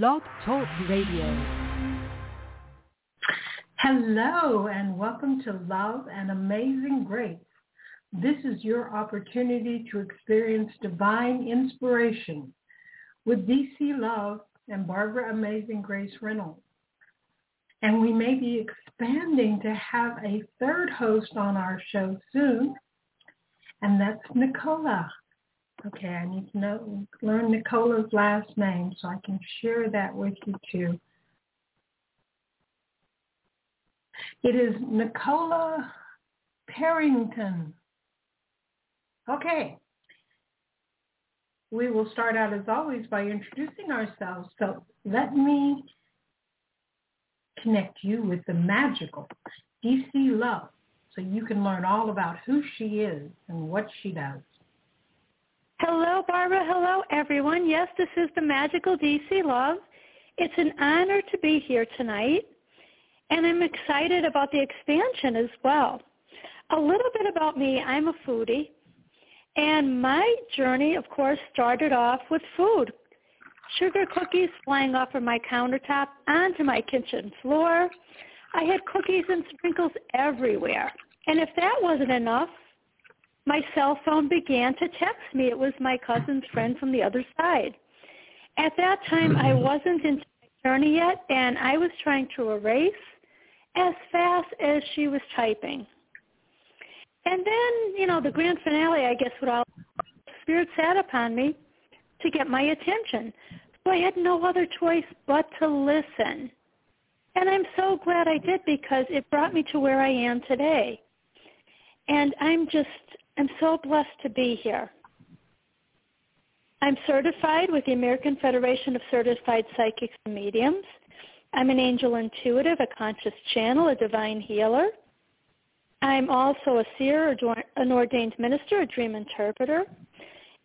Blog Talk Radio. Hello and welcome to Love and Amazing Grace. This is your opportunity to experience divine inspiration with DC Love and Barbara Amazing Grace Reynolds. And we may be expanding to have a third host on our show soon, and that's Nicola. Okay, I need to know, learn Nicola's last name so I can share that with you too. It is Nicola Parrington. Okay. We will start out as always by introducing ourselves. So let me connect you with the magical DC Love so you can learn all about who she is and what she does. Hello, Barbara. Hello, everyone. Yes, this is the magical DC Love. It's an honor to be here tonight, and I'm excited about the expansion as well. A little bit about me. I'm a foodie, and my journey, of course, started off with food sugar cookies flying off of my countertop onto my kitchen floor. I had cookies and sprinkles everywhere. And if that wasn't enough, my cell phone began to text me. It was my cousin's friend from the other side. At that time, I mm-hmm. wasn't into my journey yet, and I was trying to erase as fast as she was typing. And then, you know, the grand finale, I guess, what all spirit sat upon me to get my attention. So I had no other choice but to listen. And I'm so glad I did because it brought me to where I am today. And I'm just, I'm so blessed to be here. I'm certified with the American Federation of Certified Psychics and Mediums. I'm an angel intuitive, a conscious channel, a divine healer. I'm also a seer, an ordained minister, a dream interpreter.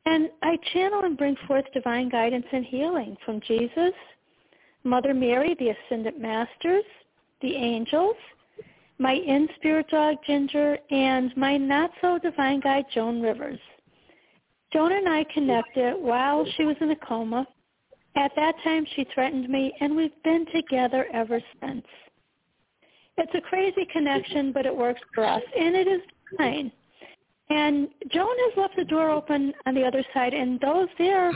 And I channel and bring forth divine guidance and healing from Jesus, Mother Mary, the Ascended Masters, the angels, my in-spirit dog Ginger, and my not-so-divine guide Joan Rivers. Joan and I connected while she was in a coma. At that time, she threatened me, and we've been together ever since. It's a crazy connection, but it works for us, and it is fine. And Joan has left the door open on the other side, and those there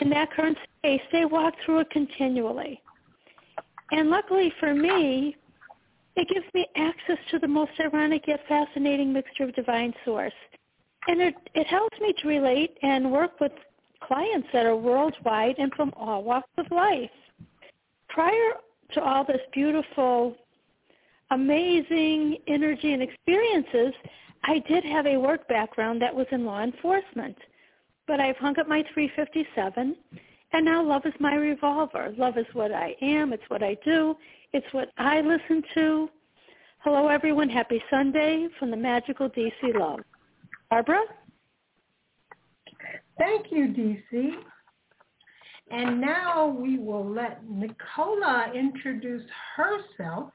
in that current space, they walk through it continually. And luckily for me, it gives me access to the most ironic yet fascinating mixture of divine source. And it, it helps me to relate and work with clients that are worldwide and from all walks of life. Prior to all this beautiful, amazing energy and experiences, I did have a work background that was in law enforcement, but I've hung up my 357, and now love is my revolver. Love is what I am. It's what I do. It's what I listen to. Hello, everyone. Happy Sunday from the magical DC Love. Barbara? Thank you, DC. And now we will let Nicola introduce herself.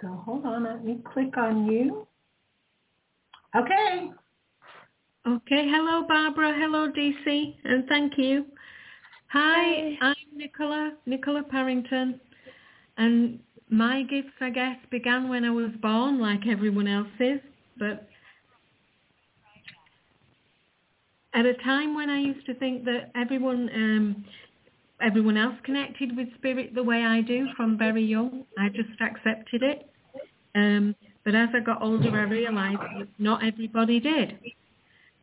So hold on, let me click on you. Okay. Okay. Hello, Barbara. Hello, DC. And thank you. Hi, I'm Nicola, Nicola Parrington. And my gifts, I guess, began when I was born, like everyone else's. But at a time when I used to think that everyone um, everyone else connected with spirit the way I do from very young, I just accepted it. Um, but as I got older, I realised not everybody did.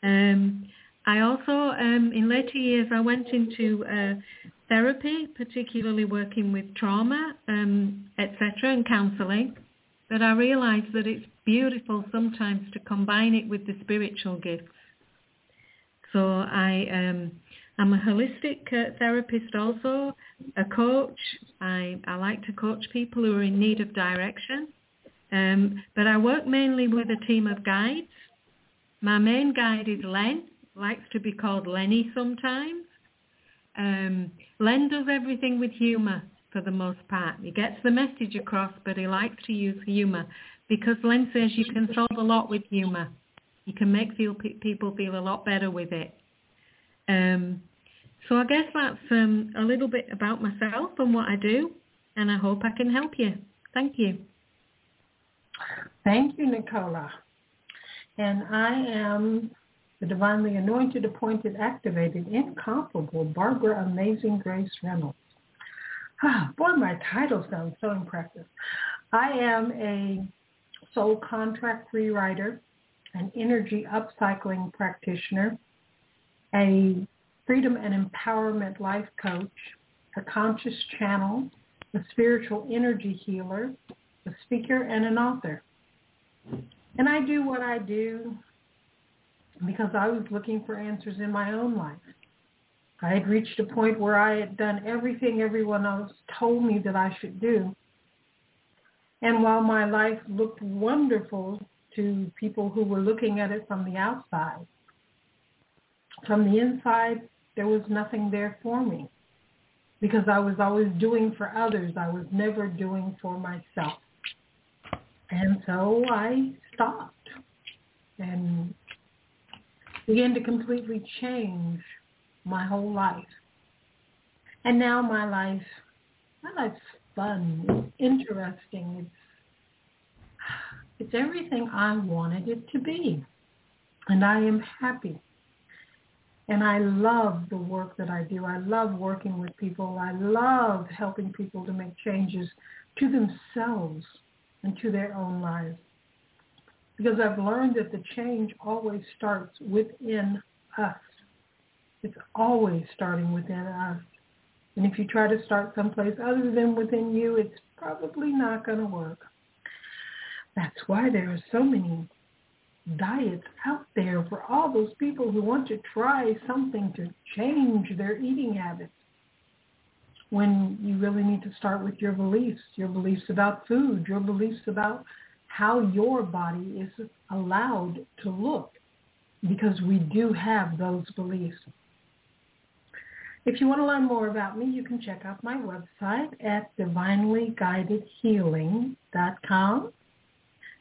Um, I also, um, in later years, I went into uh, therapy, particularly working with trauma, um, etc., and counselling. But I realise that it's beautiful sometimes to combine it with the spiritual gifts. So I, um, I'm a holistic uh, therapist also, a coach. I, I like to coach people who are in need of direction. Um, but I work mainly with a team of guides. My main guide is Len, likes to be called Lenny sometimes. Um, Len does everything with humour for the most part. He gets the message across, but he likes to use humour because Len says you can solve a lot with humour. You can make feel, people feel a lot better with it. Um, So I guess that's um, a little bit about myself and what I do, and I hope I can help you. Thank you. Thank you, Nicola. And I am the divinely anointed, appointed, activated, incomparable Barbara Amazing Grace Reynolds. Ah, boy, my title sounds so impressive. I am a soul contract rewriter, an energy upcycling practitioner, a freedom and empowerment life coach, a conscious channel, a spiritual energy healer, a speaker, and an author. And I do what I do because I was looking for answers in my own life. I had reached a point where I had done everything everyone else told me that I should do. And while my life looked wonderful to people who were looking at it from the outside, from the inside, there was nothing there for me because I was always doing for others. I was never doing for myself. And so I stopped and began to completely change my whole life. And now my life, my life's fun. It's interesting. It's it's everything I wanted it to be. And I am happy. And I love the work that I do. I love working with people. I love helping people to make changes to themselves and to their own lives. Because I've learned that the change always starts within us. It's always starting within us. And if you try to start someplace other than within you, it's probably not going to work. That's why there are so many diets out there for all those people who want to try something to change their eating habits when you really need to start with your beliefs, your beliefs about food, your beliefs about how your body is allowed to look because we do have those beliefs. If you want to learn more about me, you can check out my website at divinelyguidedhealing.com.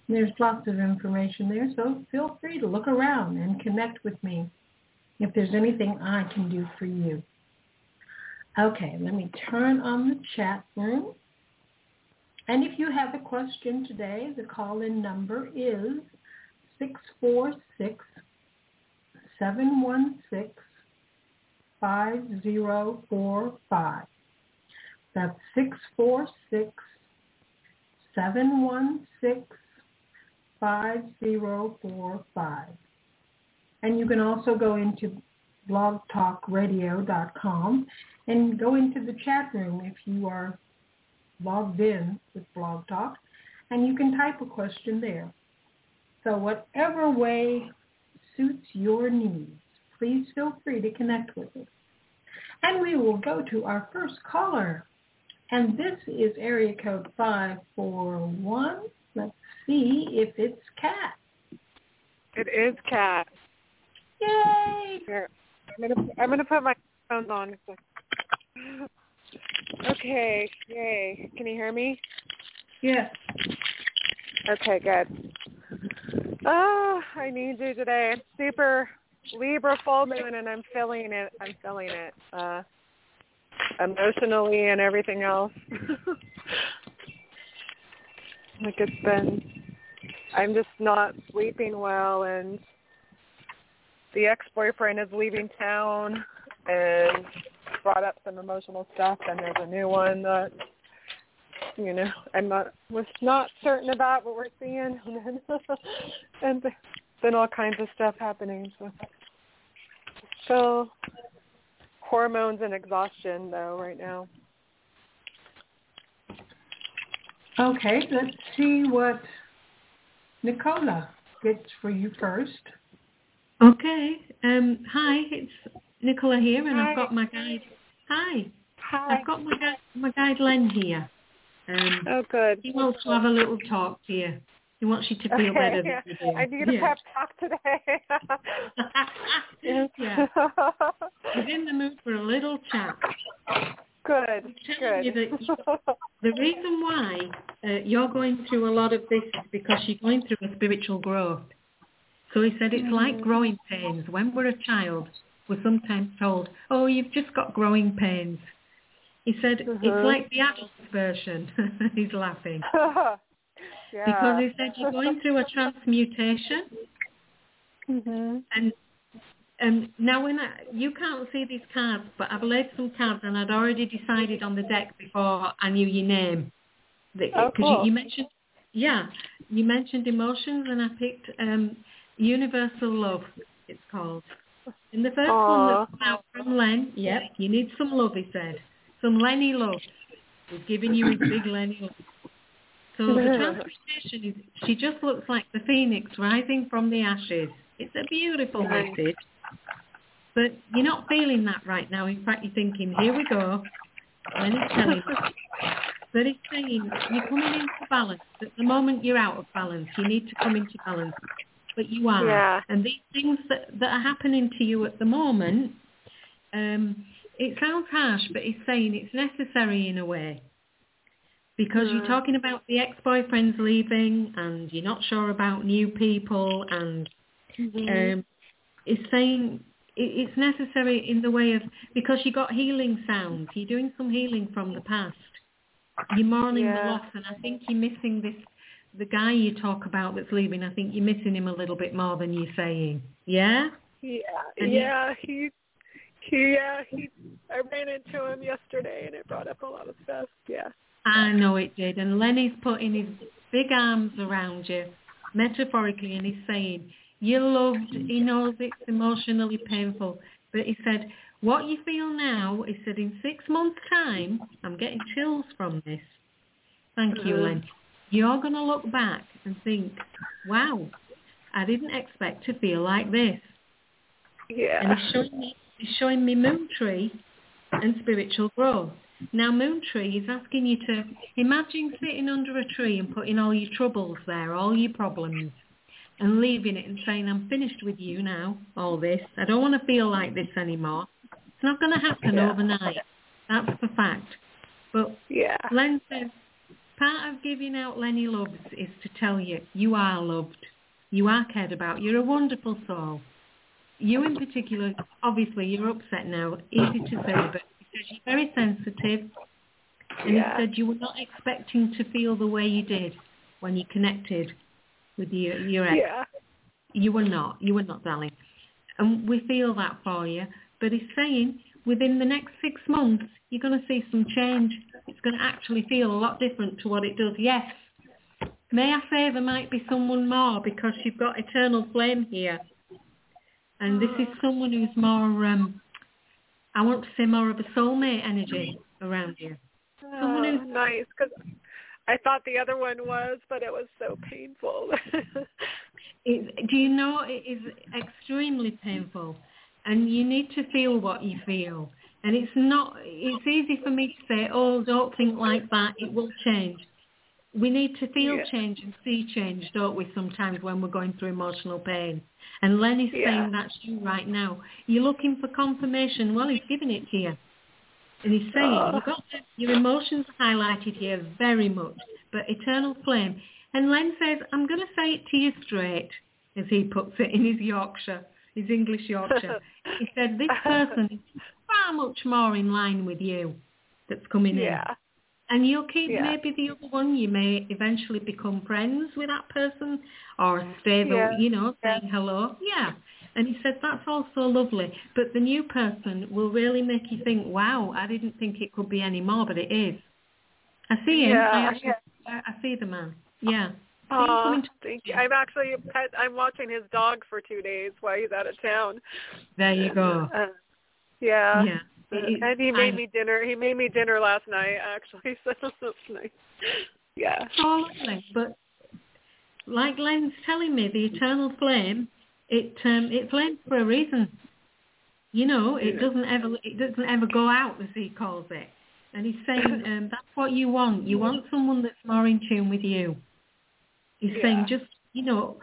There's lots of information there, so feel free to look around and connect with me if there's anything I can do for you. Okay, let me turn on the chat room. And if you have a question today, the call-in number is 646 716 5045. That's 646 716 5045. And you can also go into blogtalkradio.com and go into the chat room if you are logged in with Blog Talk, and you can type a question there. So whatever way suits your needs, please feel free to connect with us. And we will go to our first caller. And this is area code 541. Let's see if it's Cat. It is Cat. Yay! Here, I'm gonna I'm gonna put my phones on. Okay, yay. Can you hear me? Yes. Okay, good. Oh, I need you today. It's super Libra full moon and I'm feeling it. I'm feeling it. Uh emotionally and everything else. like it's been I'm just not sleeping well and the ex-boyfriend is leaving town and brought up some emotional stuff and there's a new one that you know I'm not was not certain about what we're seeing and then and then all kinds of stuff happening so so hormones and exhaustion though right now Okay, let's see what Nicola gets for you first. Okay. Um, hi, it's Nicola here, and Hi. I've got my guide. Hi. hi I've got my guide, my guide Len here. Um, oh good he wants to have a little talk to you. He wants you to feel better than you do. I need a yeah. pep talk today. yeah. He's in the mood for a little chat. good, telling you good. The reason why uh, you're going through a lot of this is because you're going through a spiritual growth. So he said it's like growing pains. When we're a child, we're sometimes told, oh, you've just got growing pains. He said, Mhm. it's like the adult version. He's laughing. yeah. Because he said you're going through a transmutation. Mhm. And um, now when I, you can't see these cards, but I've laid some cards and I'd already decided on the deck before I knew your name. Because Oh, cool. you, you mentioned, yeah, you mentioned emotions and I picked um, Universal Love, it's called. And the first one Aw. that's out from Len, yep, you need some love, he said. Some Lenny love. He's giving you his big Lenny love. So the transmutation is, she just looks like the phoenix rising from the ashes. It's a beautiful message. But you're not feeling that right now. In fact, you're thinking, here we go. It's telling you. But it's saying you're coming into balance. At the moment you're out of balance, you need to come into balance. But you are. Yeah. And these things that, that are happening to you at the moment, um, it sounds harsh, but it's saying it's necessary in a way. Because you're Mm. talking about the ex-boyfriends leaving and you're not sure about new people and Mhm. um, it's saying it, it's necessary in the way of because you got healing sounds. You're doing some healing from the past. You're mourning the Yeah. loss, and I think you're missing this. The guy you talk about that's leaving, I think you're missing him a little bit more than you're saying. Yeah. Yeah, And yeah, he, he, yeah, he. I ran into him yesterday, and it brought up a lot of stuff. Yeah. I know it did. And Lenny's putting his big arms around you, metaphorically, and he's saying, you're loved. He knows it's emotionally painful. But he said, what you feel now, he said, in six months' time, I'm getting chills from this. Thank you, Mhm. Len. You're going to look back and think, wow, I didn't expect to feel like this. Yeah. And he's showing me, he's showing me Moon Tree and spiritual growth. Now Moon Tree is asking you to imagine sitting under a tree and putting all your troubles there, all your problems, and leaving it and saying, I'm finished with you now, all this. I don't want to feel like this anymore. It's not going to happen Yeah. overnight. That's the fact. But yeah. Len says, part of giving out Lenny loves is to tell you, you are loved. You are cared about. You're a wonderful soul. You in particular, obviously you're upset now, easy to say, but he says you're very sensitive. And Yeah. he said you were not expecting to feel the way you did when you connected with your, your ex. Yeah. You were not. You were not, darling. And we feel that for you. But he's saying within the next six months, you're going to see some change. It's going to actually feel a lot different to what it does. Yes. May I say there might be someone more because you've got eternal flame here. And this is someone who's more, um, I want to say more of a soulmate energy around you. Someone Oh, who's- nice, because I thought the other one was, but it was so painful. It, do you know it is extremely painful, and you need to feel what you feel. And it's not. It's easy for me to say, "Oh, don't think like that. It will change." We need to feel Yeah. change and see change, don't we? Sometimes when we're going through emotional pain. And Lenny's Yeah. saying that's you right now. You're looking for confirmation. Well, he's giving it to you. And he's saying Oh. you've got your emotions highlighted here very much, but eternal flame. And Len says, I'm going to say it to you straight, as he puts it in his Yorkshire, his English Yorkshire. he said, this person far much more in line with you that's coming in. yeah. And you'll keep Yeah. maybe the other one. You may eventually become friends with that person or stay, Yeah. you know, saying hello. Yeah. And he said that's also lovely. But the new person will really make you think, wow, I didn't think it could be any more, but it is. I see him. I Yeah, actually, yeah. I, I see the man. Yeah. See him Aw, coming to- thank you. I'm actually pet, I'm watching his dog for two days while he's out of town. There you go. Uh, yeah. Yeah. It is- and he I- made me dinner. He made me dinner last night. Actually, so that's nice. Yeah. Oh, lovely. But like Len's telling me, the eternal flame, it um, it flames for a reason. You know, it Yeah. doesn't ever it doesn't ever go out, as he calls it. And he's saying um, that's what you want. You want someone that's more in tune with you. He's Yeah. saying just you know,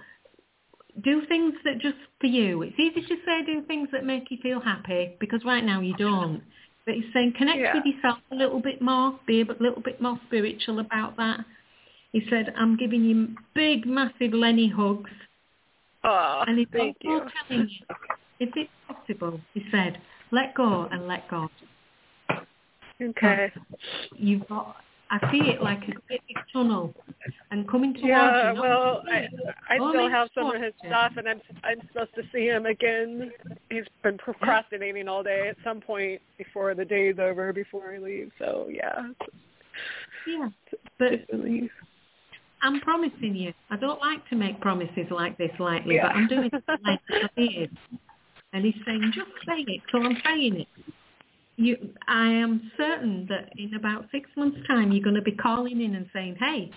do things that just for you. It's easy to say do things that make you feel happy because right now you don't. But he's saying connect Yeah. with yourself a little bit more, be a little bit more spiritual about that. He said, I'm giving you big, massive Lenny hugs. Aw, And he's thank you. telling you, if it's possible, he said, let go and let God. Okay. You've got, I see it like a big tunnel and coming towards Yeah, you. not well, I I still have some of his stuff, and I'm I'm supposed to see him again. He's been procrastinating all day. At some point before the day's over, before I leave. So yeah, Yeah, but. I'm promising you. I don't like to make promises like this lightly, Yeah. but I'm doing it like it is. And he's saying, just say it. So I'm saying it. You, I am certain that in about six months' time, you're going to be calling in and saying, hey,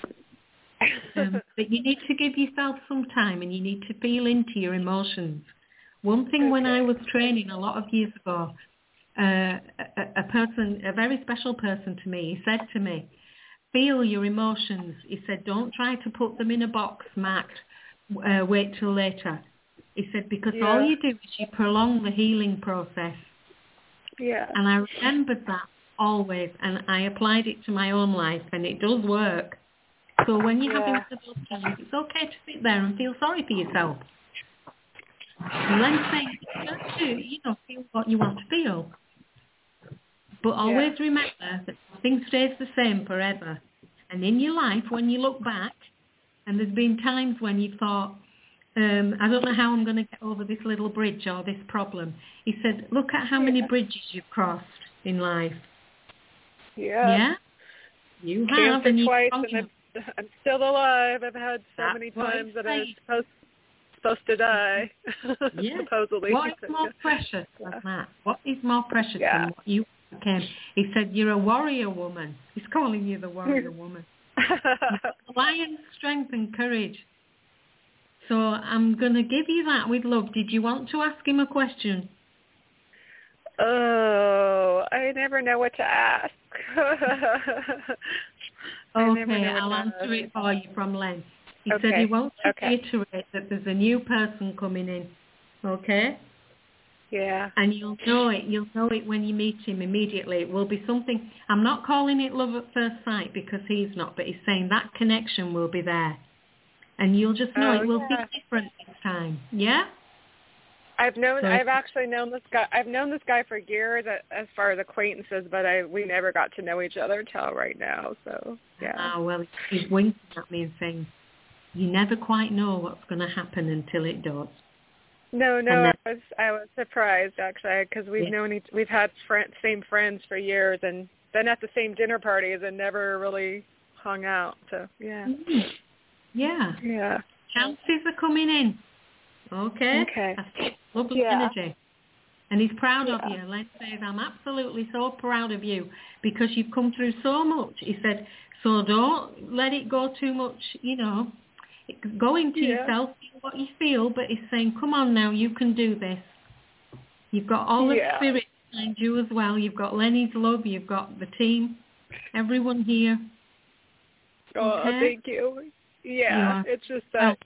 um, that you need to give yourself some time and you need to feel into your emotions. One thing when I was training a lot of years ago, uh, a, a person, a very special person to me, he said to me, feel your emotions. He said, don't try to put them in a box marked, uh, wait till later. He said, because all you do is you prolong the healing process. Yeah. And I remembered that always, and I applied it to my own life, and it does work. So when you're having Yeah. those times, it's okay to sit there and feel sorry for yourself. And then say, do, you know, feel what you want to feel. But always remember that nothing stays the same forever. And in your life, when you look back, and there's been times when you thought, um, I don't know how I'm going to get over this little bridge or this problem. He said, look at how many bridges you've crossed in life. Yeah. Yeah? You have, and twice, and. I'm, I'm still alive. I've had so That's many times that I was saying. supposed supposed to die. Yeah. Supposedly. What is more precious than that? What is more precious Yeah. than what you became? He said, you're a warrior woman. He's calling you the warrior woman. Lion strength and courage. So I'm going to give you that with love. Did you want to ask him a question? oh, I never know what to ask. Okay, I'll to answer ask. it for you from Len. He said he wants to okay. reiterate that there's a new person coming in. Okay? Yeah. And you'll know it. You'll know it when you meet him immediately. It will be something. I'm not calling it love at first sight because he's not, but he's saying that connection will be there, and you'll just know Oh, it will yeah. be different this time. Yeah. I've known So- I've actually known this guy I've known this guy for years as far as acquaintances, but I we never got to know each other till right now. So yeah. Ah, well, he's winking at me and saying, "You never quite know what's going to happen until it does." No, no, then- I was I was surprised actually because we've Yeah. known each we've had friend, same friends for years and been at the same dinner parties and never really hung out. So yeah, Mm. Yeah. yeah, Chances are coming in. Okay. Okay. Lovely Yeah. energy. And he's proud of Yeah. you. Len says, I'm absolutely so proud of you because you've come through so much. He said, so don't let it go too much, you know. Go into Yeah. yourself, what you feel, but he's saying, come on now, you can do this. You've got all the Yeah. spirit behind you as well. You've got Lenny's love. You've got the team, everyone here. Oh, Okay. thank you. Yeah, You it's just that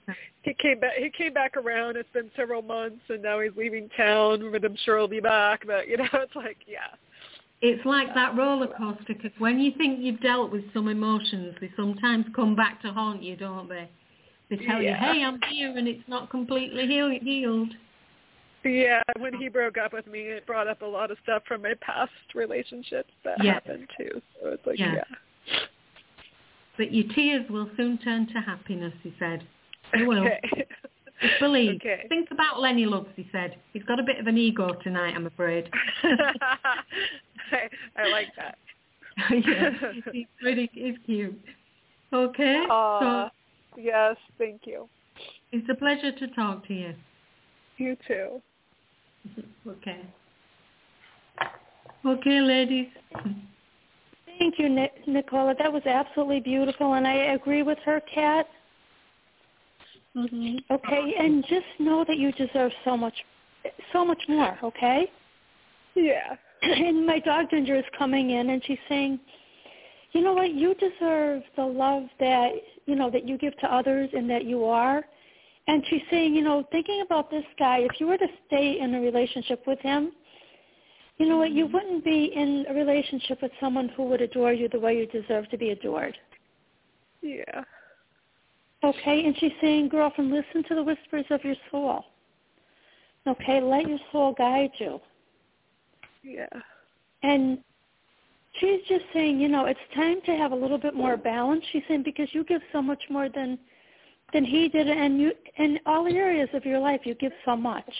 he came back. He came back around. It's been several months, and now he's leaving town. But I'm sure he'll be back. But you know, it's like yeah, It's like that roller coaster because when you think you've dealt with some emotions, they sometimes come back to haunt you, don't they? They tell you, hey, I'm here and it's not completely heal- healed. yeah. When he broke up with me, it brought up a lot of stuff from my past relationships that Yeah. happened too. So it's like Yeah. yeah. But your tears will soon turn to happiness, he said. Oh, they will. Okay. Just believe. Okay. Think about Lenny Loves, he said. He's got a bit of an ego tonight, I'm afraid. I, I like that. yeah, he's pretty, he's cute. Okay, Aw, yes, thank you. it's a pleasure to talk to you. You too. Okay. Okay, ladies. Thank you, Nic- Nicola. That was absolutely beautiful, and I agree with her, Kat. Mm-hmm. Okay, and just know that you deserve so much, so much more. Okay. Yeah. And my dog Ginger is coming in, and she's saying, "You know what? You deserve the love that you know that you give to others, and that you are." And she's saying, you know, thinking about this guy, if you were to stay in a relationship with him, you know what? You wouldn't be in a relationship with someone who would adore you the way you deserve to be adored. Yeah. Okay, and she's saying, girlfriend, listen to the whispers of your soul. Okay, let your soul guide you. Yeah. And she's just saying, you know, it's time to have a little bit more balance. She's saying because you give so much more than than he did, and you in all areas of your life you give so much.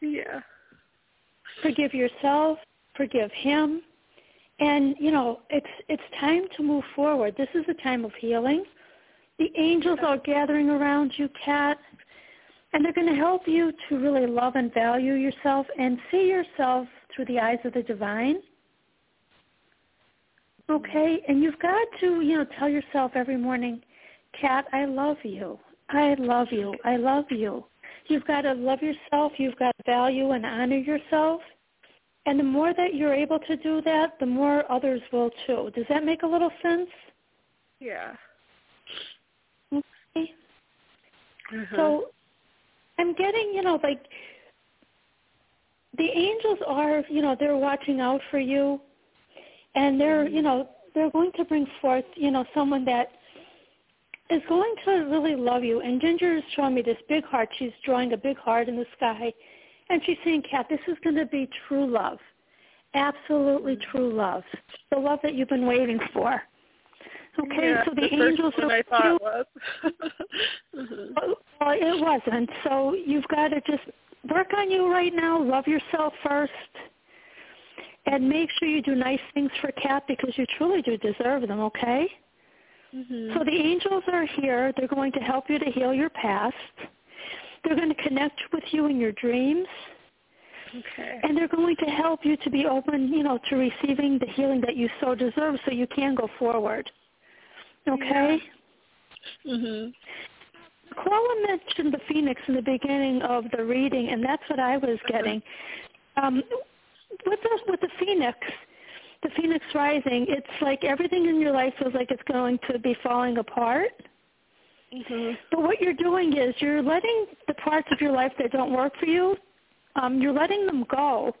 Yeah. Forgive yourself, forgive him, and you know it's it's time to move forward. This is a time of healing. The angels are gathering around you, Kat, and they're going to help you to really love and value yourself and see yourself through the eyes of the divine. Okay, and you've got to, you know, tell yourself every morning, Kat, I love you. I love you. I love you. You've got to love yourself. You've got to value and honor yourself. And the more that you're able to do that, the more others will too. Does that make a little sense? Yeah. Okay. Uh-huh. So I'm getting, you know, like the angels are, you know, they're watching out for you and they're, you know, they're going to bring forth, you know, someone that is going to really love you. And Ginger is showing me this big heart. She's drawing a big heart in the sky. And she's saying, Kat, this is going to be true love. Absolutely true love. The love that you've been waiting for. Okay, yeah, so the, the angels are I thought it was. Mhm. Well, it wasn't. So you've got to just work on you right now. Love yourself first. And make sure you do nice things for Kat because you truly do deserve them, okay? Mhm. So the angels are here. They're going to help you to heal your past. They're going to connect with you in your dreams. Okay. And they're going to help you to be open, you know, to receiving the healing that you so deserve so you can go forward. Okay? Mhm. Nicola mentioned the phoenix in the beginning of the reading, and that's what I was getting. Um, with the with the phoenix, the phoenix rising, it's like everything in your life feels like it's going to be falling apart. Mhm. But what you're doing is you're letting the parts of your life that don't work for you, um, you're letting them go,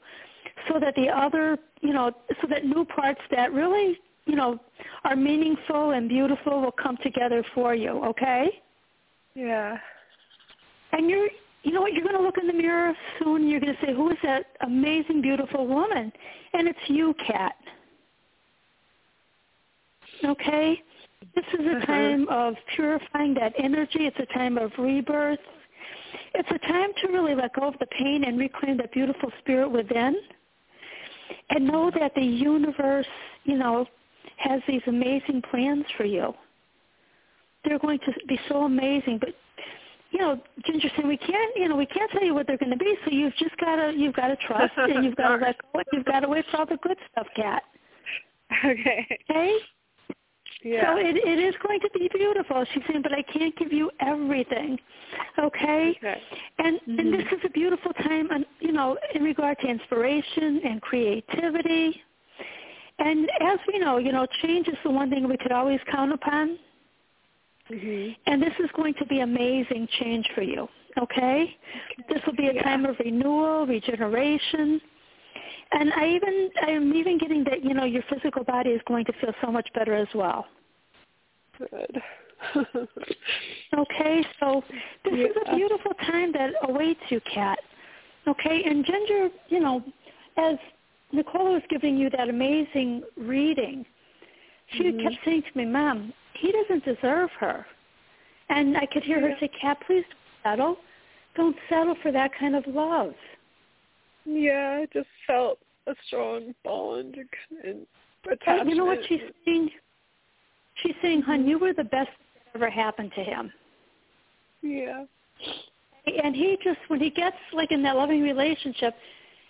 so that the other, you know, so that new parts that really, you know, are meaningful and beautiful will come together for you. Okay? Yeah. And you're, you know what, you're going to look in the mirror soon and you're going to say, who is that amazing, beautiful woman? And it's you, Kat. Okay? This is a Uh-huh. time of purifying that energy. It's a time of rebirth. It's a time to really let go of the pain and reclaim that beautiful spirit within. And know that the universe, you know, has these amazing plans for you. They're going to be so amazing, but you know, Ginger said we can't, you know, we can't tell you what they're going to be. So you've just got to, you've got to trust, and you've got to let go. You've got to wait for all the good stuff, Kat. Okay. Okay. Yeah. So it it is going to be beautiful. She's saying, but I can't give you everything. Okay. Okay. And Mhm. and this is a beautiful time, and you know, in regard to inspiration and creativity. And as we know, you know, change is the one thing we could always count upon. Mhm. And this is going to be amazing change for you. Okay? This will be a Yeah. time of renewal, regeneration. And I even I'm even getting that, you know, your physical body is going to feel so much better as well. Good. Okay, so this is a beautiful time that awaits you, Kat. Okay, and Ginger, you know, as Nicole was giving you that amazing reading, she Mhm. kept saying to me, Mom, he doesn't deserve her. And I could hear her say, Kat, please don't settle. Don't settle for that kind of love. yeah, I just felt a strong bond and But attachment. you know what she's saying? She's saying, hon, you were the best that ever happened to him. Yeah. and he just when he gets like in that loving relationship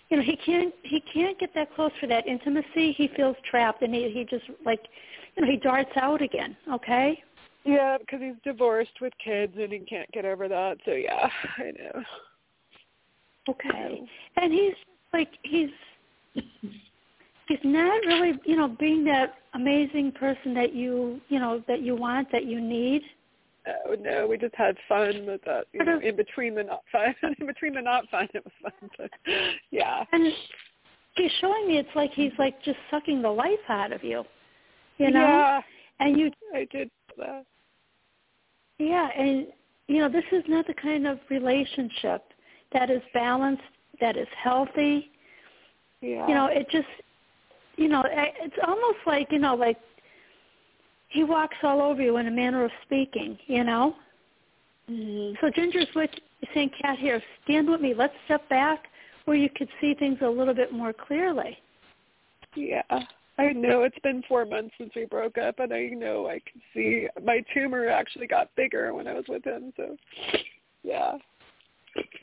you know he can't he can't get that close for that intimacy he feels trapped and he he just like you know he darts out again okay Yeah, because he's divorced with kids and he can't get over that. So yeah, I know. okay and he's like he's he's not really you know being that amazing person that you you know that you want that you need Oh no, we just had fun with that. You know, in between the not fun, in between the not fun, it was fun. But yeah. and he's showing me it's like he's like just sucking the life out of you you know Yeah, and you I did that. Yeah, and you know, this is not the kind of relationship that is balanced, that is healthy. Yeah. You know, it just, you know, it's almost like, you know, like he walks all over you in a manner of speaking, you know. Mm-hmm. So Ginger's with saying, Cat, here, stand with me. Let's step back where you could see things a little bit more clearly. Yeah. I know it's been four months since we broke up, and I know I can see my tumor actually got bigger when I was with him. So, yeah.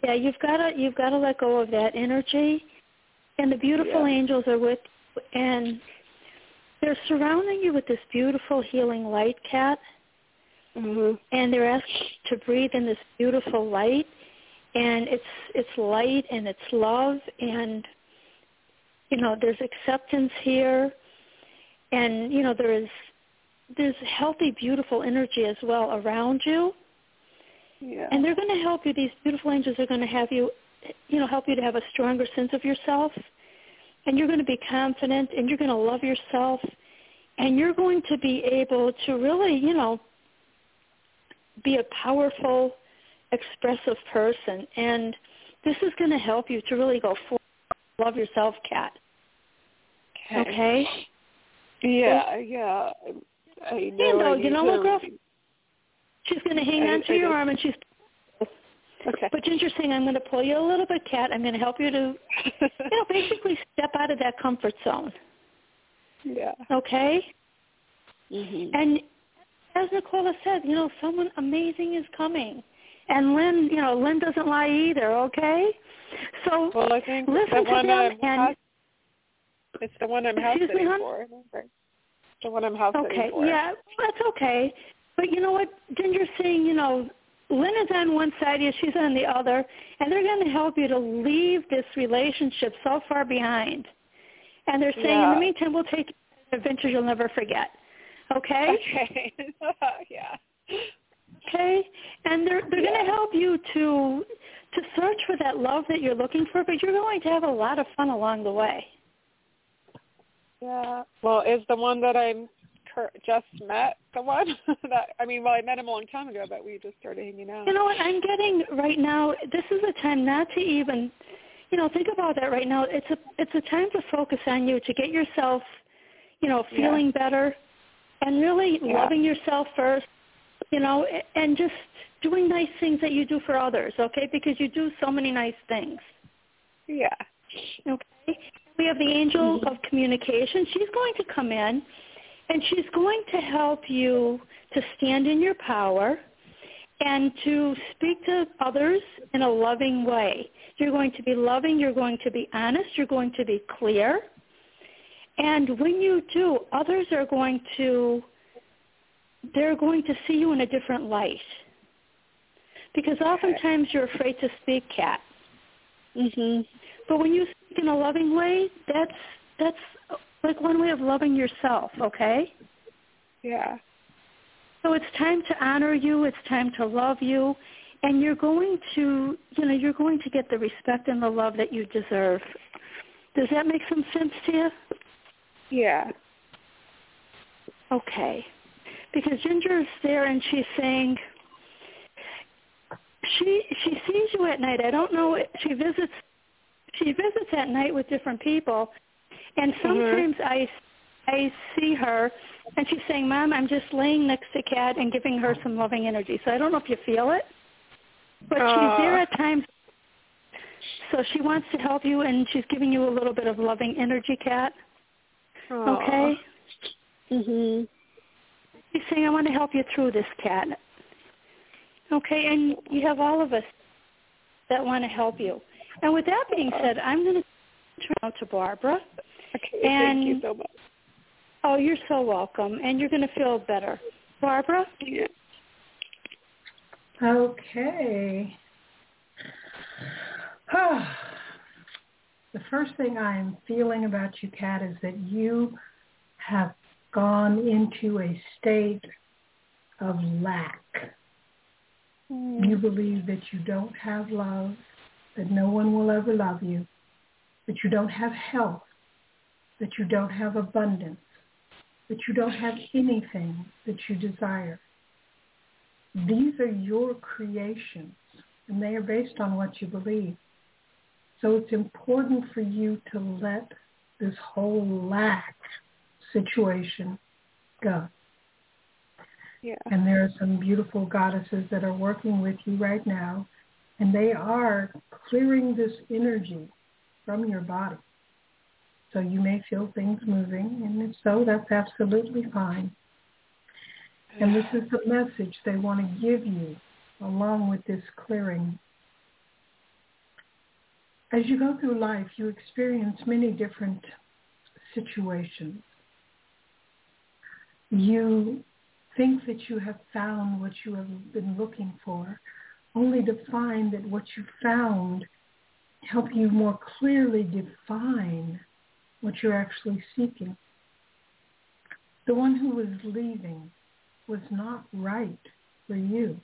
Yeah, you've got to you've got to let go of that energy, and the beautiful Yeah. angels are with, and they're surrounding you with this beautiful healing light, Cat, Mhm. and they're asking to breathe in this beautiful light, and it's it's light and it's love, and you know there's acceptance here, and you know there is there's healthy, beautiful energy as well around you Yeah. and they're going to help you. These beautiful angels are going to have you, you know, help you to have a stronger sense of yourself, and you're going to be confident, and you're going to love yourself, and you're going to be able to really, you know, be a powerful, expressive person, and this is going to help you to really go forward. Love yourself, Kat. Okay. Yeah, yeah. I, I know. You know, I you know what, girl? She's going to hang I- on to I your know. arm, and she's. Okay. But Ginger's saying, "I'm going to pull you a little bit, Kat. I'm going to help you to you know, basically step out of that comfort zone. yeah. Okay? Mhm. And as Nicola said, you know, someone amazing is coming. And Len, you know, Len doesn't lie either, okay? So Well, I think listen the to one them I'm and house, it's the one I'm house Excuse me, for. The one I'm house okay, sitting for. yeah, that's okay. But you know what? Ginger's saying, you know, Len is on one side, yeah, she's on the other, and they're going to help you to leave this relationship so far behind. And they're saying, in the meantime, we'll take you to adventures you'll never forget. Okay? Okay. yeah. Okay and they're they're Yeah. going to help you to to search for that love that you're looking for but you're going to have a lot of fun along the way Yeah. Well, is the one that I'm cur- just met the one that I mean, well, I met him a long time ago, but we just started hanging out. you know what i'm getting right now this is a time not to even you know think about that right now it's a it's a time to focus on you to get yourself you know Yeah. feeling better and really Yeah. loving yourself first you know and just doing nice things that you do for others okay because you do so many nice things Yeah. Okay. We have the angel mm-hmm. of communication. She's going to come in and she's going to help you to stand in your power and to speak to others in a loving way. You're going to be loving, you're going to be honest, you're going to be clear. And when you do, others are going to they're going to see you in a different light. Because oftentimes you're afraid to speak, Kat. Mhm. But when you speak in a loving way, that's that's like one way of loving yourself, okay? Yeah. So it's time to honor you, it's time to love you, and you're going to, you know, you're going to get the respect and the love that you deserve. Does that make some sense to you? Yeah. Okay. Because Ginger is there and she's saying she she sees you at night. I don't know she visits she visits at night with different people and sometimes I I see her and she's saying, "Mom, I'm just laying next to Kat and giving her some loving energy." So I don't know if you feel it. But she's there at times so she wants to help you and she's giving you a little bit of loving energy, Kat. Okay? Mhm. He's saying, I want to help you through this, Kat. Okay, and you have all of us that want to help you. And with that being said, I'm going to turn out to Barbara. Okay. And- thank you so much. Oh, you're so welcome, and you're going to feel better. Barbara? Yeah. Okay. Ah. the first thing I'm feeling about you, Kat, is that you have gone into a state of lack. Hmm. You believe that you don't have love, that no one will ever love you, that you don't have health, that you don't have abundance, that you don't have anything that you desire. These are your creations. and they are based on what you believe. So it's important for you to let this whole lack situation go. Yeah. And there are some beautiful goddesses that are working with you right now, and they are clearing this energy from your body. So you may feel things moving, and if so, that's absolutely fine. And this is the message they want to give you along with this clearing. As you go through life, you experience many different situations. You think that you have found what you have been looking for, only to find that what you found help you more clearly define what you're actually seeking. The one who was leaving was not right for you.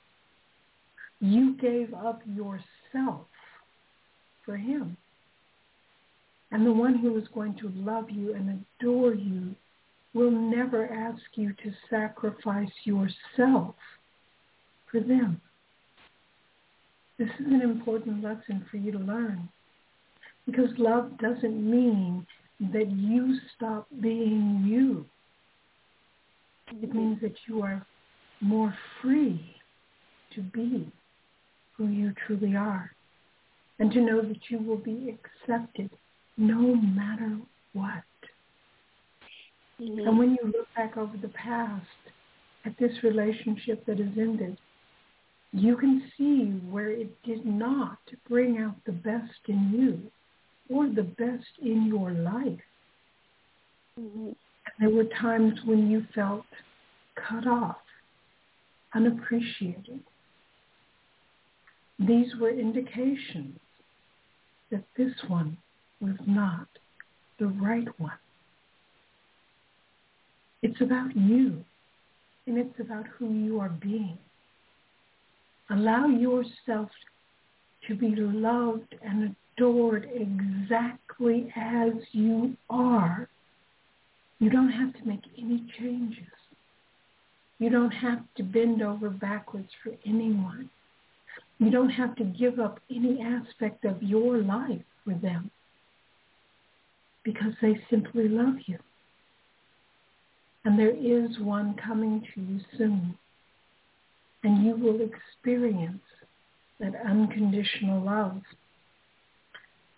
You gave up yourself for him. And the one who was going to love you and adore you will never ask you to sacrifice yourself for them. This is an important lesson for you to learn. Because love doesn't mean that you stop being you. It means that you are more free to be who you truly are and to know that you will be accepted no matter what. Mm-hmm. And when you look back over the past at this relationship that has ended, you can see where it did not bring out the best in you or the best in your life. Mm-hmm. There were times when you felt cut off, unappreciated. These were indications that this one was not the right one. It's about you, and it's about who you are being. Allow yourself to be loved and adored exactly as you are. You don't have to make any changes. You don't have to bend over backwards for anyone. You don't have to give up any aspect of your life for them because they simply love you. And there is one coming to you soon. And you will experience that unconditional love.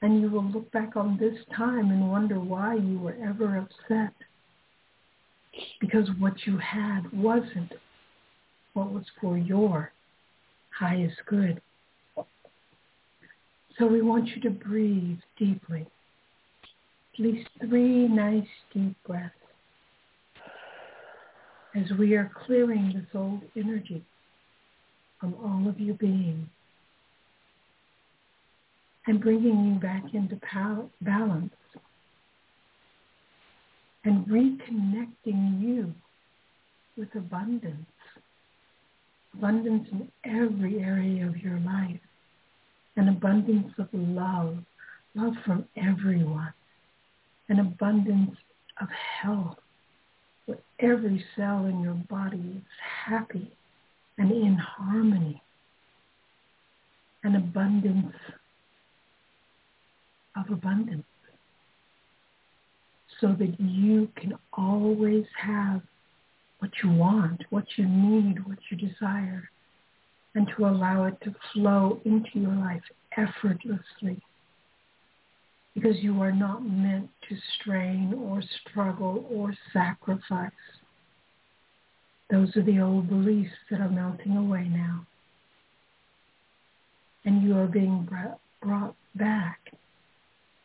And you will look back on this time and wonder why you were ever upset. Because what you had wasn't what was for your highest good. So we want you to breathe deeply. At least three nice deep breaths as we are clearing this old energy from all of your being and bringing you back into balance and reconnecting you with abundance. Abundance in every area of your life. An abundance of love, love from everyone. An abundance of health, where every cell in your body is happy and in harmony. and abundance of abundance so that you can always have what you want, what you need, what you desire, and to allow it to flow into your life effortlessly. Because you are not meant to strain or struggle or sacrifice. Those are the old beliefs that are melting away now. And you are being brought back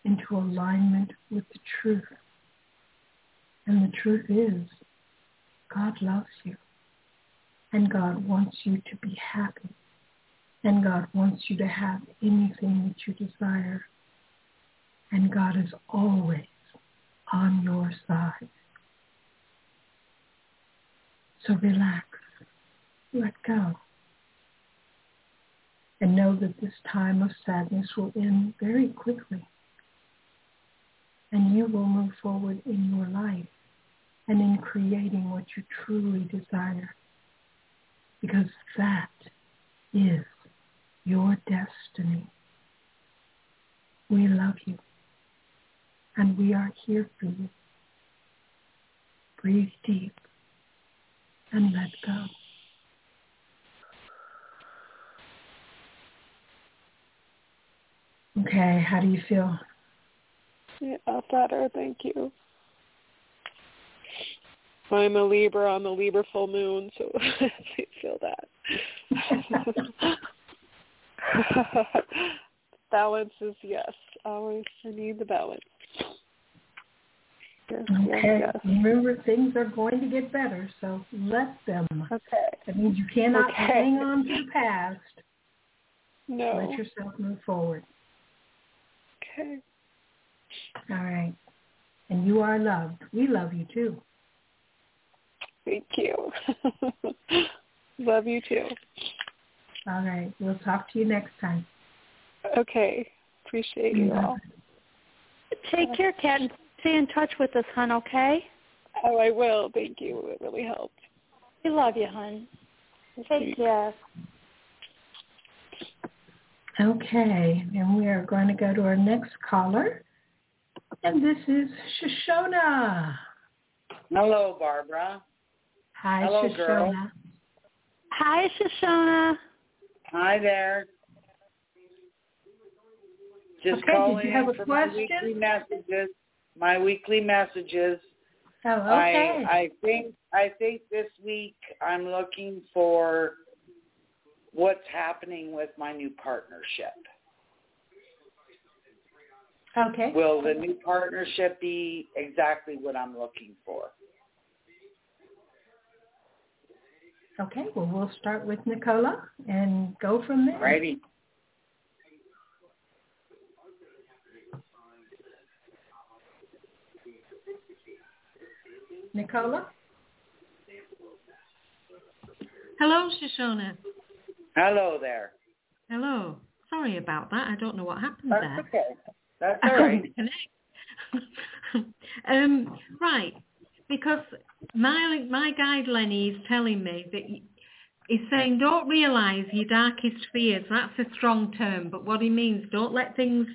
into alignment with the truth. And the truth is, God loves you. And God wants you to be happy. And God wants you to have anything that you desire. And God is always on your side. So relax. Let go. And know that this time of sadness will end very quickly and you will move forward in your life and in creating what you truly desire. Because that is your destiny. We love you and we are here for you. Breathe deep and let go. Okay, how do you feel? Yeah, better. Thank you. I'm a Libra on the Libra full moon, so I feel that. balance is yes. Always, I need the balance. Yes, okay. Yes, yes. Remember, things are going to get better, so let them. Okay. That means you cannot okay. hang on to the past. No. Let yourself move forward. Okay. All right. And you are loved. We love you too. Thank you. love you too. All right. We'll talk to you next time. Okay. Appreciate you all. Take care, Kat, and stay in touch with us, hon, okay? Oh, I will. Thank you. It really helped. We love you, hon. Take care. Okay, and we are going to go to our next caller. And this is Shoshona. Hello, Barbara. Hi, Hello, Shoshona. Girl. Hi, Shoshona. Hi there. Just okay, calling did you have a for question? my weekly messages. My weekly messages. Oh, okay. I, I think I think this week I'm looking for what's happening with my new partnership. Okay. Will the new partnership be exactly what I'm looking for? Okay, well, we'll start with Nicola and go from there. Righty. Nicola? Hello, Shoshona. Hello there. Hello. Sorry about that. I don't know what happened That's there. okay. That's all right. um, right, because my my guide Lenny is telling me that he's saying don't realise your darkest fears. That's a strong term, but what he means, don't let things.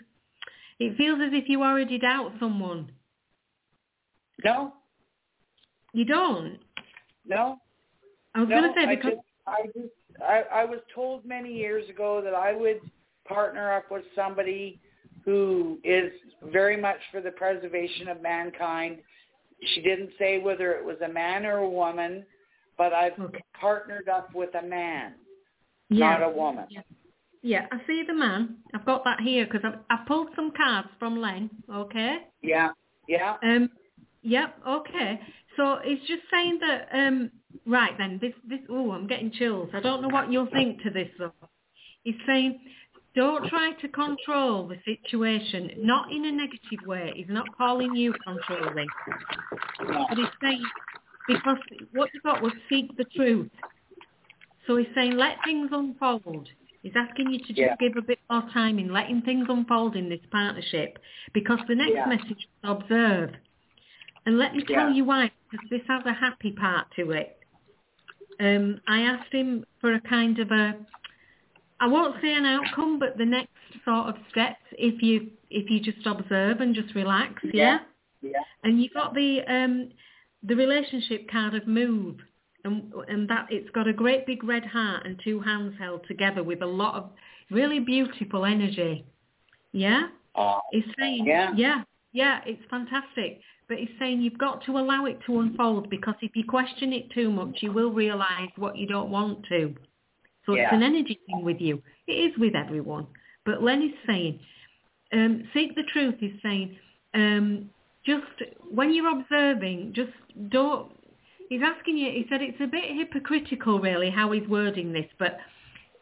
It feels as if you already doubt someone. No. You don't. No. I was no, going to say because I just, I just I, I was told many years ago that I would partner up with somebody who is very much for the preservation of mankind. She didn't say whether it was a man or a woman, but I've okay. partnered up with a man, yeah. not a woman. Yeah. yeah, I see the man. I've got that here because I've, I've pulled some cards from Len. Okay. Yeah. Yeah. Um. Yep. Okay. So it's just saying that. Um. Right then. This. This. Oh, I'm getting chills. I don't know what you'll think to this though. He's saying don't try to control the situation, not in a negative way. He's not calling you controlling. But he's saying, because what you've got was seek the truth. So he's saying, let things unfold. He's asking you to just Yeah. give a bit more time in letting things unfold in this partnership because the next Yeah. message is observe. And let me tell Yeah. you why, because this has a happy part to it. Um, I asked him for a kind of a, I won't say an outcome, but the next sort of steps if you if you just observe and just relax, yeah. Yeah. And you got the um the relationship card of move, and and that it's got a great big red heart and two hands held together with a lot of really beautiful energy. Yeah. Uh, It's saying Yeah. yeah yeah it's fantastic. But he's saying you've got to allow it to unfold because if you question it too much, you will realise what you don't want to. So it's an energy thing with you. It is with everyone. But Len is saying, um, seek the truth is saying, um, just when you're observing, just don't, he's asking you, he said it's a bit hypocritical really how he's wording this, but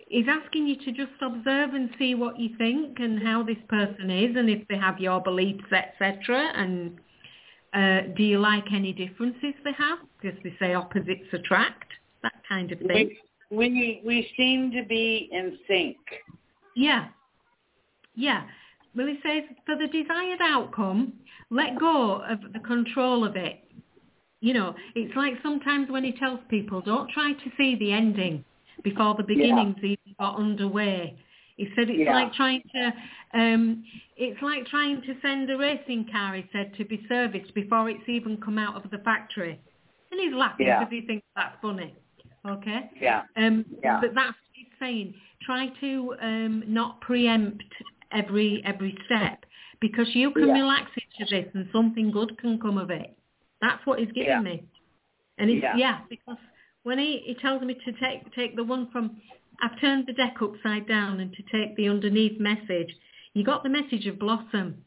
he's asking you to just observe and see what you think and how this person is and if they have your beliefs, etc. And uh, do you like any differences they have? Because they say opposites attract, that kind of thing. we we we seem to be in sync. Yeah. Yeah. Well, he says for the desired outcome, let go of the control of it. You know, it's like sometimes when he tells people, don't try to see the ending before the beginnings even got underway. He said it's Yeah. like trying to, um, it's like trying to send a racing car. He said to be serviced before it's even come out of the factory, and he's laughing Yeah. because he thinks that's funny. Okay. Yeah. Um, Yeah. But that's what he's saying. Try to um, not preempt every every step because you can Yeah. relax into this and something good can come of it. That's what he's giving Yeah. me. And it's Yeah. yeah. because when he, he tells me to take take the one from I've turned the deck upside down and to take the underneath message, you got the message of blossom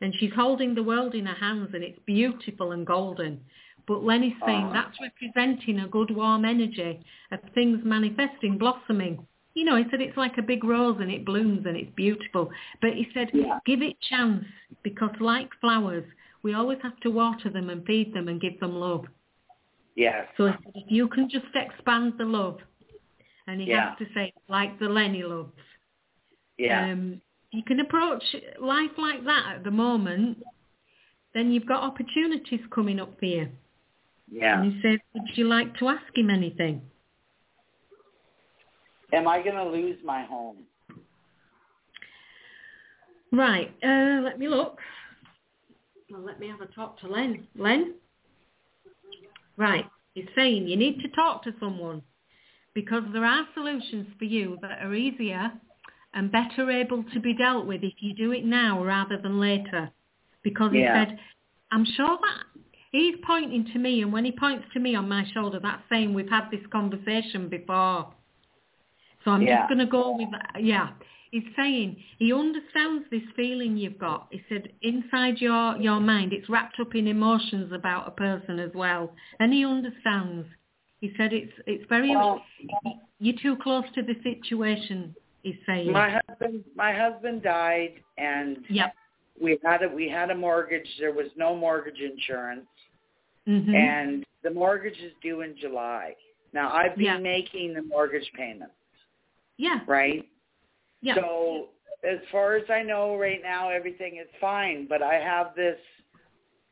and she's holding the world in her hands and it's beautiful and golden. But Lenny's saying Uh-huh. that's representing a good warm energy of things manifesting, blossoming. You know, he said it's like a big rose and it blooms and it's beautiful. But he said, Yeah. give it chance because like flowers, we always have to water them and feed them and give them love. Yes. So if you can just expand the love, and he Yeah. has to say, like the Lenny loves, Yeah. um, you can approach life like that at the moment, then you've got opportunities coming up for you. yeah. And he said, would you like to ask him anything? Am I going to lose my home? Right, uh, let me look. Well, let me have a talk to Len. Len? Right, he's saying you need to talk to someone because there are solutions for you that are easier and better able to be dealt with if you do it now rather than later. Because he Yeah. said, I'm sure that he's pointing to me and when he points to me on my shoulder, that's saying we've had this conversation before. So I'm Yeah. just going to go with, that. yeah. He's saying he understands this feeling you've got. He said inside your, your mind, it's wrapped up in emotions about a person as well. And he understands. He said it's, it's very, Well, you're too close to the situation, he's saying. my husband, my husband died, and Yep. we had a we had a mortgage. There was no mortgage insurance, hmm and the mortgage is due in July. Now I've been Yeah. making the mortgage payments, yeah. right? Yeah. So as far as I know right now, everything is fine. But I have this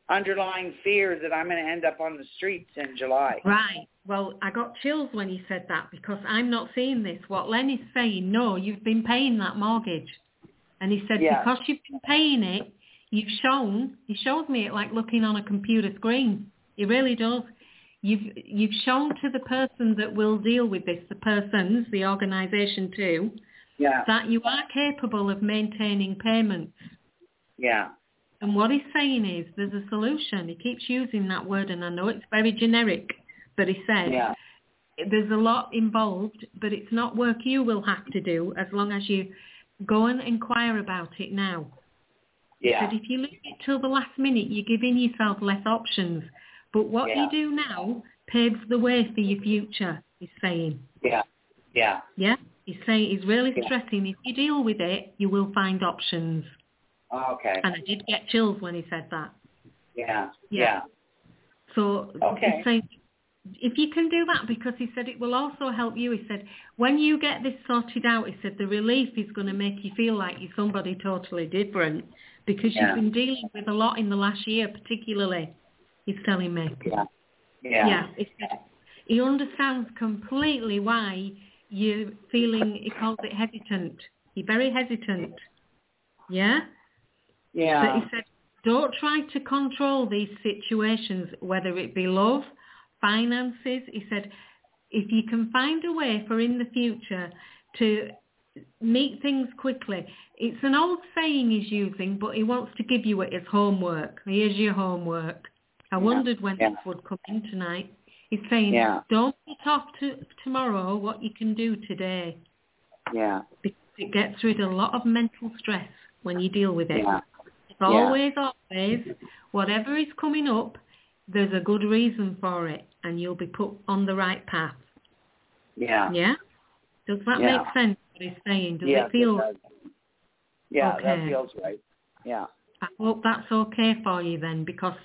underlying fear that I'm going to end up on the streets in July. Right. Well, I got chills when he said that because I'm not seeing this. What Len is saying, no, you've been paying that mortgage. And he said, Yeah. because you've been paying it, you've shown, he shows me it like looking on a computer screen. He really does. You've, you've shown to the person that will deal with this, the persons, the organisation too, Yeah, that you are capable of maintaining payments. yeah, And what he's saying is there's a solution. He keeps using that word and I know it's very generic, but he said yeah, there's a lot involved, but it's not work you will have to do as long as you go and inquire about it now. yeah, But if you leave it till the last minute, you're giving yourself less options. But what Yeah. you do now paves the way for your future, he's saying. yeah, yeah. Yeah? He's saying, he's really Yeah. stressing, if you deal with it, you will find options. Oh, okay. And I did get chills when he said that. Yeah, Yeah. yeah, So Okay. he's saying, if you can do that, because he said it will also help you. He said, when you get this sorted out, he said the relief is going to make you feel like you're somebody totally different because Yeah. you've been dealing with a lot in the last year, particularly. He's telling me. yeah, yeah, Yeah. He said he understands completely why you're feeling. He calls it hesitant. You're very hesitant. Yeah. But yeah, he said, don't try to control these situations, whether it be love, finances. He said, if you can find a way for in the future to meet things quickly. It's an old saying he's using, but he wants to give you it as homework. Here's your homework. I Yeah, wondered when yeah. this would come in tonight. He's saying, Yeah. don't put off to tomorrow what you can do today yeah, because it gets rid of a lot of mental stress when you deal with it. yeah, It's always, always, whatever is coming up, there's a good reason for it, and you'll be put on the right path. yeah. Yeah? Does that Yeah. make sense, what he's saying? Does Yes, it feel, does. Yeah, that feels right. Yeah, I hope that's okay for you then, because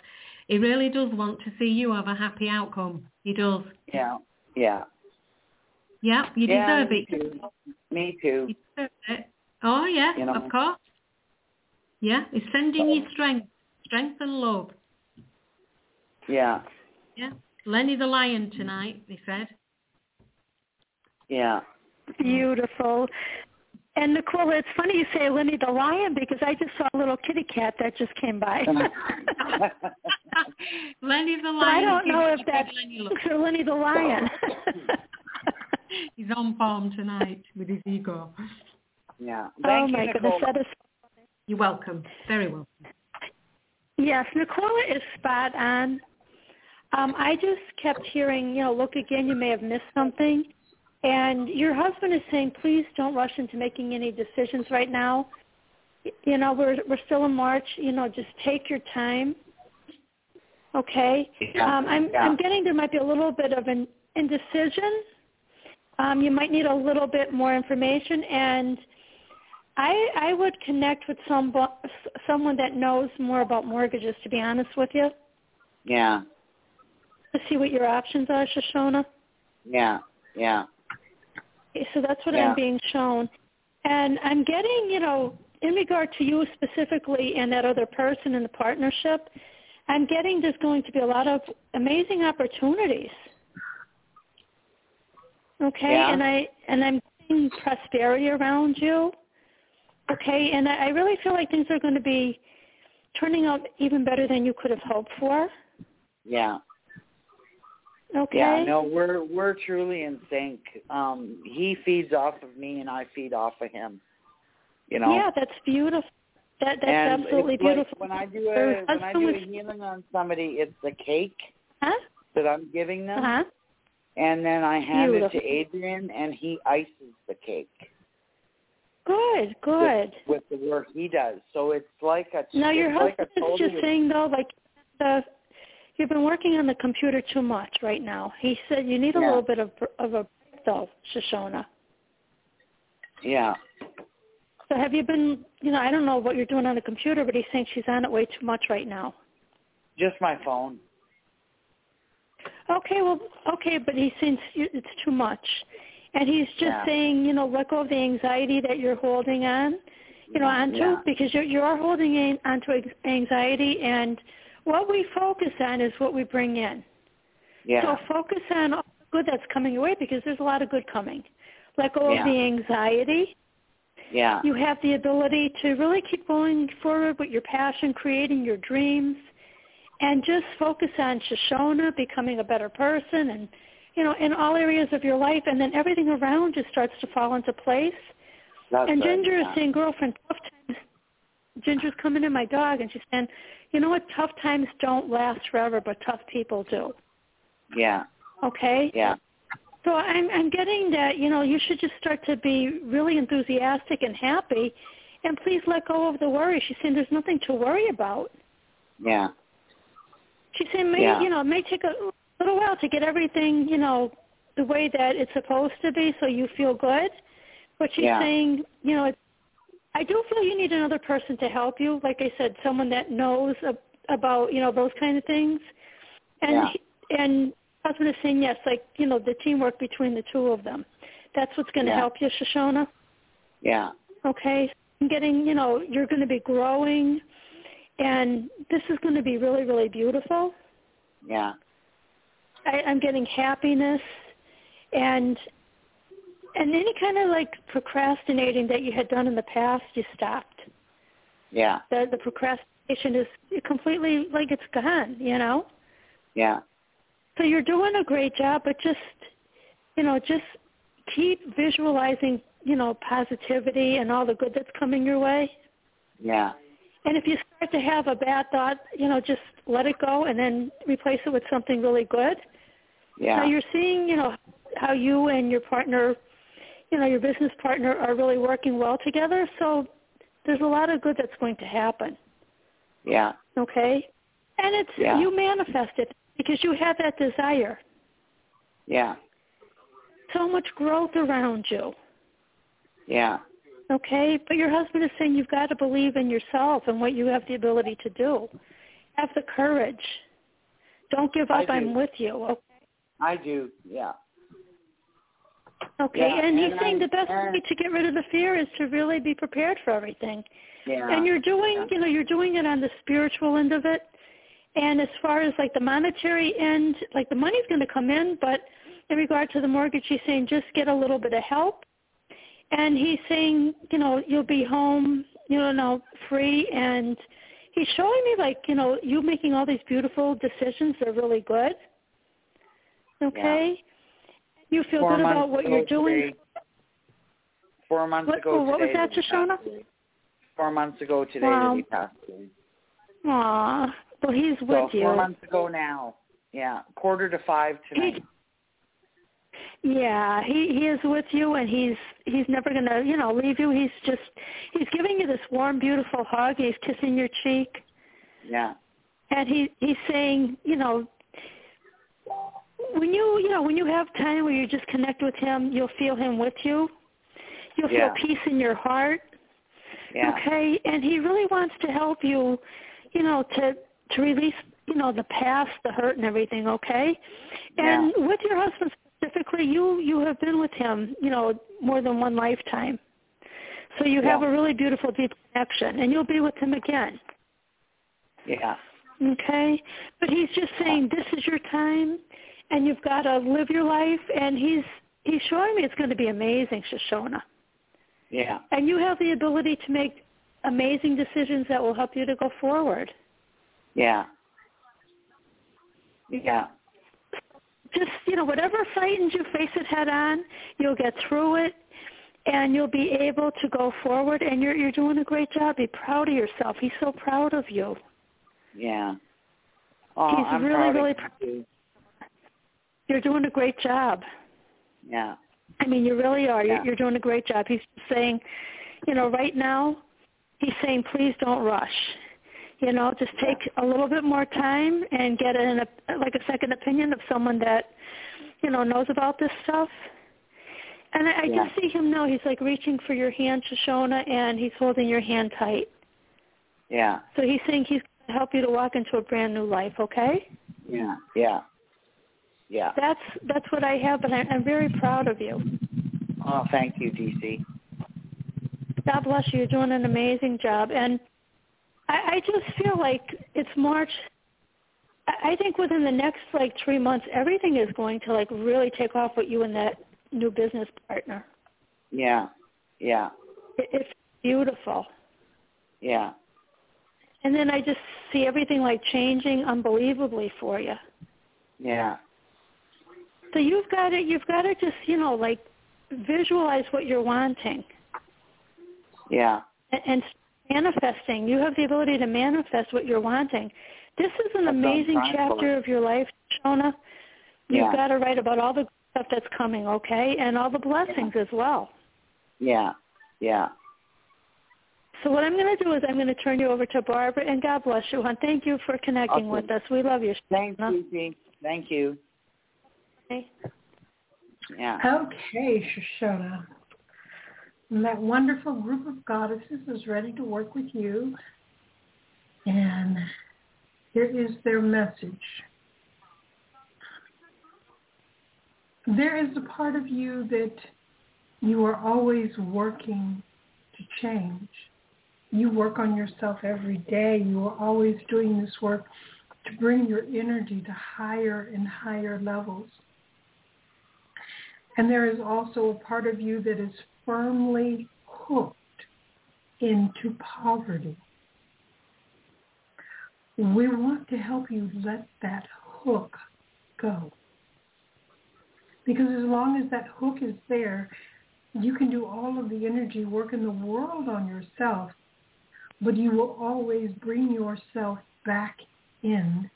he really does want to see you have a happy outcome. He does. yeah, yeah. Yeah, you yeah, deserve me it. Too. Me too. You deserve it. Oh, yeah, You know. of course. Yeah, he's sending you strength, strength and love. Yeah, Yeah. Lenny the Lion tonight, they said. yeah, Beautiful. And Nicole, it's funny you say Lenny the lion because I just saw a little kitty cat that just came by. Lenny the But lion. I don't know if that's Lenny a or Lenny the lion. He's on form tonight with his ego. yeah. oh Thank you, my Nicole. goodness, that is You're welcome. Very welcome. Yes, Nicola is spot on. Um, I just kept hearing, you know, look again, you may have missed something. And your husband is saying, please don't rush into making any decisions right now. You know, we're we're still in March. You know, just take your time. Okay. Yeah, Um, I'm yeah. I'm getting there might be a little bit of an indecision. Um, you might need a little bit more information, and I I would connect with some someone that knows more about mortgages. To be honest with you, Yeah. To see what your options are, Shoshona. Yeah. Yeah. So that's what Yeah. I'm being shown, and I'm getting you know in regard to you specifically and that other person in the partnership. I'm getting there's going to be a lot of amazing opportunities. Okay, Yeah. and I and I'm seeing prosperity around you. Okay, and I I really feel like things are going to be turning out even better than you could have hoped for. Yeah. Okay. Yeah, no, we're we're truly in sync. Um, he feeds off of me, and I feed off of him. You know. Yeah, that's beautiful. That that's and absolutely it's like beautiful. when I do a when I husband do a healing on somebody, it's the cake Huh? that I'm giving them, Uh-huh. and then I hand Beautiful. it to Adrian, and he ices the cake Good, good. with the work he does. So it's like a Now your it's like husband is just saying though, like the you've been working on the computer too much right now. He said you need a Yeah. little bit of of a break though, Shoshona. yeah, So have you been you know, I don't know what you're doing on the computer, but he's saying she's on it way too much right now. just my phone. Okay, well, okay, but he thinks it's too much, and he's just Yeah. saying, you know, let go of the anxiety that you're holding on, you know, mm-hmm. onto Yeah. because you're you are holding in, onto anxiety, and what we focus on is what we bring in. Yeah, So focus on all the good that's coming your way because there's a lot of good coming. Let go Yeah. of the anxiety. yeah, You have the ability to really keep going forward with your passion, creating your dreams, and just focus on Shoshona, becoming a better person, and you know, in all areas of your life, and then everything around just starts to fall into place. That's and right, Ginger is yeah. saying, "Girlfriend, tough times." Ginger's coming in, my dog, and she's saying, "You know what? Tough times don't last forever, but tough people do." Yeah, Okay. yeah, So I'm I'm getting that you know you should just start to be really enthusiastic and happy, and please let go of the worry. She's saying there's nothing to worry about. yeah, She's saying may Yeah. you know it may take a little while to get everything you know the way that it's supposed to be, so you feel good. But she's Yeah. saying you know it's, I do feel you need another person to help you. Like I said, someone that knows ab- about you know those kind of things. And Yeah. he- and husband is saying yes, like you know the teamwork between the two of them. That's what's going to Yeah. help you, Shoshona. yeah, Okay, I'm getting you know you're going to be growing, and this is going to be really really beautiful. yeah, I, I'm getting happiness, and and any kind of like procrastinating that you had done in the past, you stopped. yeah, The the procrastination is completely like it's gone. You know. yeah, So you're doing a great job, but just, you know, just keep visualizing, you know, positivity and all the good that's coming your way. yeah, And if you start to have a bad thought, you know, just let it go and then replace it with something really good. yeah, Now you're seeing, you know, how you and your partner, you know, your business partner are really working well together. So there's a lot of good that's going to happen. yeah, Okay? And it's Yeah. you manifest it because you have that desire. yeah, So much growth around you. yeah, Okay, but your husband is saying you've got to believe in yourself and what you have the ability to do. Have the courage. Don't give up. I'm with you. Okay. I do, yeah, Okay, Yeah, and he's and saying I- the best and- way to get rid of the fear is to really be prepared for everything. yeah. And you're doing, yeah. you know, you're doing it on the spiritual end of it. And as far as like the monetary end, like the money's going to come in, but in regard to the mortgage, he's saying just get a little bit of help and he's saying, you know, you'll be home, you know, free, and he's showing me like, you know, you making all these beautiful decisions. They're really good. Okay. Yeah. You feel Four good about what you're doing. Today. Four months what, ago what today. was that, Shoshana? Four months ago today wow. he passed away. Aw. Well, he's with so, you. Four months ago now. Yeah, quarter to five tonight. He, yeah, he he is with you, and he's he's never gonna you know leave you. He's just he's giving you this warm, beautiful hug. He's kissing your cheek. Yeah. And he he's saying, you know, when you you know when you have time where you just connect with him, you'll feel him with you. You'll yeah. feel peace in your heart. Yeah. Okay, and he really wants to help you, you know, to to release, you know, the past, the hurt and everything, okay? And yeah. with your husband specifically, you you have been with him, you know, more than one lifetime. So you have yeah. a really beautiful deep connection and you'll be with him again. Yeah. Okay? But he's just saying this is your time and you've got to live your life and he's he's showing me it's going to be amazing, Shoshona. Yeah. And you have the ability to make amazing decisions that will help you to go forward. Yeah. Yeah. Just, you know, whatever frightens you, face it head on. You'll get through it and you'll be able to go forward and you're you're doing a great job. Be proud of yourself. He's so proud of you. Yeah. Oh, He's I'm really, proud really of proud. You. You're doing a great job. Yeah. I mean, you really are. Yeah. You're, doing a great job. He's saying, you know, right now, he's saying, please don't rush. You know, just take a little bit more time and get an like a second opinion of someone that, you know, knows about this stuff. And I, I Yeah. just see him now. He's like reaching for your hand, Shoshona, and he's holding your hand tight. Yeah. So he's saying he's going to help you to walk into a brand new life. Okay? Yeah. Yeah. Yeah. That's that's what I have, and I, I'm very proud of you. Oh, thank you, DC. God bless you. You're doing an amazing job, and I, I just feel like it's March. I I think within the next like three months, everything is going to like really take off with you and that new business partner. Yeah. Yeah. It, it's beautiful, Yeah. and then I just see everything like changing unbelievably for you. Yeah. So you've got to you've got to just you know like visualize what you're wanting Yeah. and, and manifesting. You have the ability to manifest what you're wanting. This is an That's amazing chapter of your life, Shona. You've Yeah. got to write about all the stuff that's coming, okay, and all the blessings as well. Yeah. Yeah. So what I'm going to do is I'm going to turn you over to Barbara, and God bless you, hon. Thank you for connecting Awesome. with us. We love you, Thanks, Shona. DC. Thank you. Okay. Yeah. Okay, Shoshona. That wonderful group of goddesses is ready to work with you. And here is their message. There is a part of you that you are always working to change. You work on yourself every day. You are always doing this work to bring your energy to higher and higher levels. And there is also a part of you that is firmly hooked into poverty. We want to help you let that hook go. Because as long as that hook is there, you can do all of the energy work in the world on yourself, but you will always bring yourself back in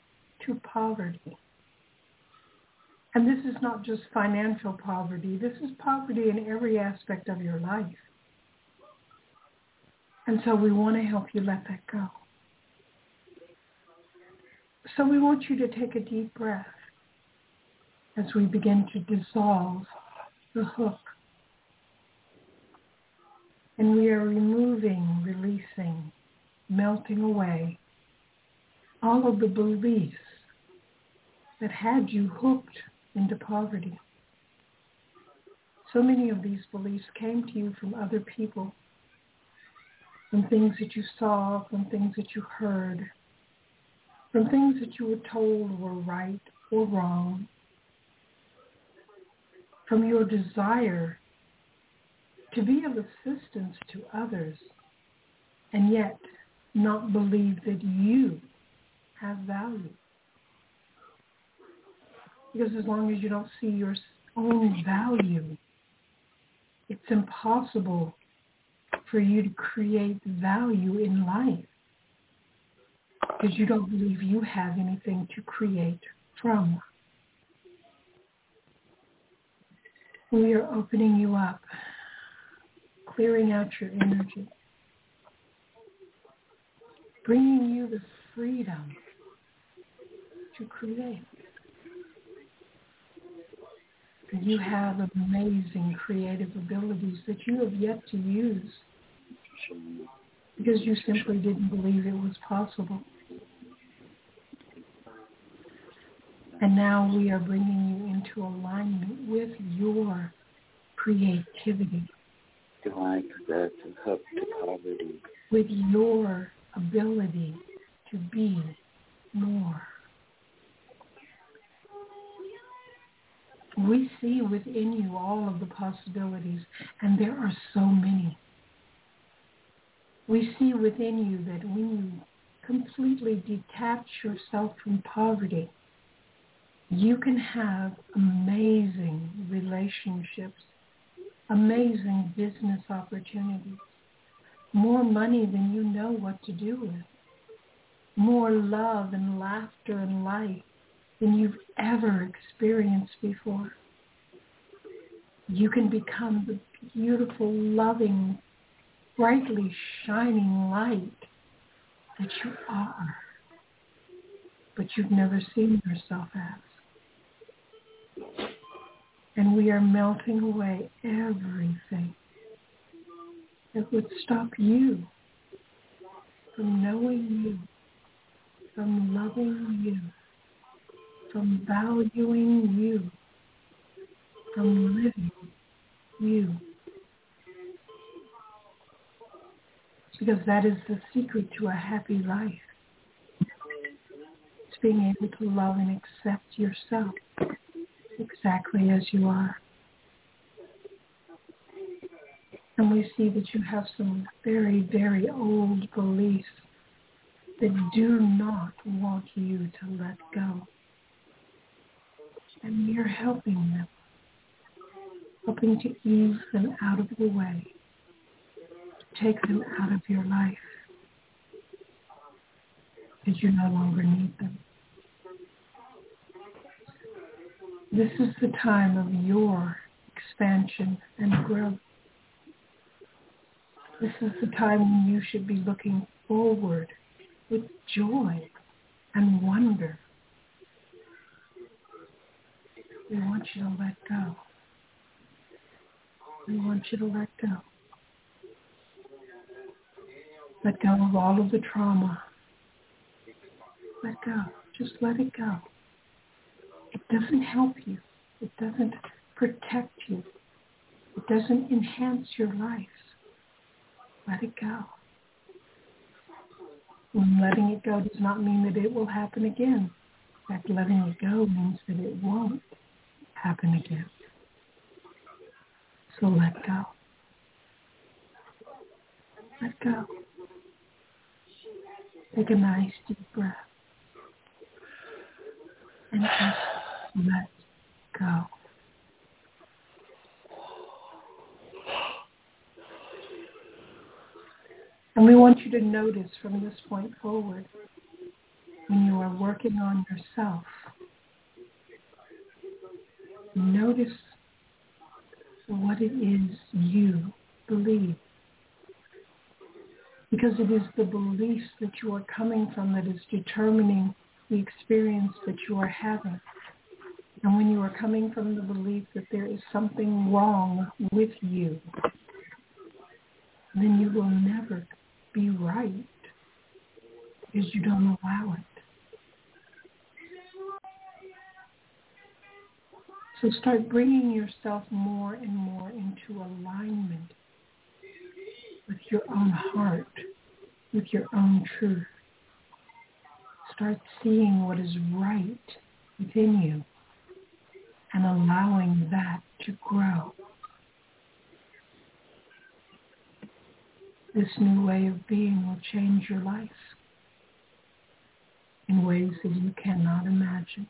to poverty. And this is not just financial poverty. This is poverty in every aspect of your life. And so we want to help you let that go. So we want you to take a deep breath as we begin to dissolve the hook. And we are removing, releasing, melting away all of the beliefs that had you hooked into poverty. So many of these beliefs came to you from other people, from things that you saw, from things that you heard, from things that you were told were right or wrong, from your desire to be of assistance to others and yet not believe that you have value. Because as long as you don't see your own value, it's impossible for you to create value in life because you don't believe you have anything to create from. We are opening you up, clearing out your energy, bringing you the freedom to create. You have amazing creative abilities that you have yet to use because you simply didn't believe it was possible. And now we are bringing you into alignment with your creativity. With your ability to be more. We see within you all of the possibilities, and there are so many. We see within you that when you completely detach yourself from poverty, you can have amazing relationships, amazing business opportunities, more money than you know what to do with, more love and laughter and light than you've ever experienced before. You can become the beautiful, loving, brightly shining light that you are, but you've never seen yourself as. And we are melting away everything that would stop you from knowing you, from loving you, from valuing you, from living you. Because that is the secret to a happy life. It's being able to love and accept yourself exactly as you are. And we see that you have some very, very old beliefs that do not want you to let go. And you're helping them, helping to ease them out of the way, take them out of your life because you no longer need them. This is the time of your expansion and growth. This is the time when you should be looking forward with joy and wonder. We want you to let go. We want you to let go. Let go of all of the trauma. Let go. Just let it go. It doesn't help you. It doesn't protect you. It doesn't enhance your life. Let it go. And letting it go does not mean that it will happen again. In fact, letting it go means that it won't happen again. So let go. Let go. Take a nice deep breath. And just let go. And we want you to notice from this point forward when you are working on yourself, notice what it is you believe. Because it is the beliefs that you are coming from that is determining the experience that you are having. And when you are coming from the belief that there is something wrong with you, then you will never be right because you don't allow it. So start bringing yourself more and more into alignment with your own heart, with your own truth. Start seeing what is right within you and allowing that to grow. This new way of being will change your life in ways that you cannot imagine.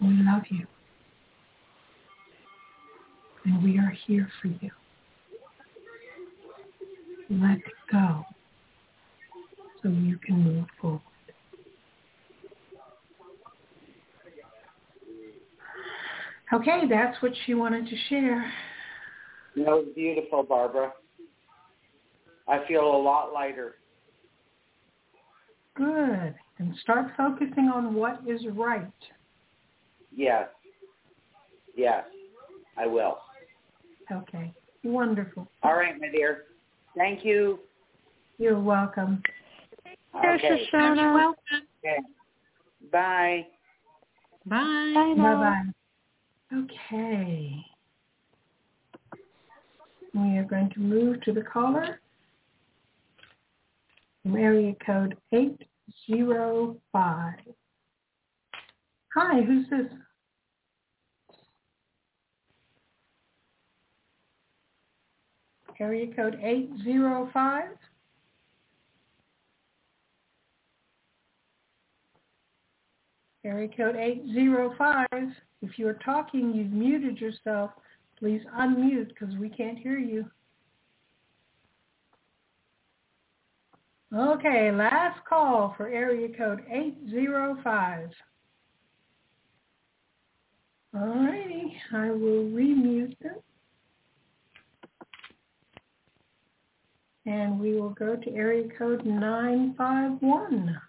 We love you. And we are here for you. Let go so you can move forward. Okay, that's what she wanted to share. That was beautiful, Barbara. I feel a lot lighter. Good. And start focusing on what is right. Yes. Yes, I will. Okay. Wonderful. All right, my dear. Thank you. You're welcome. There's Okay. Shoshana. You're welcome. okay. Bye. Bye. Bye. Bye-bye. Okay. We are going to move to the caller. From area code 805. Hi, who's this? Area code 805. Area code 805. If you're talking, you've muted yourself. Please unmute because we can't hear you. Okay, last call for area code 805. All righty, I will remute them. And we will go to area code 951.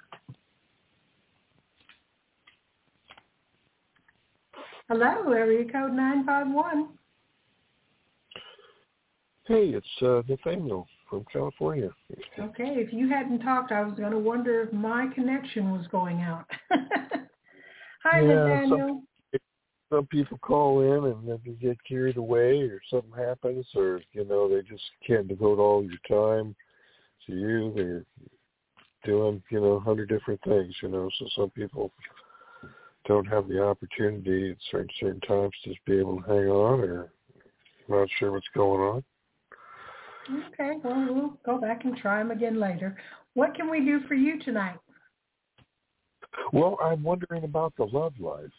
Hello, area code 951. Hey, it's uh, Nathaniel from California. Okay, if you hadn't talked, I was going to wonder if my connection was going out. Hi, Yeah, Nathaniel. Some people call in and then they get carried away, or something happens, or you know they just can't devote all your time to you. They're doing you know a hundred different things, you know. So some people don't have the opportunity at certain certain times to just be able to hang on, or not sure what's going on. Okay, well, we'll go back and try them again later. What can we do for you tonight? Well, I'm wondering about the love life.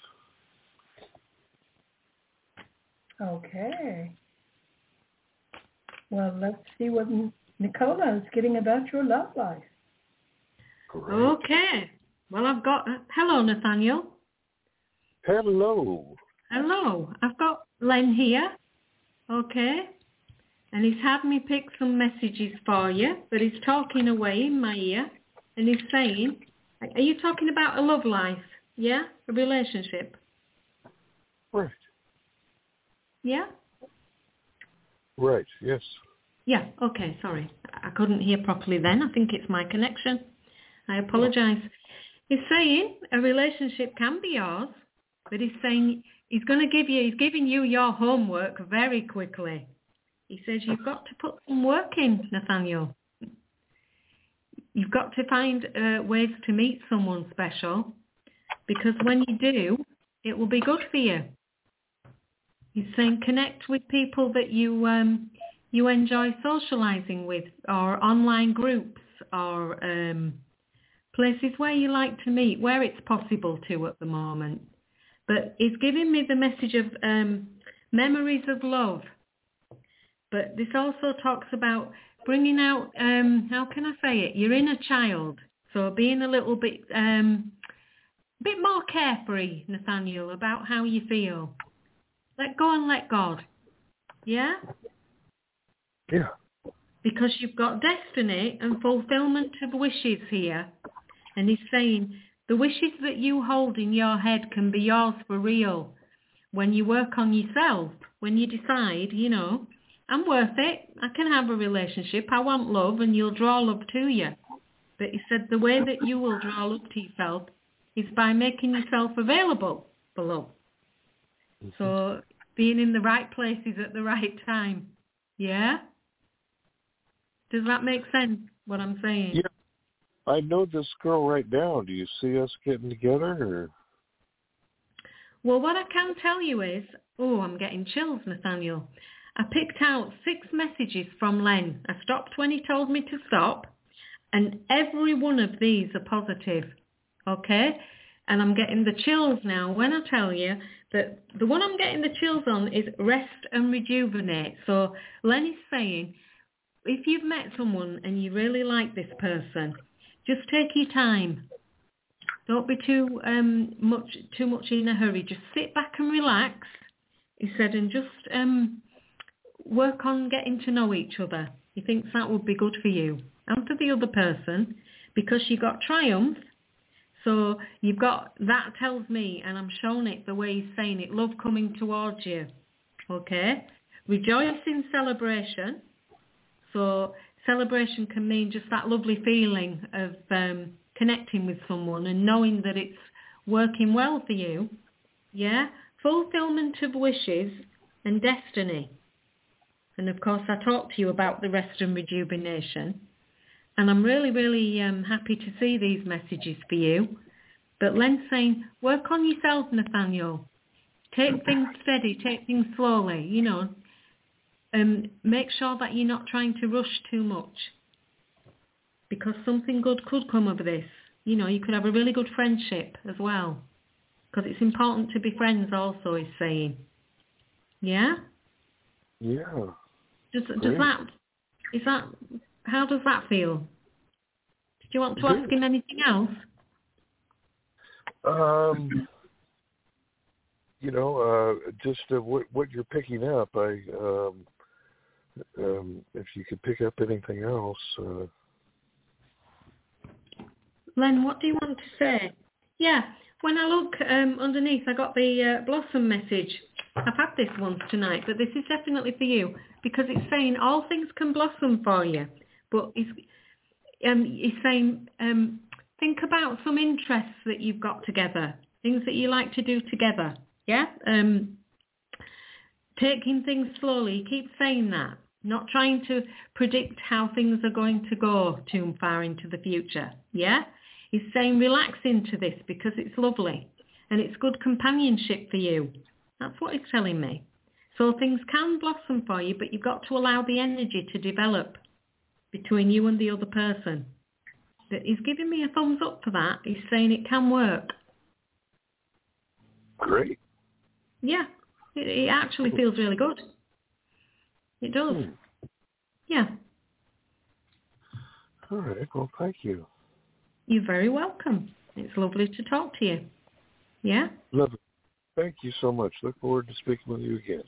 Okay. Well, let's see what Nicola is getting about your love life. Great. Okay. Well, I've got. Uh, hello, Nathaniel. Hello. Hello. I've got Len here. Okay. And he's had me pick some messages for you, but he's talking away in my ear, and he's saying, "Are you talking about a love life? Yeah, a relationship? Yeah." Right. Yes. Yeah, okay, sorry. I couldn't hear properly then. I think it's my connection. I apologise. He's saying a relationship can be yours, but he's saying he's going to give you, he's giving you your homework very quickly. He says you've got to put some work in, Nathaniel. You've got to find uh, ways to meet someone special because when you do, it will be good for you. He's saying connect with people that you um, you enjoy socializing with or online groups or um, places where you like to meet, where it's possible to at the moment. But he's giving me the message of um, memories of love. But this also talks about bringing out, um, how can I say it, your inner child. So being a little bit, um, bit more carefree, Nathaniel, about how you feel. Let go and let God. Yeah? Yeah. because you've got destiny and fulfillment of wishes here. And he's saying the wishes that you hold in your head can be yours for real when you work on yourself, when you decide, you know, I'm worth it. I can have a relationship. I want love and you'll draw love to you. But he said the way that you will draw love to yourself is by making yourself available for love. Mm-hmm. So being in the right places at the right time. Yeah? Does that make sense, what I'm saying? Yeah. I know this girl right now. Do you see us getting together or Well, what I can tell you is, oh, I'm getting chills, Nathaniel. I picked out six messages from Len. I stopped when he told me to stop, and every one of these are positive. Okay? And I'm getting the chills now when I tell you that the one I'm getting the chills on is rest and rejuvenate. So Len is saying, if you've met someone and you really like this person, just take your time. Don't be too um, much too much in a hurry. Just sit back and relax. He said, and just um, work on getting to know each other. He thinks that would be good for you and for the other person because you got triumph. So you've got, that tells me, and I'm showing it the way he's saying it, love coming towards you. Okay? Rejoice in celebration. So celebration can mean just that lovely feeling of um, connecting with someone and knowing that it's working well for you. Yeah? Fulfillment of wishes and destiny. And of course, I talked to you about the rest and rejuvenation. And I'm really, really um, happy to see these messages for you. But Len's saying, work on yourself, Nathaniel. Take things steady, take things slowly, you know. Um, make sure that you're not trying to rush too much. Because something good could come of this. You know, you could have a really good friendship as well. Because it's important to be friends also, he's saying. Yeah? Yeah. Does does that is that how does that feel? Do you want to ask him anything else? Um, you know, uh, just uh, what what you're picking up. I um, um, if you could pick up anything else. Uh... Len, what do you want to say? Yeah, when I look um, underneath, I got the uh, blossom message. I've had this once tonight, but this is definitely for you because it's saying all things can blossom for you. But it's, um, it's saying um, think about some interests that you've got together, things that you like to do together. Yeah. Um, taking things slowly. Keep saying that. Not trying to predict how things are going to go too far into the future. Yeah. He's saying relax into this because it's lovely and it's good companionship for you. That's what he's telling me. So things can blossom for you, but you've got to allow the energy to develop between you and the other person. He's giving me a thumbs up for that. He's saying it can work. Great. Yeah, it, it actually feels really good. It does. Hmm. Yeah. All right. Well, thank you. You're very welcome. It's lovely to talk to you. Yeah? Lovely. Thank you so much. Look forward to speaking with you again.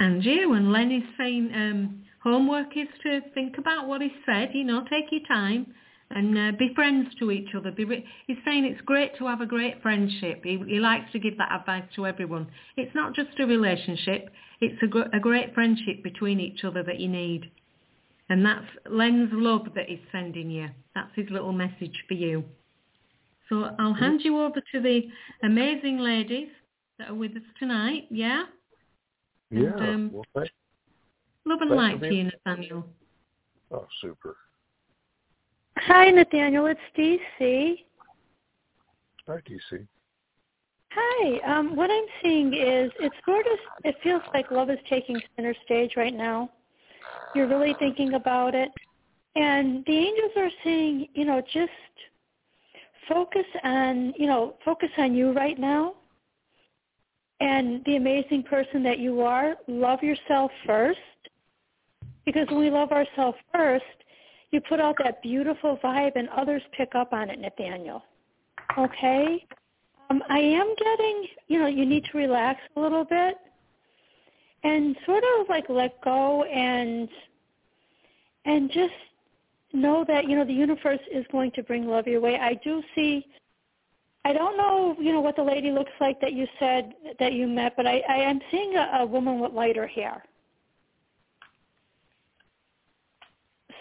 And you and Len is saying um, homework is to think about what he said. You know, take your time and uh, be friends to each other. Be re- he's saying it's great to have a great friendship. He, he likes to give that advice to everyone. It's not just a relationship. It's a, gr- a great friendship between each other that you need. And that's Len's love that he's sending you. That's his little message for you. So I'll hand you over to the amazing ladies that are with us tonight. Yeah. Yeah. And, um, well, thank, love and light to you, Nathaniel. Oh, super. Hi, Nathaniel. It's DC. Hi, DC. Hi. Um, what I'm seeing is it's sort of it feels like love is taking center stage right now. You're really thinking about it, and the angels are saying, you know, just focus on, you know, focus on you right now and the amazing person that you are. Love yourself first. Because when we love ourselves first, you put out that beautiful vibe and others pick up on it, Nathaniel. Okay? Um, I am getting, you know, you need to relax a little bit and sort of like let go and and just know that you know the universe is going to bring love your way. I do see. I don't know, you know, what the lady looks like that you said that you met, but I, I am seeing a, a woman with lighter hair.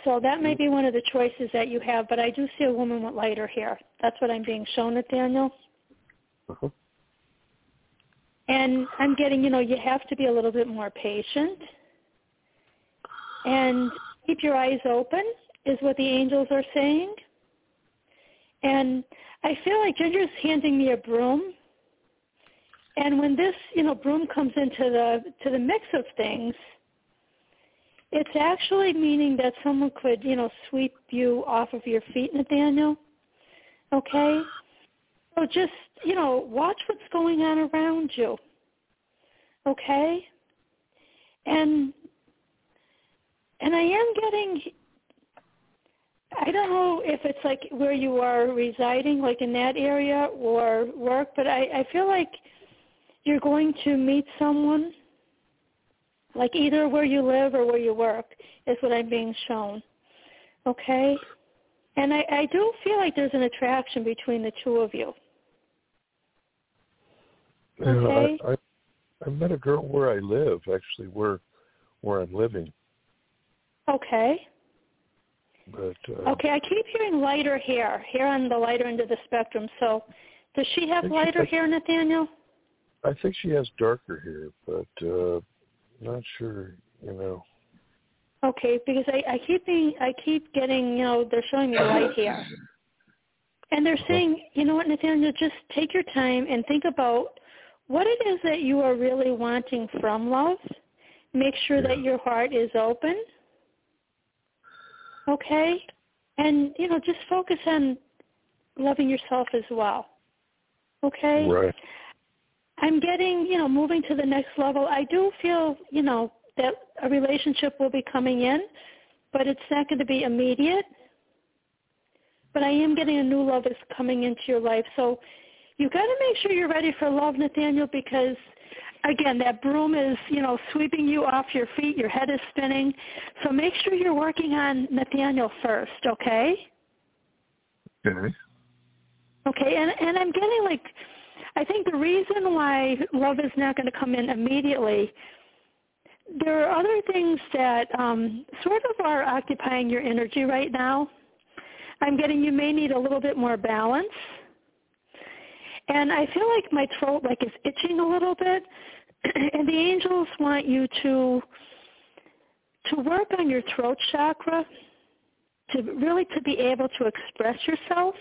So that may be one of the choices that you have, but I do see a woman with lighter hair. That's what I'm being shown, Nathaniel. Uh-huh. And I'm getting, you know, you have to be a little bit more patient and keep your eyes open is what the angels are saying. And I feel like Ginger's handing me a broom. And when this, you know, broom comes into the to the mix of things, it's actually meaning that someone could, you know, sweep you off of your feet, Nathaniel. Okay? So just, you know, watch what's going on around you. Okay? And and I am getting I don't know if it's like where you are residing, like in that area or work, but I, I feel like you're going to meet someone, like either where you live or where you work, is what I'm being shown. Okay? And I, I do feel like there's an attraction between the two of you. Okay. I, I I met a girl where I live, actually, where where I'm living. Okay. But uh, okay, I keep hearing lighter hair, hair on the lighter end of the spectrum. So, does she have lighter hair, Nathaniel? I think she has darker hair, but uh not sure. You know. Okay, because I, I keep being, I keep getting, you know, they're showing me light here. and they're saying, you know what, Nathaniel, just take your time and think about what it is that you are really wanting from love. Make sure Yeah. that your heart is open. Okay? And, you know, just focus on loving yourself as well. Okay? Right. I'm getting, you know, moving to the next level. I do feel, you know, that a relationship will be coming in, but it's not going to be immediate. But I am getting a new love is coming into your life. So you've got to make sure you're ready for love, Nathaniel, because again, that broom is, you know, sweeping you off your feet. Your head is spinning. So make sure you're working on Nathaniel first, okay? Okay. Okay, and and I'm getting like, I think the reason why love is not going to come in immediately. There are other things that um, sort of are occupying your energy right now. I'm getting you may need a little bit more balance. And I feel like my throat like is itching a little bit. and the angels want you to to work on your throat chakra to really to be able to express yourself.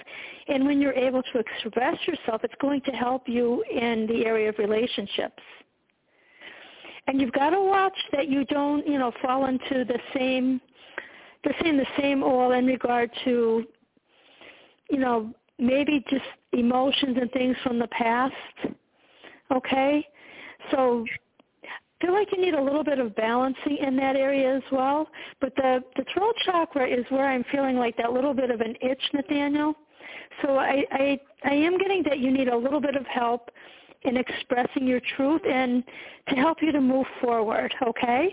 And when you're able to express yourself it's going to help you in the area of relationships. And you've got to watch that you don't you know fall into the same the same, the same oil in regard to you know maybe just emotions and things from the past okay? So feel like you need a little bit of balancing in that area as well. But the the throat chakra is where I'm feeling like that little bit of an itch, Nathaniel. So I I, I am getting that you need a little bit of help in expressing your truth and to help you to move forward. Okay.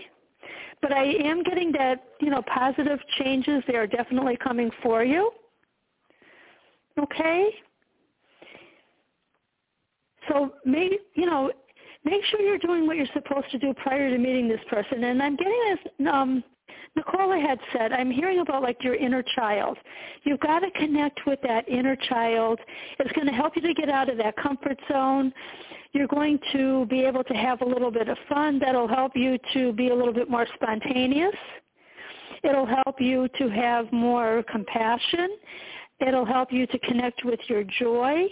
But I am getting that you know positive changes. They are definitely coming for you. Okay. So maybe you know make sure you're doing what you're supposed to do prior to meeting this person. And I'm getting this, um, Nicola had said, I'm hearing about like your inner child. You've got to connect with that inner child. It's going to help you to get out of that comfort zone. You're going to be able to have a little bit of fun. That'll help you to be a little bit more spontaneous. It'll help you to have more compassion. It'll help you to connect with your joy.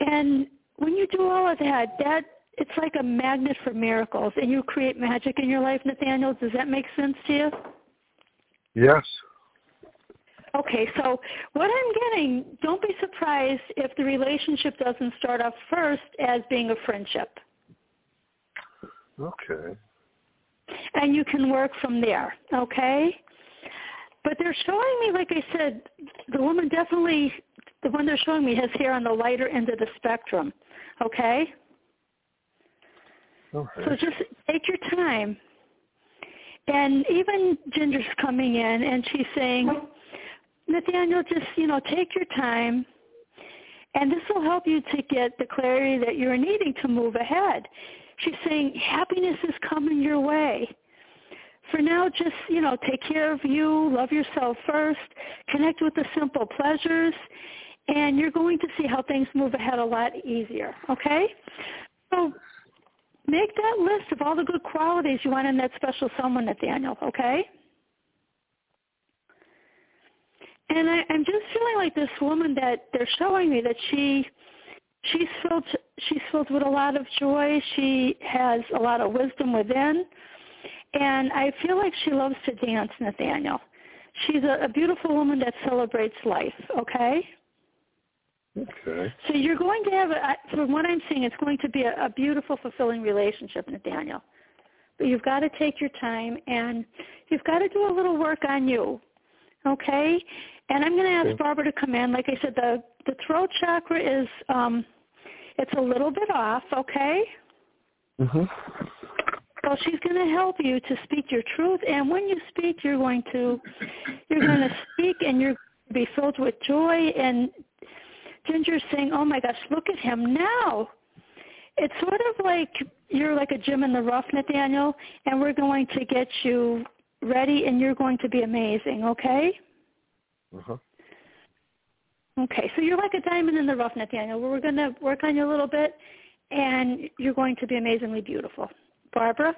And when you do all of that, that it's like a magnet for miracles and you create magic in your life, Nathaniel. Does that make sense to you? Yes. Okay, so what I'm getting, don't be surprised if the relationship doesn't start off first as being a friendship. Okay. And you can work from there, okay? But they're showing me, like I said, the woman definitely, the one they're showing me has hair on the lighter end of the spectrum, okay? So just take your time. And even Ginger's coming in and she's saying, Nathaniel, just, you know, take your time. And this will help you to get the clarity that you're needing to move ahead. She's saying happiness is coming your way. For now, just, you know, take care of you, love yourself first, connect with the simple pleasures, and you're going to see how things move ahead a lot easier, okay? So make that list of all the good qualities you want in that special someone, Nathaniel, okay? And I, I'm just feeling like this woman that they're showing me that she she's filled she's filled with a lot of joy. She has a lot of wisdom within. And I feel like she loves to dance, Nathaniel. She's a, a beautiful woman that celebrates life, okay? Okay. So you're going to have, a, from what I'm seeing, it's going to be a, a beautiful, fulfilling relationship, Nathaniel. But you've got to take your time and you've got to do a little work on you, okay? And I'm going to ask Okay. Barbara to come in. Like I said, the the throat chakra is um, it's a little bit off, okay? Mhm. So she's going to help you to speak your truth, and when you speak, you're going to you're going to speak, and you're going to be filled with joy. And Ginger's saying, "Oh my gosh, look at him now!" It's sort of like you're like a gym in the rough, Nathaniel, and we're going to get you ready, and you're going to be amazing. Okay? Uh-huh. Okay, so you're like a diamond in the rough, Nathaniel. We're going to work on you a little bit, and you're going to be amazingly beautiful. Barbara?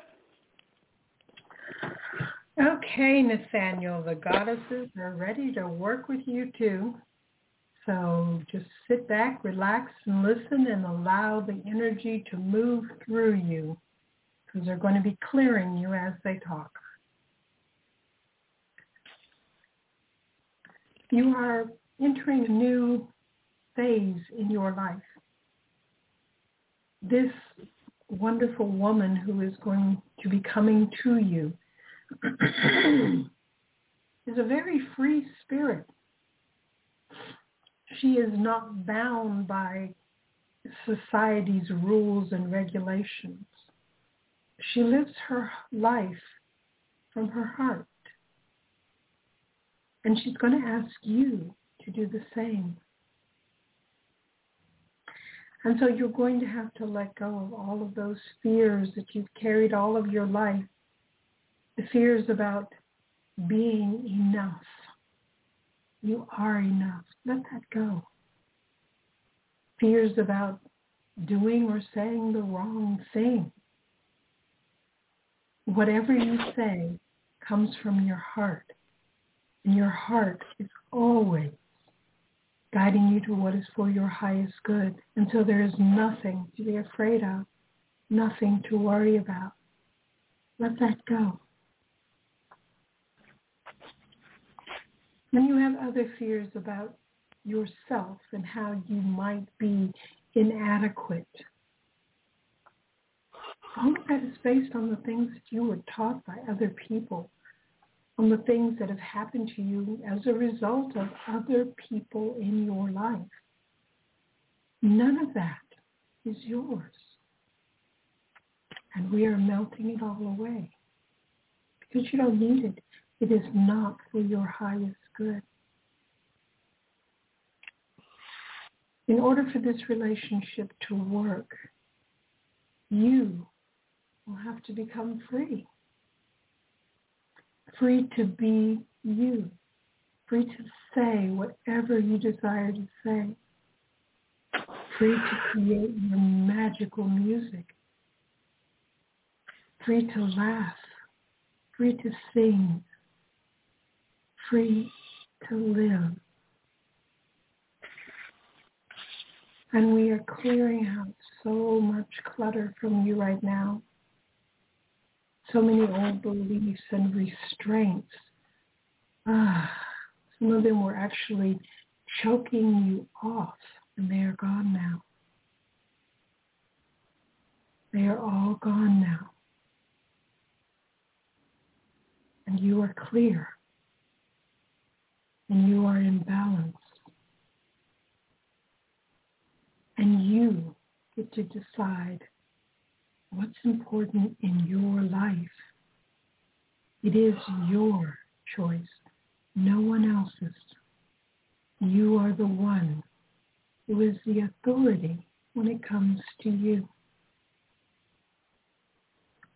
Okay, Nathaniel, the goddesses are ready to work with you too. So just sit back, relax, and listen and allow the energy to move through you because they're going to be clearing you as they talk. You are entering a new phase in your life. This wonderful woman who is going to be coming to you is a very free spirit. She is not bound by society's rules and regulations. She lives her life from her heart. And she's going to ask you to do the same. And so you're going to have to let go of all of those fears that you've carried all of your life. The fears about being enough. You are enough. Let that go. Fears about doing or saying the wrong thing. Whatever you say comes from your heart. And your heart is always guiding you to what is for your highest good. And so there is nothing to be afraid of, nothing to worry about. Let that go. When you have other fears about yourself and how you might be inadequate, all of that is based on the things that you were taught by other people, on the things that have happened to you as a result of other people in your life. None of that is yours. And we are melting it all away because you don't need it. It is not for your highest good. In order for this relationship to work, you will have to become free. Free to be you. Free to say whatever you desire to say. Free to create your magical music. Free to laugh. Free to sing. Free to live. And we are clearing out so much clutter from you right now. So many old beliefs and restraints. Ah, some of them were actually choking you off, and they are gone now. They are all gone now. And you are clear. And you are in balance. And you get to decide what's important in your life. It is your choice, no one else's. You are the one who is the authority when it comes to you.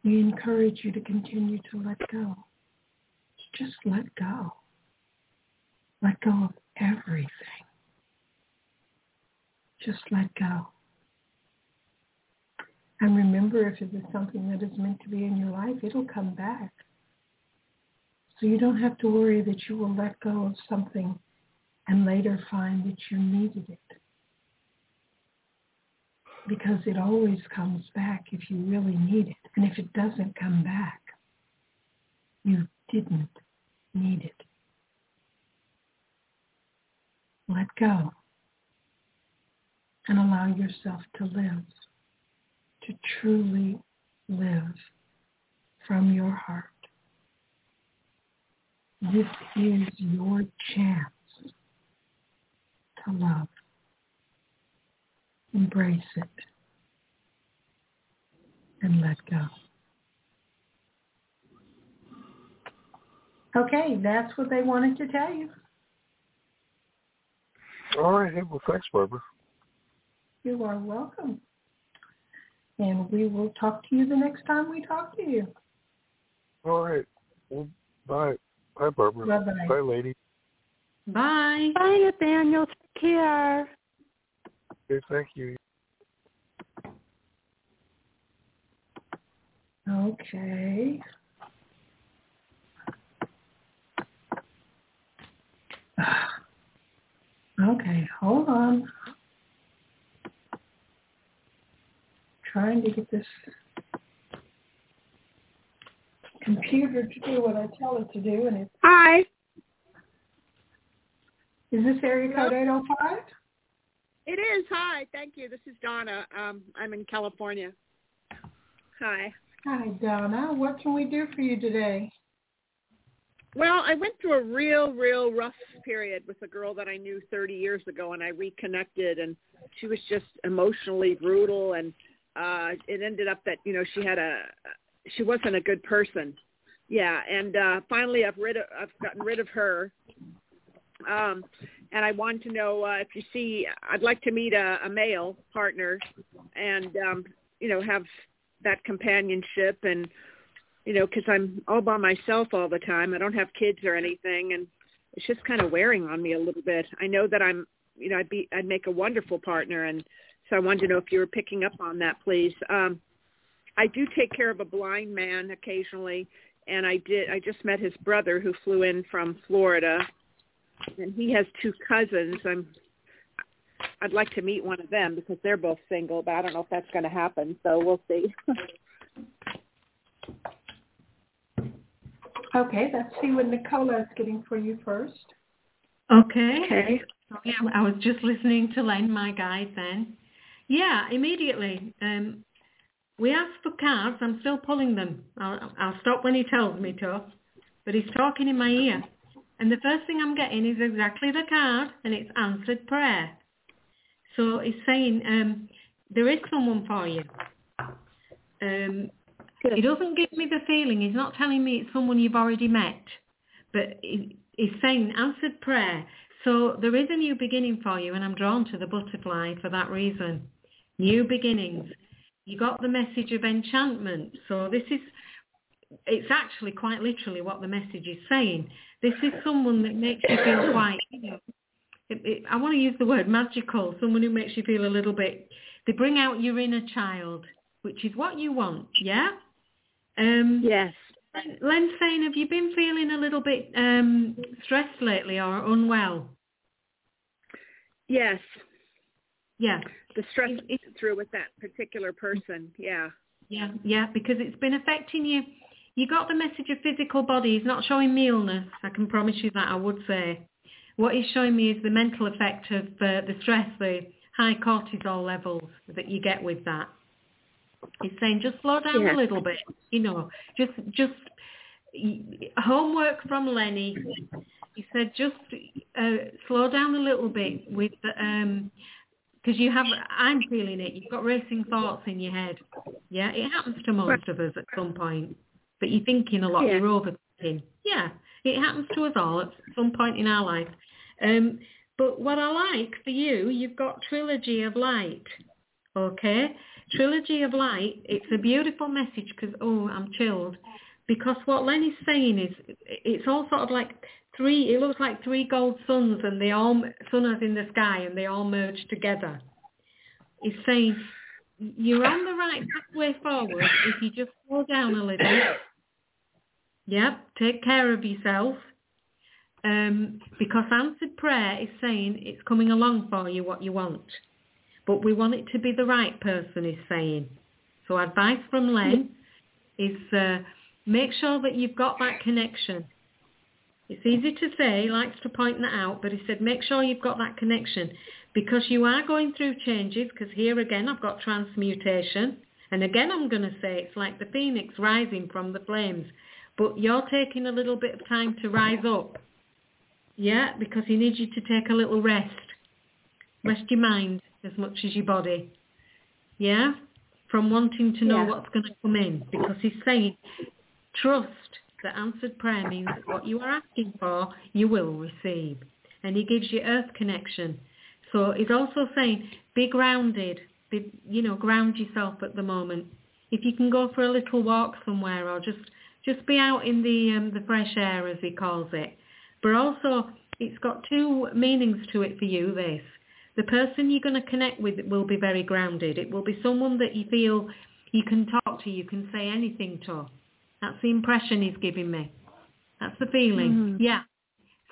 We encourage you to continue to let go. Just let go. Let go of everything. Just let go. And remember, if it is something that is meant to be in your life, it'll come back. So you don't have to worry that you will let go of something and later find that you needed it. because it always comes back if you really need it. And if it doesn't come back, you didn't need it. Let go and allow yourself to live, to truly live from your heart. This is your chance to love. Embrace it and let go. Okay, that's what they wanted to tell you. All right. Hey, well, thanks, Barbara. You are welcome. And we will talk to you the next time we talk to you. All right. Well, bye. Bye, Barbara. Bye-bye. Bye, lady. Bye. Bye, Nathaniel. Take care. Okay, thank you. Okay. Okay, hold on. Trying to get this computer to do what I tell it to do, and it's Hi. is this area code 805? It is. Hi. Thank you. This is Donna. Um, I'm in California. Hi. Hi, Donna. What can we do for you today? Well, I went through a real, real rough period with a girl that I knew 30 years ago, and I reconnected, and she was just emotionally brutal, and uh, it ended up that you know she had a, she wasn't a good person. Yeah, and uh, finally I've rid of, I've gotten rid of her. Um, and I want to know uh, if you see, I'd like to meet a, a male partner, and um, you know have that companionship and you know, because I'm all by myself all the time. I don't have kids or anything, and it's just kind of wearing on me a little bit. I know that I'm, you know, I'd be, I'd make a wonderful partner, and so I wanted to know if you were picking up on that, please. Um, I do take care of a blind man occasionally, and I did. I just met his brother who flew in from Florida, and he has two cousins. I'm. I'd like to meet one of them because they're both single, but I don't know if that's going to happen. So we'll see. Okay, let's see what Nicola is getting for you first. Okay. Okay. Yeah, I was just listening to Len my guide then. Yeah, immediately. Um, we asked for cards. I'm still pulling them. I'll, I'll stop when he tells me to. But he's talking in my ear. And the first thing I'm getting is exactly the card, and it's answered prayer. So he's saying, um, there is someone for you. Um, he doesn't give me the feeling. He's not telling me it's someone you've already met. But he's saying answered prayer. So there is a new beginning for you, and I'm drawn to the butterfly for that reason. New beginnings. You got the message of enchantment. So this is, it's actually quite literally what the message is saying. This is someone that makes you feel quite, you know, it, it, I want to use the word magical, someone who makes you feel a little bit, they bring out your inner child, which is what you want, yeah? Um, Yes. Len's saying, have you been feeling a little bit um, stressed lately or unwell? Yes. Yeah, The stress It- it- through with that particular person. Yeah. yeah, yeah, because it's been affecting you. You got the message of physical body. He's not showing me illness. I can promise you that, I would say. What he's showing me is the mental effect of uh, the stress, the high cortisol levels that you get with that. He's saying just slow down Yeah. a little bit, you know, just just homework from Lenny. He said just uh, slow down a little bit with um because you have I'm feeling it. You've got racing thoughts in your head. Yeah, it happens to most of us at some point. But you're thinking a lot. Yeah. You're overthinking. Yeah, it happens to us all at some point in our life. Um, but what I like for you, you've got Trilogy of Light. Okay, Trilogy of Light. It's a beautiful message because oh, I'm chilled. Because what Lenny's saying is, it's all sort of like three. It looks like three gold suns, and they all sun is in the sky, and they all merge together. He's saying you're on the right pathway forward if you just slow down a little. Yep, take care of yourself. Um, because answered prayer is saying it's coming along for you what you want. But we want it to be the right person, he's saying. So advice from Len is uh, make sure that you've got that connection. It's easy to say, he likes to point that out, but he said make sure you've got that connection because you are going through changes because here again I've got transmutation and again I'm going to say it's like the phoenix rising from the flames but you're taking a little bit of time to rise up. Yeah, because he needs you to take a little rest. Rest your mind as much as your body. Yeah? From wanting to know Yeah. what's going to come in because he's saying trust that answered prayer means that what you are asking for you will receive. And he gives you earth connection. So he's also saying be grounded, be, you know, ground yourself at the moment. If you can go for a little walk somewhere or just just be out in the um, the fresh air as he calls it. But also it's got two meanings to it for you this. The person you're going to connect with will be very grounded. It will be someone that you feel you can talk to, you can say anything to. That's the impression he's giving me. That's the feeling. Hmm. Yeah.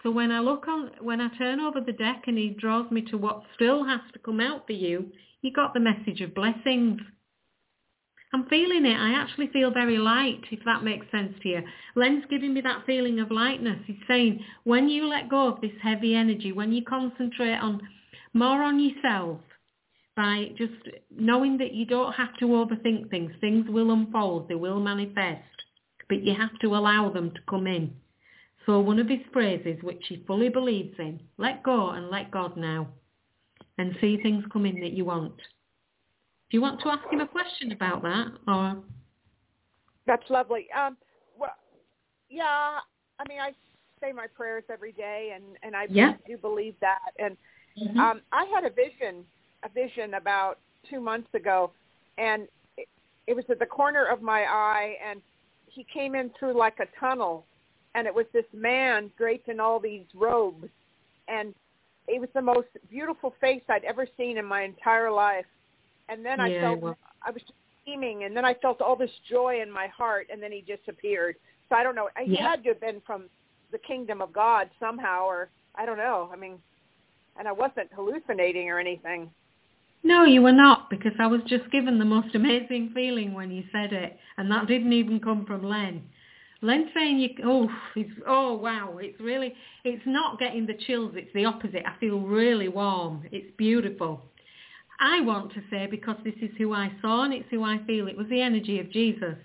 So when I look on, when I turn over the deck and he draws me to what still has to come out for you, you got the message of blessings. I'm feeling it. I actually feel very light, if that makes sense to you. Len's giving me that feeling of lightness. He's saying when you let go of this heavy energy, when you concentrate on more on yourself, by just knowing that you don't have to overthink things, things will unfold, they will manifest, but you have to allow them to come in. So one of his phrases, which he fully believes in, let go and let God now, and see things come in that you want. Do you want to ask him a question about that, or That's lovely. Um, well, yeah. I mean, I say my prayers every day, and and I Yeah. do believe that. And Mhm. um, I had a vision, a vision about two months ago, and it, it was at the corner of my eye, and he came in through like a tunnel, and it was this man draped in all these robes, and it was the most beautiful face I'd ever seen in my entire life. And then I Yeah, felt well- I was beaming, and then I felt all this joy in my heart, and then he disappeared. So I don't know. He Yeah. had to have been from the kingdom of God somehow, or I don't know. I mean, and I wasn't hallucinating or anything. No, you were not, because I was just given the most amazing feeling when you said it, and that didn't even come from Len. Len saying you, oh, it's, oh wow, it's really, it's not getting the chills, it's the opposite. I feel really warm. It's beautiful. I want to say, because this is who I saw and it's who I feel, it was the energy of Jesus.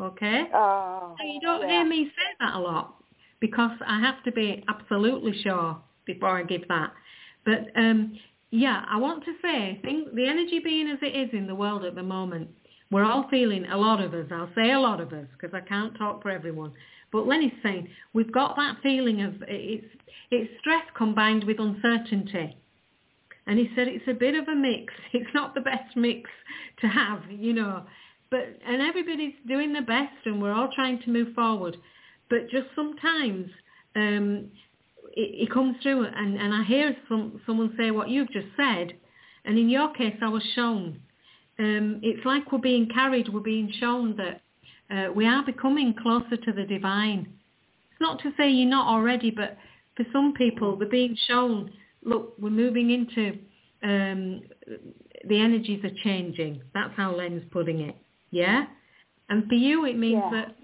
Okay? Oh, So you don't yeah. hear me say that a lot because I have to be absolutely sure before I give that. But um, yeah, I want to say, think the energy being as it is in the world at the moment, we're all feeling, a lot of us, I'll say a lot of us because I can't talk for everyone, but Lenny's saying we've got that feeling of it's, it's stress combined with uncertainty. And he said it's a bit of a mix. It's not the best mix to have, you know. But and everybody's doing their best and we're all trying to move forward. But just sometimes um, it, it comes through and, and I hear some, someone say what you've just said. And in your case, I was shown. Um, it's like we're being carried, we're being shown that uh, we are becoming closer to the divine. It's not to say you're not already, but for some people, they're being shown, look, we're moving into, um, the energies are changing. That's how Len's putting it. Yeah? And for you, it means Yeah. that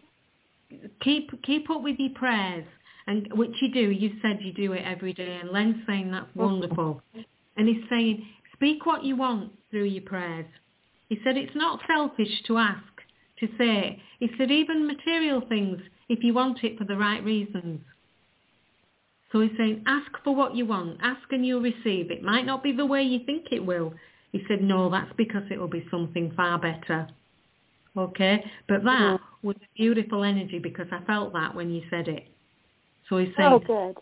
keep keep up with your prayers, and which you do. You said you do it every day, and Len's saying that's oh. wonderful. And he's saying, speak what you want through your prayers. He said it's not selfish to ask, to say. He said even material things, if you want it for the right reasons. So he's saying, ask for what you want. Ask and you'll receive. It might not be the way you think it will. He said, no, that's because it will be something far better. Okay? But that was a beautiful energy because I felt that when you said it. So he's saying, Oh, good.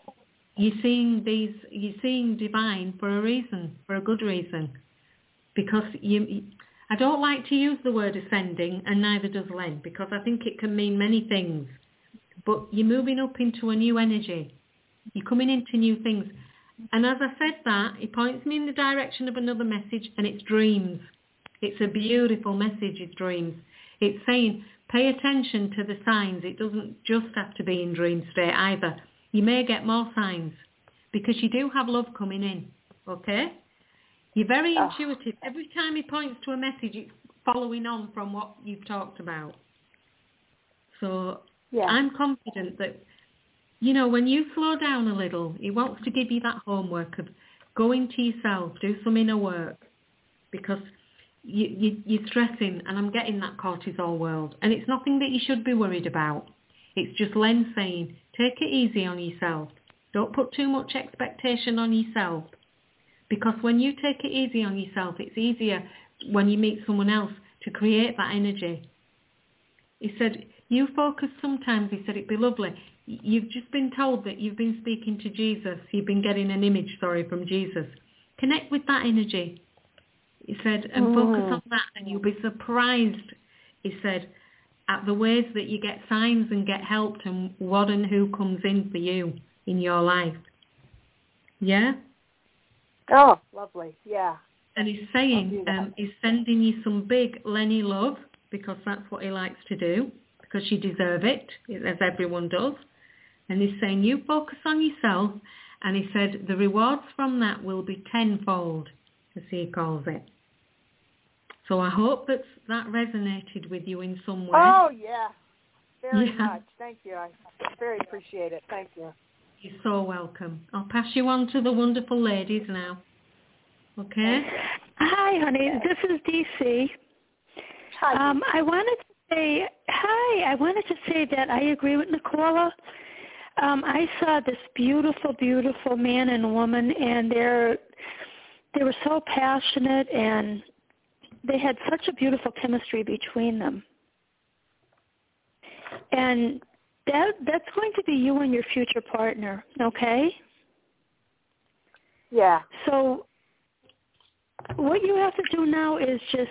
you're seeing these, you're seeing divine for a reason, for a good reason. Because you, I don't like to use the word ascending and neither does Len because I think it can mean many things. But you're moving up into a new energy. You're coming into new things. And as I said that, it points me in the direction of another message and it's dreams. It's a beautiful message of dreams. It's saying pay attention to the signs. It doesn't just have to be in dream state either. You may get more signs because you do have love coming in. Okay? You're very Oh. intuitive. Every time he points to a message, it's following on from what you've talked about. So Yeah. I'm confident that, you know, when you slow down a little, he wants to give you that homework of go into yourself, do some inner work, because you, you, you're stressing, and I'm getting that cortisol world, and it's nothing that you should be worried about. It's just Len saying, take it easy on yourself. Don't put too much expectation on yourself. Because when you take it easy on yourself, it's easier when you meet someone else to create that energy. He said, you focus sometimes, he said, it'd be lovely. You've just been told that you've been speaking to Jesus. You've been getting an image, sorry, from Jesus. Connect with that energy. He said, and focus Mm. on that and you'll be surprised, he said, at the ways that you get signs and get helped and what and who comes in for you in your life. Yeah? Oh, lovely. Yeah. And he's saying um, he's sending you some big Lenny love because that's what he likes to do because you deserve it, as everyone does. And he's saying you focus on yourself and he said the rewards from that will be tenfold, as he calls it. So I hope that that resonated with you in some way. Oh, yeah. Very Yeah. much. Thank you. I very appreciate it. Thank you. You're so welcome. I'll pass you on to the wonderful ladies now. Okay? Hi, honey. This is DC. Hi. Um, I wanted to say hi. I wanted to say that I agree with Nicola. Um, I saw this beautiful, beautiful man and woman, and they're they were so passionate, and they had such a beautiful chemistry between them. And that that's going to be you and your future partner, okay? yeah. So what you have to do now is just,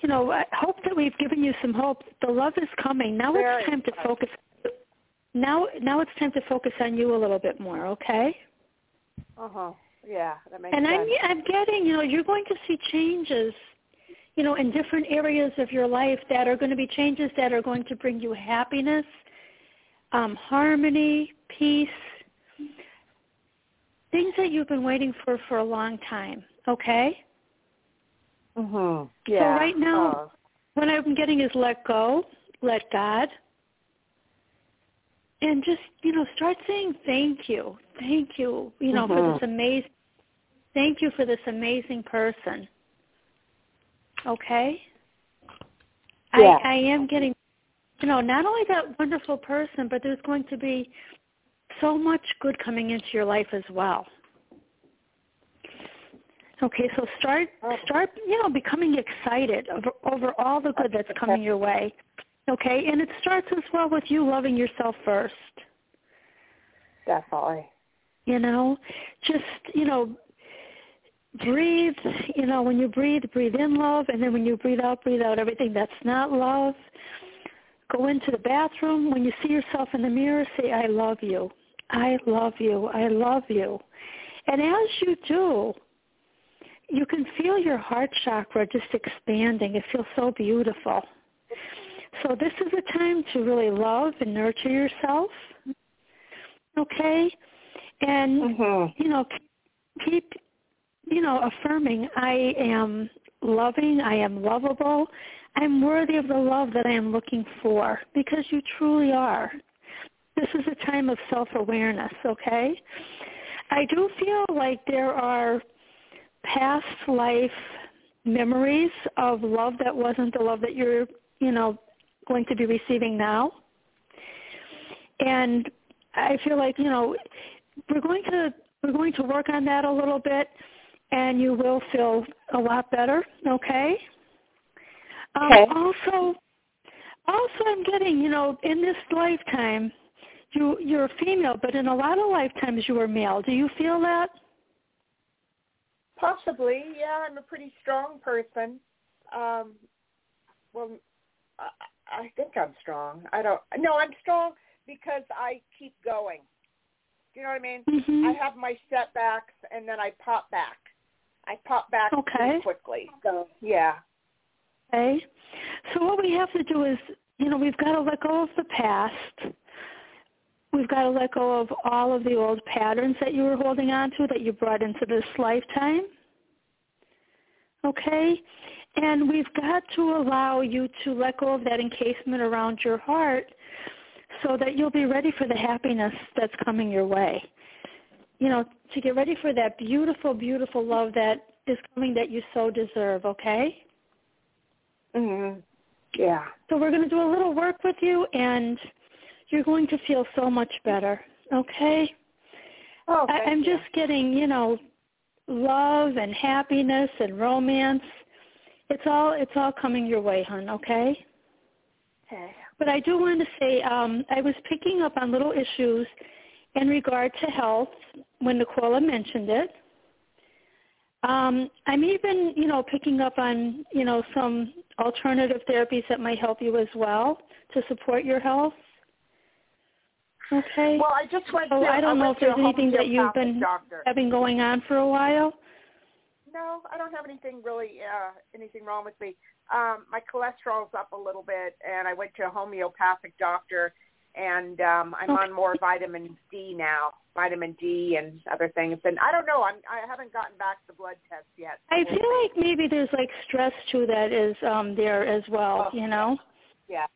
you know, I hope that we've given you some hope. The love is coming. Now Very it's time to focus. Now, now it's time to focus on you a little bit more, okay? Uh huh. Yeah. That makes And I'm I'm getting, you know, you're going to see changes, you know, in different areas of your life that are going to be changes that are going to bring you happiness, um, harmony, peace, things that you've been waiting for for a long time, okay? Mhm. Yeah. So right now- Oh, what I'm getting is let go, let God, and just you know start saying thank you, thank you, you know for Mhm. this amazing, thank you for this amazing person. Okay. Yeah. I I am getting, you know, not only that wonderful person, but there's going to be so much good coming into your life as well. Okay, so start Oh. start you know becoming excited over, over all the good that's coming your way. Okay, and it starts as well with you loving yourself first. definitely. You know, just you know, breathe. You know, when you breathe, breathe in love, and then when you breathe out, breathe out everything that's not love. Go into the bathroom. When you see yourself in the mirror, say, "I love you. I love you. I love you." And as you do, you can feel your heart chakra just expanding. It feels so beautiful. So this is a time to really love and nurture yourself. Okay? And Mhm. you know, keep you know, affirming I am loving, I am lovable, I'm worthy of the love that I am looking for because you truly are. This is a time of self-awareness, okay? I do feel like there are past life memories of love that wasn't the love that you're, you know, going to be receiving now. And I feel like, you know, we're going to we're going to work on that a little bit and you will feel a lot better, okay? Um, Okay. also also I'm getting, you know, in this lifetime you you're a female, but in a lot of lifetimes you were male. Do you feel that? Possibly, yeah. I'm a pretty strong person. Um, well, I, I think I'm strong. I don't. No, I'm strong because I keep going. Do you know what I mean? Mhm. I have my setbacks and then I pop back. I pop back Okay. quickly. So yeah. Okay. So what we have to do is, you know, we've got to let go of the past. We've got to let go of all of the old patterns that you were holding on to that you brought into this lifetime. Okay? And we've got to allow you to let go of that encasement around your heart so that you'll be ready for the happiness that's coming your way. You know, to get ready for that beautiful, beautiful love that is coming that you so deserve, okay? Mhm. Yeah. So we're going to do a little work with you and you're going to feel so much better, okay? Oh, I- I'm you. just getting, you know, love and happiness and romance. It's all it's all coming your way, hon, okay? Okay. But I do want to say um, I was picking up on little issues in regard to health when Nicola mentioned it. Um, I'm even, you know, picking up on, you know, some alternative therapies that might help you as well to support your health. Okay. Well, I just went So to. I don't know if there's anything that you've been doctor. having going on for a while. No, I don't have anything really, uh, anything wrong with me. Um, my cholesterol's up a little bit, and I went to a homeopathic doctor, and um, I'm Okay. on more vitamin D now, vitamin D and other things. And I don't know, I'm I haven't gotten back the blood test yet. I feel like maybe there's like stress too that is um there as well, Oh, you know. Yeah.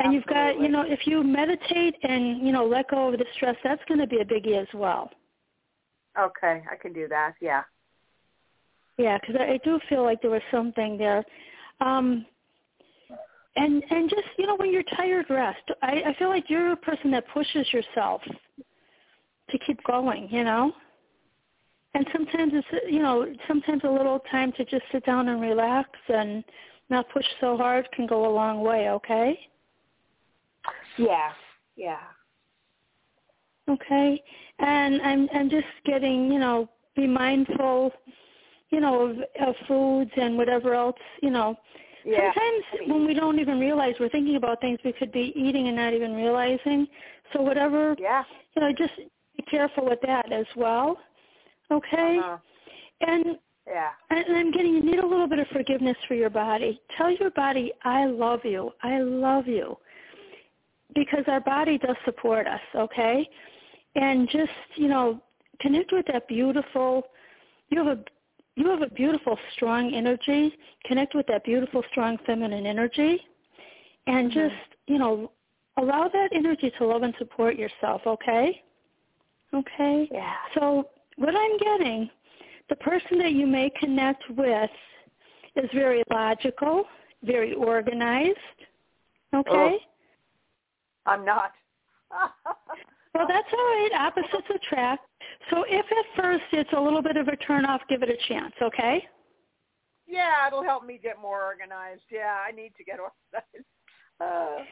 And you've got, you know, if you meditate and you know let go of the stress, that's going to be a biggie as well. Okay, I can do that. Yeah. Yeah, because I, I do feel like there was something there. Um, and and just you know when you're tired, rest. I, I feel like you're a person that pushes yourself to keep going. You know. And sometimes it's you know sometimes a little time to just sit down and relax and not push so hard can go a long way. Okay. Yeah. Yeah. Okay. And I'm I'm just getting you know be mindful you know of, of foods and whatever else you know Yeah. Sometimes when we don't even realize we're thinking about things we could be eating and not even realizing. So whatever, Yeah. you know, just be careful with that as well. Okay? Uh-huh. And Yeah. and I'm getting you need a little bit of forgiveness for your body. Tell your body, I love you. I love you. Because our body does support us, okay? And just, you know, connect with that beautiful you have a you have a beautiful strong energy. Connect with that beautiful strong feminine energy and Mhm. just, you know, allow that energy to love and support yourself, okay? Okay? Yeah. So what I'm getting, the person that you may connect with is very logical, very organized. Okay? I'm not. Well, that's all right. Opposites attract. So if at first it's a little bit of a turnoff, give it a chance, okay? yeah, it'll help me get more organized. Yeah, I need to get organized. Uh,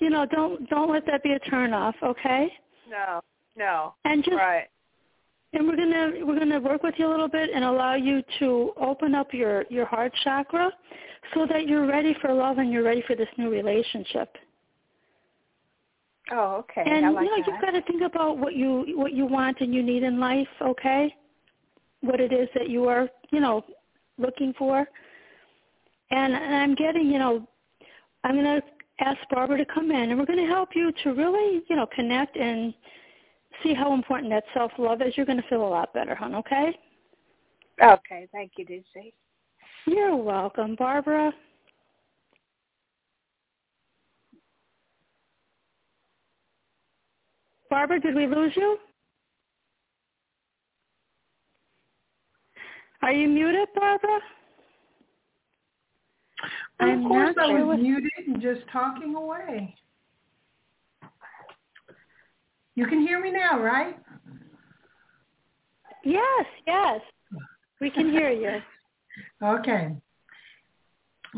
You know, don't don't let that be a turnoff, okay? no. No. And just Right. and we're gonna we're gonna work with you a little bit and allow you to open up your your heart chakra so that you're ready for love and you're ready for this new relationship. Oh, okay. And like you know, that. you've got to think about what you what you want and you need in life, okay? What it is that you are, you know, looking for. And, and I'm getting, you know, I'm going to ask Barbara to come in, and we're going to help you to really, you know, connect and see how important that self-love is. You're going to feel a lot better, hon, okay? Okay. Thank you, Lucy. You're welcome, Barbara. Barbara, did we lose you? Are you muted, Barbara? Of I'm course I was muted and just talking away. You can hear me now, right? Yes, yes. We can hear you. Okay.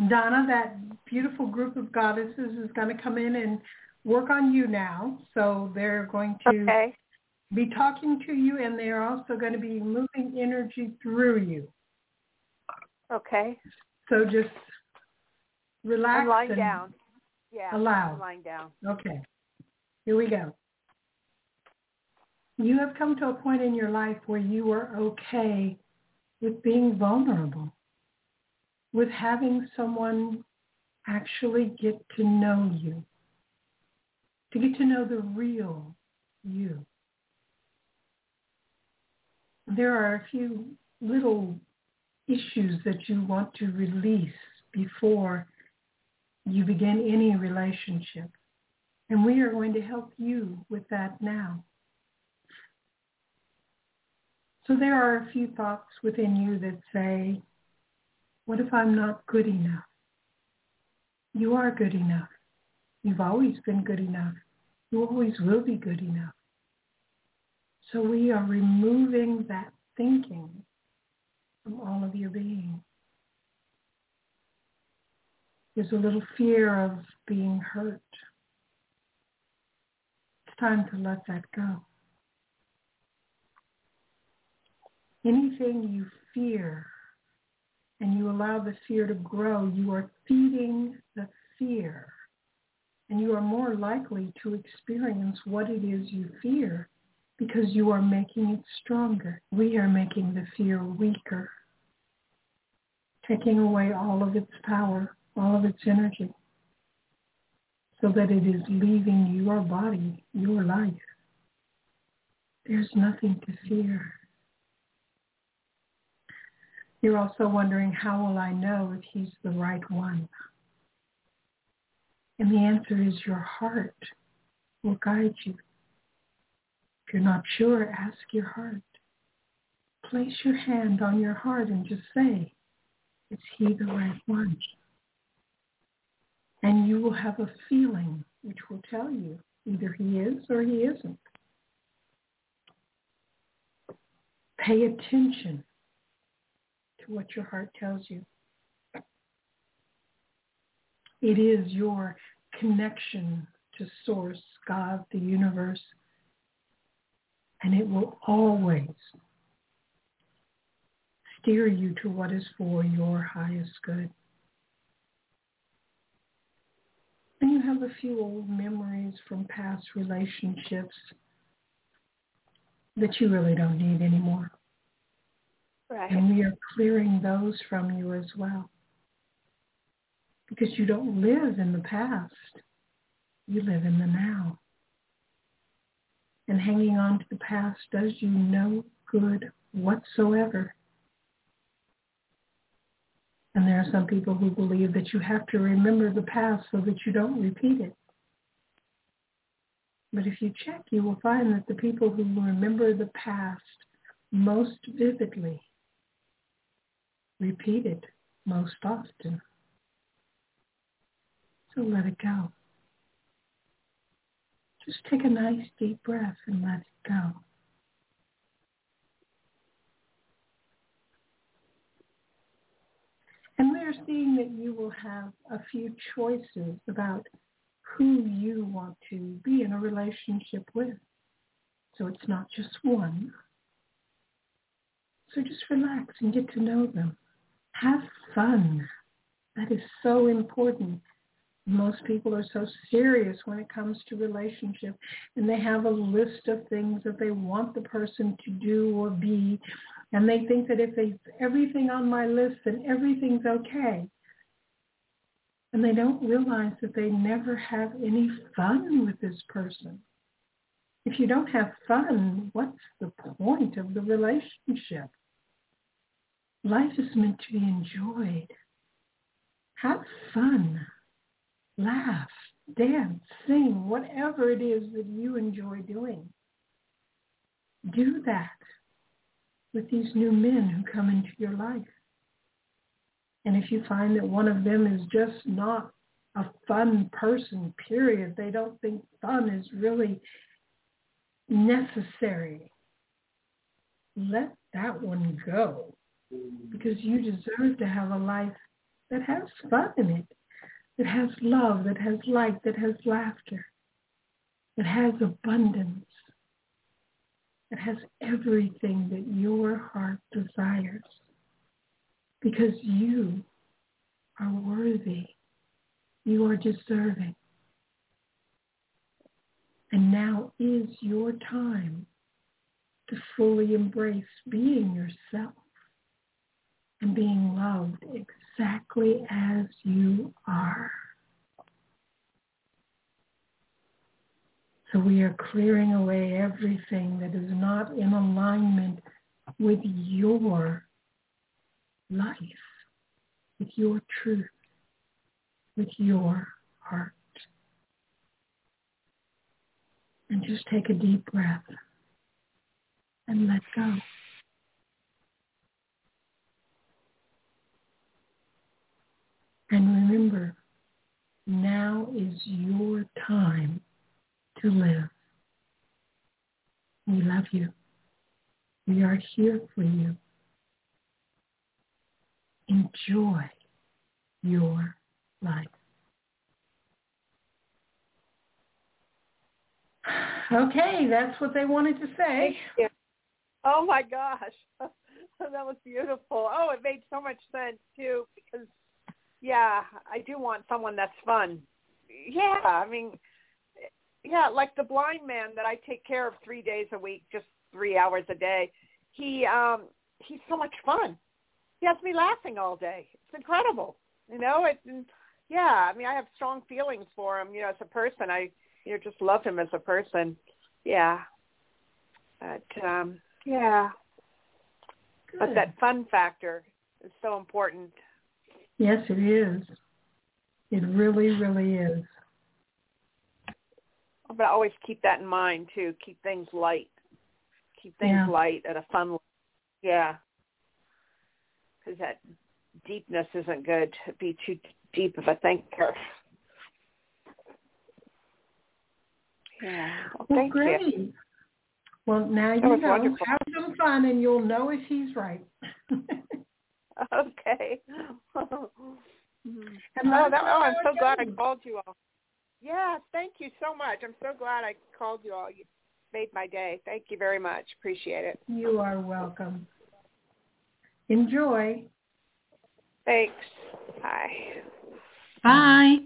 Donna, that beautiful group of goddesses is going to come in and work on you now. So they're going to Okay. be talking to you and they're also going to be moving energy through you. Okay. So just relax I'm lying down. Yeah. allow. I'm lying down. Okay. Here we go. You have come to a point in your life where you are okay with being vulnerable, with having someone actually get to know you, to get to know the real you. There are a few little issues that you want to release before you begin any relationship. And we are going to help you with that now. So there are a few thoughts within you that say, what if I'm not good enough? You are good enough. You've always been good enough. You always will be good enough. So we are removing that thinking from all of your being. There's a little fear of being hurt. It's time to let that go. Anything you fear and you allow the fear to grow, you are feeding the fear. And you are more likely to experience what it is you fear because you are making it stronger. We are making the fear weaker, taking away all of its power, all of its energy, so that it is leaving your body, your life. There's nothing to fear. You're also wondering, how will I know if he's the right one? And the answer is your heart will guide you. If you're not sure, ask your heart. Place your hand on your heart and just say, is he the right one? And you will have a feeling which will tell you either he is or he isn't. Pay attention to what your heart tells you. It is your connection to source, God, the universe, and it will always steer you to what is for your highest good. And you have a few old memories from past relationships that you really don't need anymore. Right. And we are clearing those from you as well. Because you don't live in the past. You live in the now. And hanging on to the past does you no good whatsoever. And there are some people who believe that you have to remember the past so that you don't repeat it. But if you check, you will find that the people who remember the past most vividly repeat it most often. So let it go. Just take a nice deep breath and let it go. And we are seeing that you will have a few choices about who you want to be in a relationship with. So it's not just one. So just relax and get to know them. Have fun. That is so important. Most people are so serious when it comes to relationship and they have a list of things that they want the person to do or be and they think that if they everything on my list then everything's okay. And they don't realize that they never have any fun with this person. If you don't have fun, what's the point of the relationship? Life is meant to be enjoyed. Have fun. Laugh, dance, sing, whatever it is that you enjoy doing. Do that with these new men who come into your life. And if you find that one of them is just not a fun person, period, they don't think fun is really necessary, let that one go because you deserve to have a life that has fun in it, that has love, that has light, that has laughter, that has abundance, that has everything that your heart desires because you are worthy. You are deserving. And now is your time to fully embrace being yourself and being loved exactly as you are. So we are clearing away everything that is not in alignment with your life with your truth, with your heart. And just take a deep breath and let go. And remember, now is your time to live. We love you. We are here for you. Enjoy your life. Okay, that's what they wanted to say. Oh my gosh. that was beautiful. Oh, it made so much sense too because yeah, I do want someone that's fun. Yeah, I mean yeah, like the blind man that I take care of 3 days a week, just 3 hours a day. He um he's so much fun. He has me laughing all day. It's incredible. You know, it and yeah, I mean I have strong feelings for him, you know, as a person. I you know, just love him as a person. Yeah. But um yeah. Good. But that fun factor is so important. Yes, it is. It really, really is. But I always keep that in mind too. Keep things light. Keep things Yeah. light at a fun. Yeah. Because that deepness isn't good. to Be too deep of a thinker. Yeah. Well, Well, thank great. you. Well, now you know. wonderful. Have some fun, and you'll know if he's right. Okay. Mm-hmm. And Oh, that, oh, I'm so glad I called you all. Yeah, thank you so much. I'm so glad I called you all. You made my day. Thank you very much. Appreciate it. You are welcome. Enjoy. Thanks. Bye. Bye.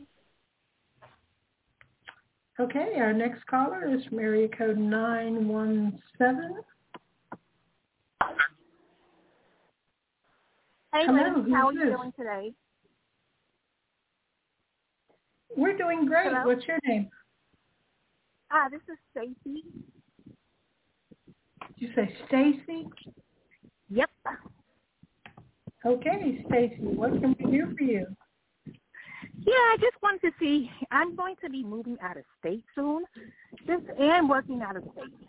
Okay, our next caller is from area code 917. Hey, Hello, who's how are you doing today? We're doing great. Hello? What's your name? Ah, this is Stacy. Did you say Stacy? Yep. Okay, Stacy, what can we do for you? Yeah, I just wanted to see. I'm going to be moving out of state soon, just and working out of state.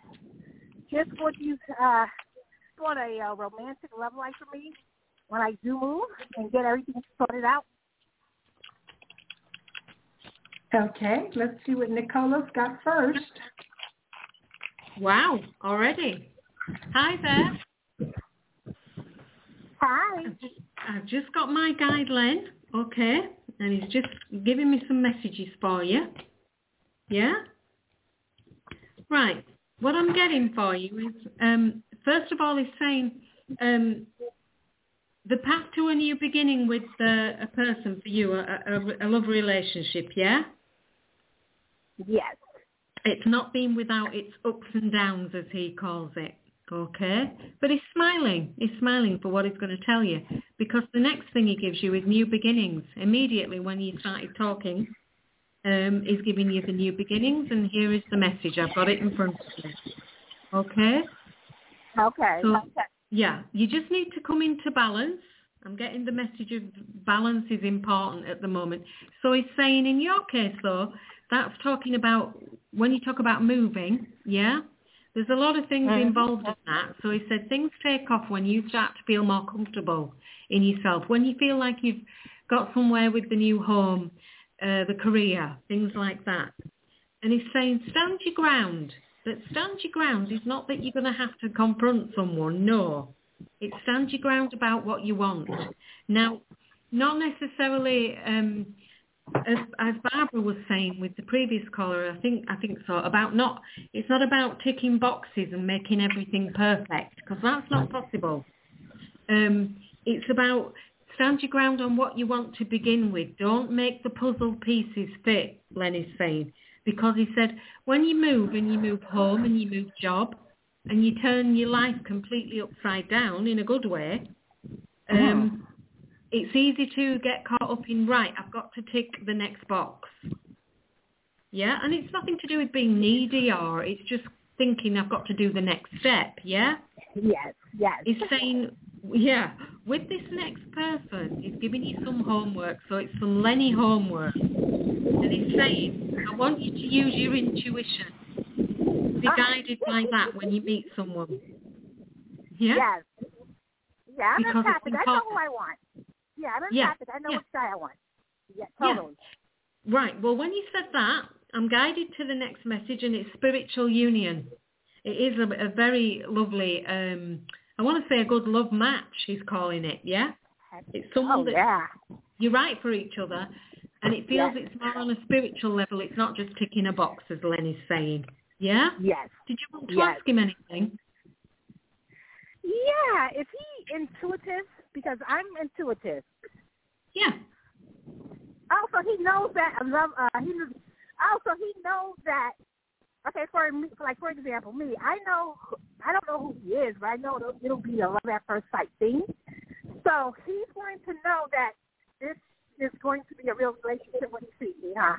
Just what you uh, want a uh, romantic love life for me when I do move and get everything sorted out. Okay, let's see what Nicola's got first. Wow, already. Hi there. Hi. I've just, I've just got my guide Len, okay, and he's just giving me some messages for you. Yeah? Right. What I'm getting for you is, um, first of all, he's saying um, the path to a new beginning with uh, a person for you, a, a, a love relationship, yeah? Yes. It's not been without its ups and downs, as he calls it. Okay? But he's smiling. He's smiling for what he's going to tell you. Because the next thing he gives you is new beginnings. Immediately when you started talking, um, he's giving you the new beginnings, and here is the message. I've got it in front of me. Okay? Okay. So, okay. Yeah, you just need to come into balance. I'm getting the message of balance is important at the moment. So he's saying in your case though, that's talking about when you talk about moving, yeah? There's a lot of things Mhm. involved in that. So he said things take off when you start to feel more comfortable in yourself. When you feel like you've got somewhere with the new home, uh, the career, things like that. And he's saying stand your ground. That stand your ground is not that you're going to have to confront someone. No. It's stand your ground about what you want. Now, not necessarily, um, as, as Barbara was saying with the previous caller, I think I think so about not. It's not about ticking boxes and making everything perfect because that's not possible. Um, it's about stand your ground on what you want to begin with. Don't make the puzzle pieces fit. Lenny's saying because he said when you move and you move home and you move job and you turn your life completely upside down in a good way, um, it's easy to get caught up in right. I've got to tick the next box. Yeah, and it's nothing to do with being needy or it's just thinking I've got to do the next step. Yeah, Yes. Yes. he's saying, yeah, with this next person, he's giving you some homework, so it's some Lenny homework. And he's saying, I want you to use your intuition. Be guided by that when you meet someone. Yeah? Yes. Yeah, I'm Because empathic. I know who I want. Yeah, I'm Yeah, empathic. I know yeah. which guy I want. Yeah, Yeah. totally. Right. Well, when you said that, I'm guided to the next message, and it's spiritual union. It is a, a very lovely. Um, I want to say a good love match. He's calling it. Yeah. It's someone Oh, that yeah. you're right for each other, and it feels Yes. it's more on a spiritual level. It's not just ticking a box, as Lenny's saying. Yeah. Yes. Did you want to Yes. ask him anything? Yeah, is he intuitive? Because I'm intuitive. Yeah. Also, he knows that I love. Uh, he also he knows that. Okay, for me, like for example, me, I know I don't know who he is, but I know it'll, it'll be a love at first sight thing. So he's going to know that this is going to be a real relationship when he sees me, huh?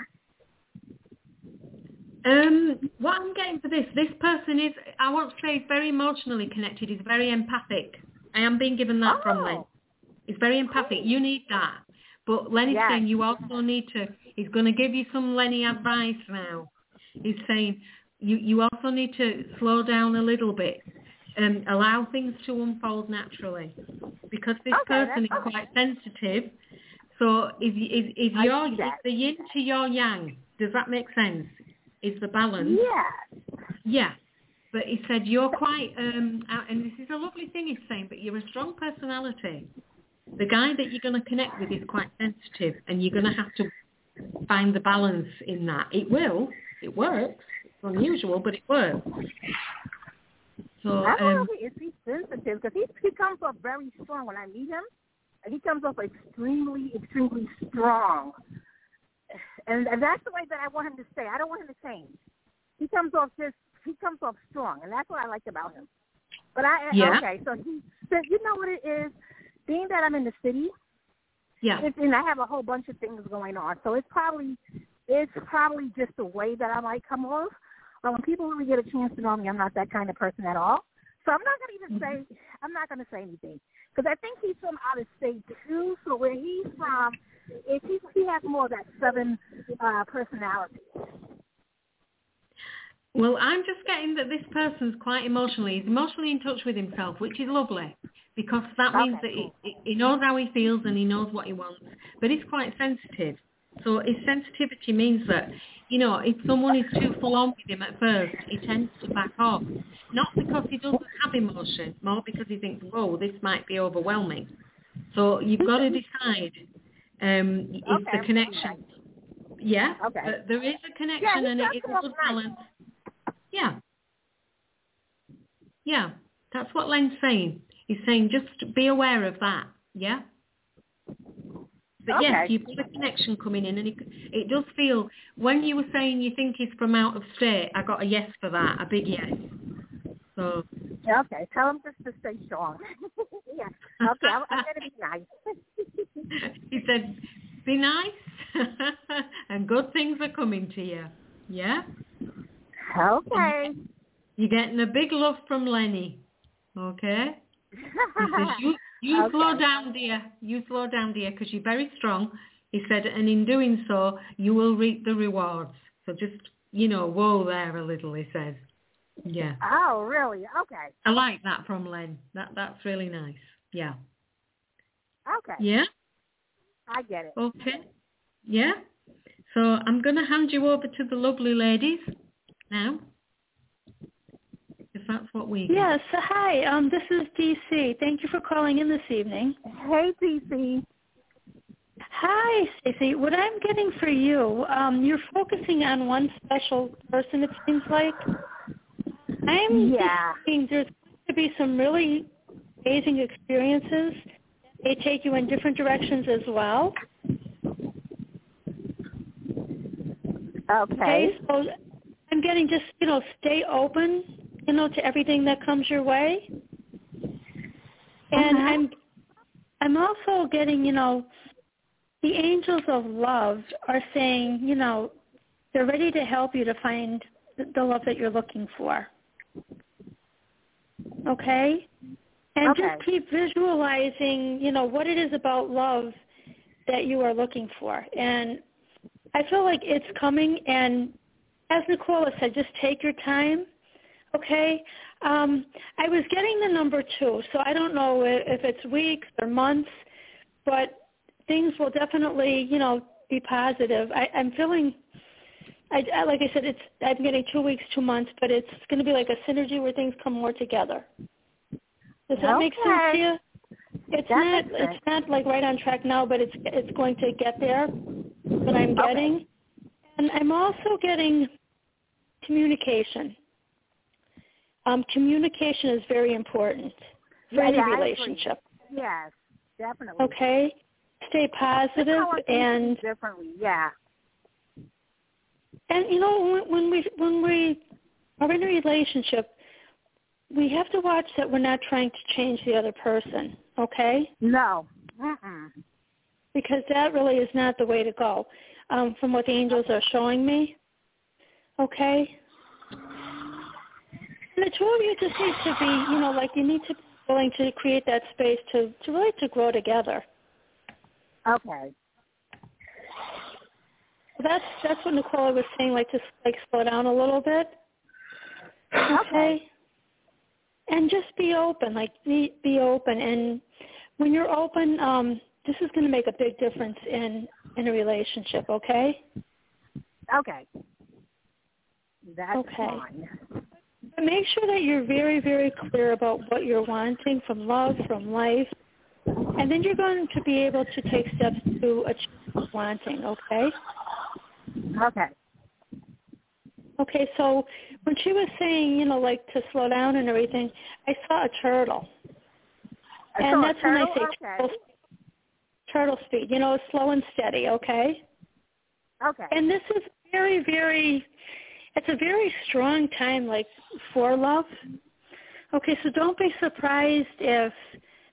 Um, what I'm getting for this, this person is, I won't say very emotionally connected, he's very empathic. I am being given that from Len. Oh. He's very empathic. You need that. But Lenny's Yes. saying you also need to, he's going to give you some Lenny advice now. He's saying you, you also need to slow down a little bit and allow things to unfold naturally. Because this Okay, person is that's- quite sensitive. So if, if, if you're, the yin to your yang, does that make sense? Is the balance? Yeah. Yeah. But he said you're quite, um, out- and this is a lovely thing he's saying, but you're a strong personality. The guy that you're going to connect with is quite sensitive, and you're going to have to find the balance in that. It will. It works. It's unusual, but it works. So, I don't know um, if he's sensitive because he he comes off very strong when I meet him. And he comes off extremely, extremely strong. And, and that's the way that I want him to stay. I don't want him to change. He comes off just he comes off strong, and that's what I like about him. But I Yeah. okay, so he so you know what it is. Being that I'm in the city, yeah. it's, and I have a whole bunch of things going on, so it's probably it's probably just the way that I might come off. But when people really get a chance to know me, I'm not that kind of person at all. So I'm not going to even say I'm not going to say anything because I think he's from out of state too. So where he's from, if he he has more of that southern uh, personality. Well, I'm just getting that this person's quite emotionally, he's emotionally in touch with himself, which is lovely because that means Okay, that he, he- he knows how he feels and he knows what he wants, but he's quite sensitive. So his sensitivity means that, you know, if someone is too full on with him at first, he tends to back off. Not because he doesn't have emotion, more because he thinks, whoa, this might be overwhelming. So you've got to decide um, Okay, the connection. Yeah, Okay. there is a connection Yeah, and does it is a good balance. Yeah. Yeah. That's what Len's saying. He's saying just be aware of that. Yeah. But yes, you've got a connection coming in, and it, it does feel. When you were saying you think he's from out of state, I got a yes for that, a big yes. So Yeah, okay, tell him just to stay strong. yeah. Okay, I'm, I'm going to be nice. he said, "Be nice, and good things are coming to you." Yeah. okay. You're getting a big love from Lenny. Okay. He says, you, you slow down, dear. You slow down, dear, because you're very strong. He said, and in doing so, you will reap the rewards. So just, you know, whoa there a little, he says. Yeah. Oh, really? Okay. I like that from Len. That That's really nice. Yeah. Okay. Yeah? I get it. Okay. Yeah? So I'm going to hand you over to the lovely ladies now. If that's what we Yes. Hi. Um, this is DC. Thank you for calling in this evening. Hey, DC. Hi, Stacey. What I'm getting for you, um, you're focusing on one special person. It seems like. I'm Yeah. thinking there's going to be some really amazing experiences. They take you in different directions as well. Okay. So I'm getting just you know stay open, you know, to everything that comes your way. And Uh-huh. I'm I'm also getting you know the angels of love are saying you know they're ready to help you to find the love that you're looking for. Okay. And Okay. just keep visualizing, you know, what it is about love that you are looking for. And I feel like it's coming and as Nicola said, just take your time. Okay? Um, I was getting the number two, so I don't know if it's weeks or months, but things will definitely, you know, be positive. I, I'm feeling I, I like I said, it's I'm getting two weeks, two months, but it's going to be like a synergy where things come more together. Does that make sense to you? It's That not it's not like right on track now, but it's it's going to get there. What I'm Okay. getting, and I'm also getting communication. Um, communication is very important for Yeah, any yeah, relationship. Yes, definitely. Okay, stay positive and differently. Yeah. And you know, when, when we when we are in a relationship, we have to watch that we're not trying to change the other person, okay? No. Mm-mm. Because that really is not the way to go. Um, from what the angels are showing me, okay. And the two of you just need to be, you know, like you need to be willing to create that space to to really to grow together. Okay. That's that's what Nicola was saying, like just like slow down a little bit. Okay. And just be open, like be be open and when you're open, um, this is gonna make a big difference in in a relationship, okay? Okay. That's Okay. fine. But make sure that you're very, very clear about what you're wanting from love, from life, and then you're going to be able to take steps to achieve wanting, okay? Okay. Okay, so when she was saying, you know, like to slow down and everything, I saw a turtle. I And saw a that's when I say Okay. turtle, turtle speed, you know, slow and steady, okay? Okay. And this is very, very, it's a very strong time, like, for love. Okay, so don't be surprised if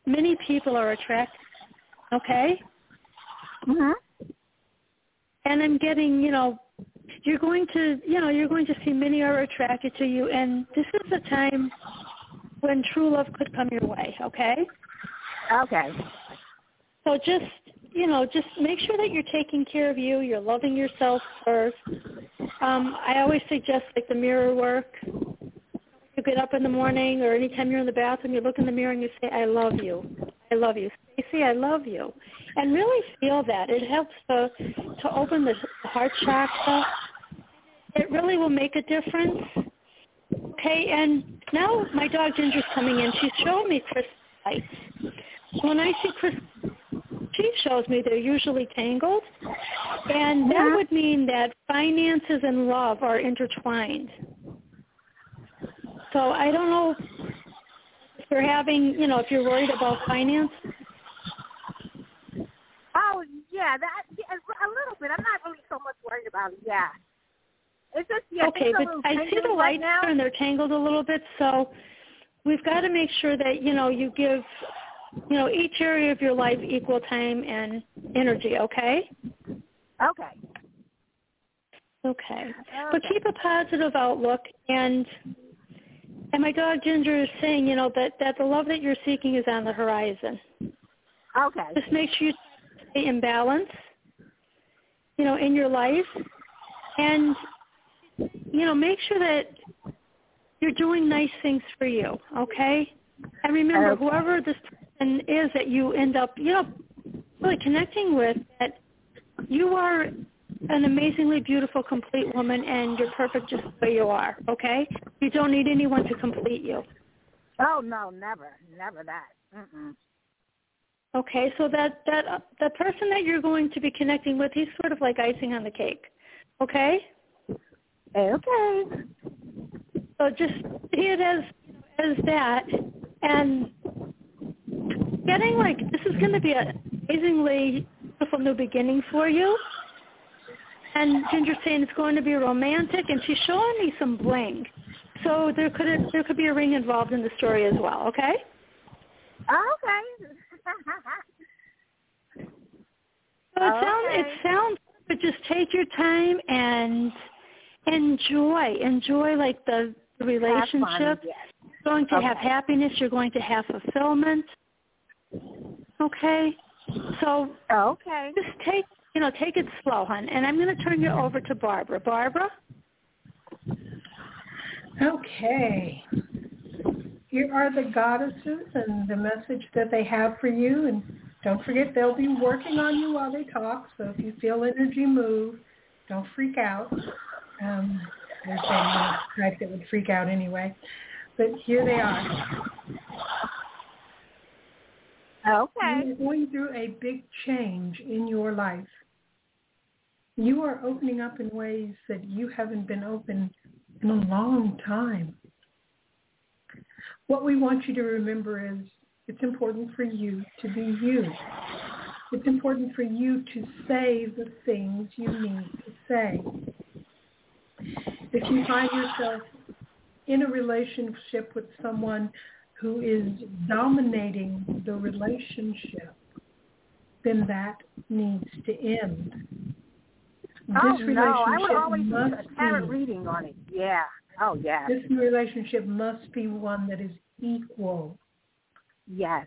many people are attracted, okay? Mhm. And I'm getting, you know, you're going to, you know, you're going to see many are attracted to you, and this is a time when true love could come your way, okay? Okay. So just, you know, just make sure that you're taking care of you. You're loving yourself first. Um, I always suggest like the mirror work. You get up in the morning or anytime you're in the bathroom, you look in the mirror and you say, I love you. I love you. Stacy, I love you. And really feel that. It helps to, to open the heart chakra. It really will make a difference. Okay, and now my dog Ginger's coming in. She's showing me crystal lights. When I see crystal she shows me they're usually tangled, and that would mean that finances and love are intertwined. So I don't know if you're having, you know, if you're worried about finance. Oh yeah, that yeah, a little bit. I'm not really so much worried about it. Yeah. It's just yeah. okay, things are a but I see the right lights now. and they're tangled a little bit, so we've got to make sure that you know you give, you know, each area of your life equal time and energy. Okay. Okay. Okay. But keep a positive outlook and and my dog Ginger is saying, you know, that, that the love that you're seeking is on the horizon. Okay. Just make sure you stay in balance, you know, in your life and you know, make sure that you're doing nice things for you, okay? And remember Okay. whoever this is that you end up, you know, really connecting with that you are an amazingly beautiful, complete woman, and you're perfect just the way you are. Okay, you don't need anyone to complete you. Oh no, never, never that. Mm-mm. Okay, so that that uh, the person that you're going to be connecting with, he's sort of like icing on the cake. Okay, Okay. so just see it as as that, and getting like this is going to be an amazingly beautiful new beginning for you. And Ginger's saying it's going to be romantic, and she's showing me some bling. So there could there could be a ring involved in the story as well. Okay. Okay. So it sounds it Okay. sounds, but just take your time and enjoy enjoy like the, Have fun, relationship. yes. going to Okay. have happiness. You're going to have fulfillment. Okay? So Okay. just take, you know, take it slow, hon. And I'm going to turn you over to Barbara. Barbara? Okay. Here are the goddesses and the message that they have for you. And don't forget, they'll be working on you while they talk. So if you feel energy move, don't freak out. Um, there's a type that would freak out anyway. But here they are. Okay. You're going through a big change in your life. You are opening up in ways that you haven't been open in a long time. What we want you to remember is it's important for you to be you. It's important for you to say the things you need to say. If you find yourself in a relationship with someone who is dominating the relationship, then that needs to end. Oh this no, I would always must a tarot reading on it. Yeah. Oh yeah. This relationship must be one that is equal, Yes.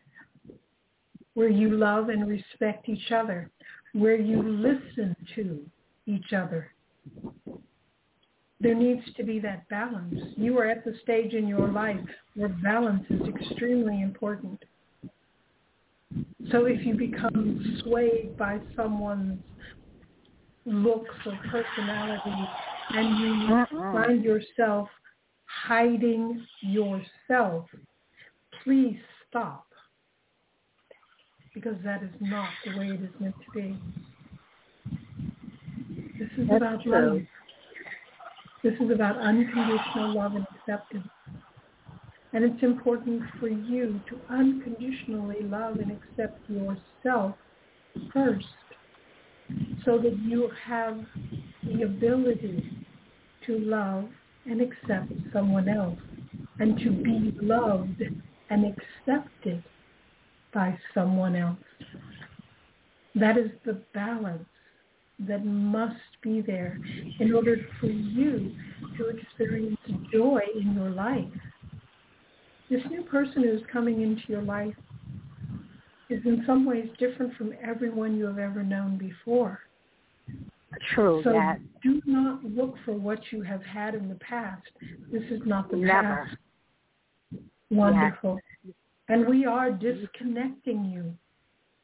where you love and respect each other, where you listen to each other. There needs to be that balance. You are at the stage in your life where balance is extremely important. So if you become swayed by someone's looks or personality and you find yourself hiding yourself, please stop. Because that is not the way it is meant to be. This is That's about true. love. This is about unconditional love and acceptance. And it's important for you to unconditionally love and accept yourself first so that you have the ability to love and accept someone else and to be loved and accepted by someone else. That is the balance that must be there in order for you to experience joy in your life. This new person who's coming into your life is in some ways different from everyone you have ever known before. True. So that. do not look for what you have had in the past. This is not the Never. past. Wonderful. And we are disconnecting you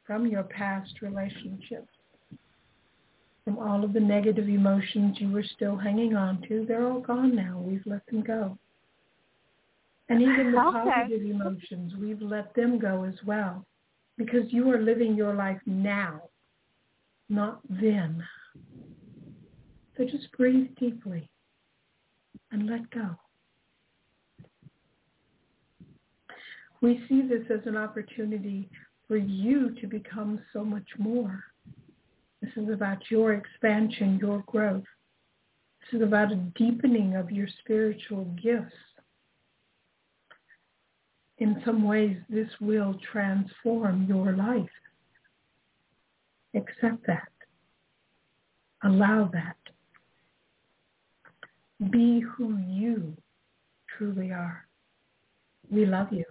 from your past relationships, from all of the negative emotions you were still hanging on to. They're all gone now. We've let them go. And even the Okay. positive emotions, we've let them go as well. Because you are living your life now, not then. So just breathe deeply and let go. We see this as an opportunity for you to become so much more. This is about your expansion, your growth. This is about a deepening of your spiritual gifts. In some ways, this will transform your life. Accept that. Allow that. Be who you truly are. We love you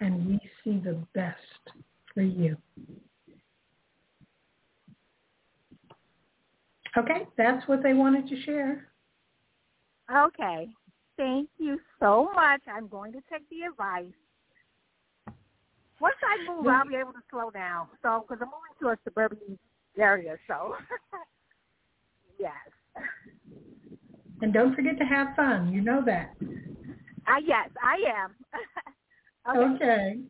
and we see the best for you. Okay, that's what they wanted to share. Okay. Thank you so much. I'm going to take the advice. Once I move, I'll be able to slow down. So, because I'm moving to a suburban area, so yes. And don't forget to have fun. You know that. I yes, I am. okay. Okay.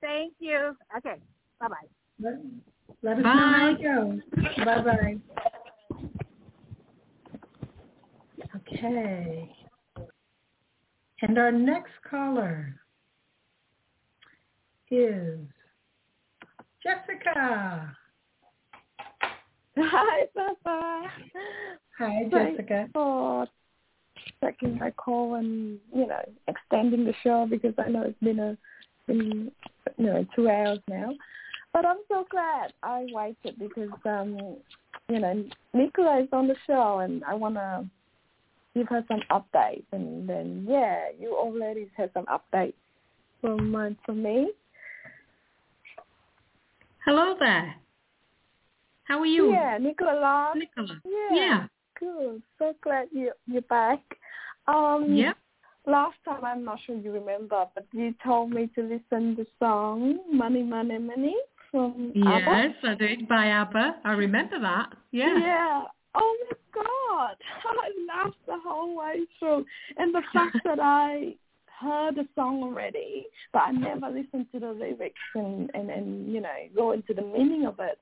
Thank you. Okay. Bye bye. Let, let us know how it goes. Bye-bye. Okay. And our next caller is Jessica. Hi, Papa. Hi, Jessica. for taking my call and you know extending the show because I know it's been a been you know two hours now, but I'm so glad I waited because um you know Nicola is on the show and I wanna you've had some updates, and then yeah, you old ladies had some updates from uh, from me. Hello there. How are you? Yeah, Nicola. Nicola. Yeah. Yeah. Good. So glad you you're back. Um, Yeah. Last time, I'm not sure you remember, but you told me to listen to the song "Money, Money, Money" from ABBA. Yes, I did by ABBA. I remember that. Yeah. Yeah. Oh my God! I laughed the whole way through, and the fact that I heard the song already, but I never listened to the lyrics and and and you know go into the meaning of it.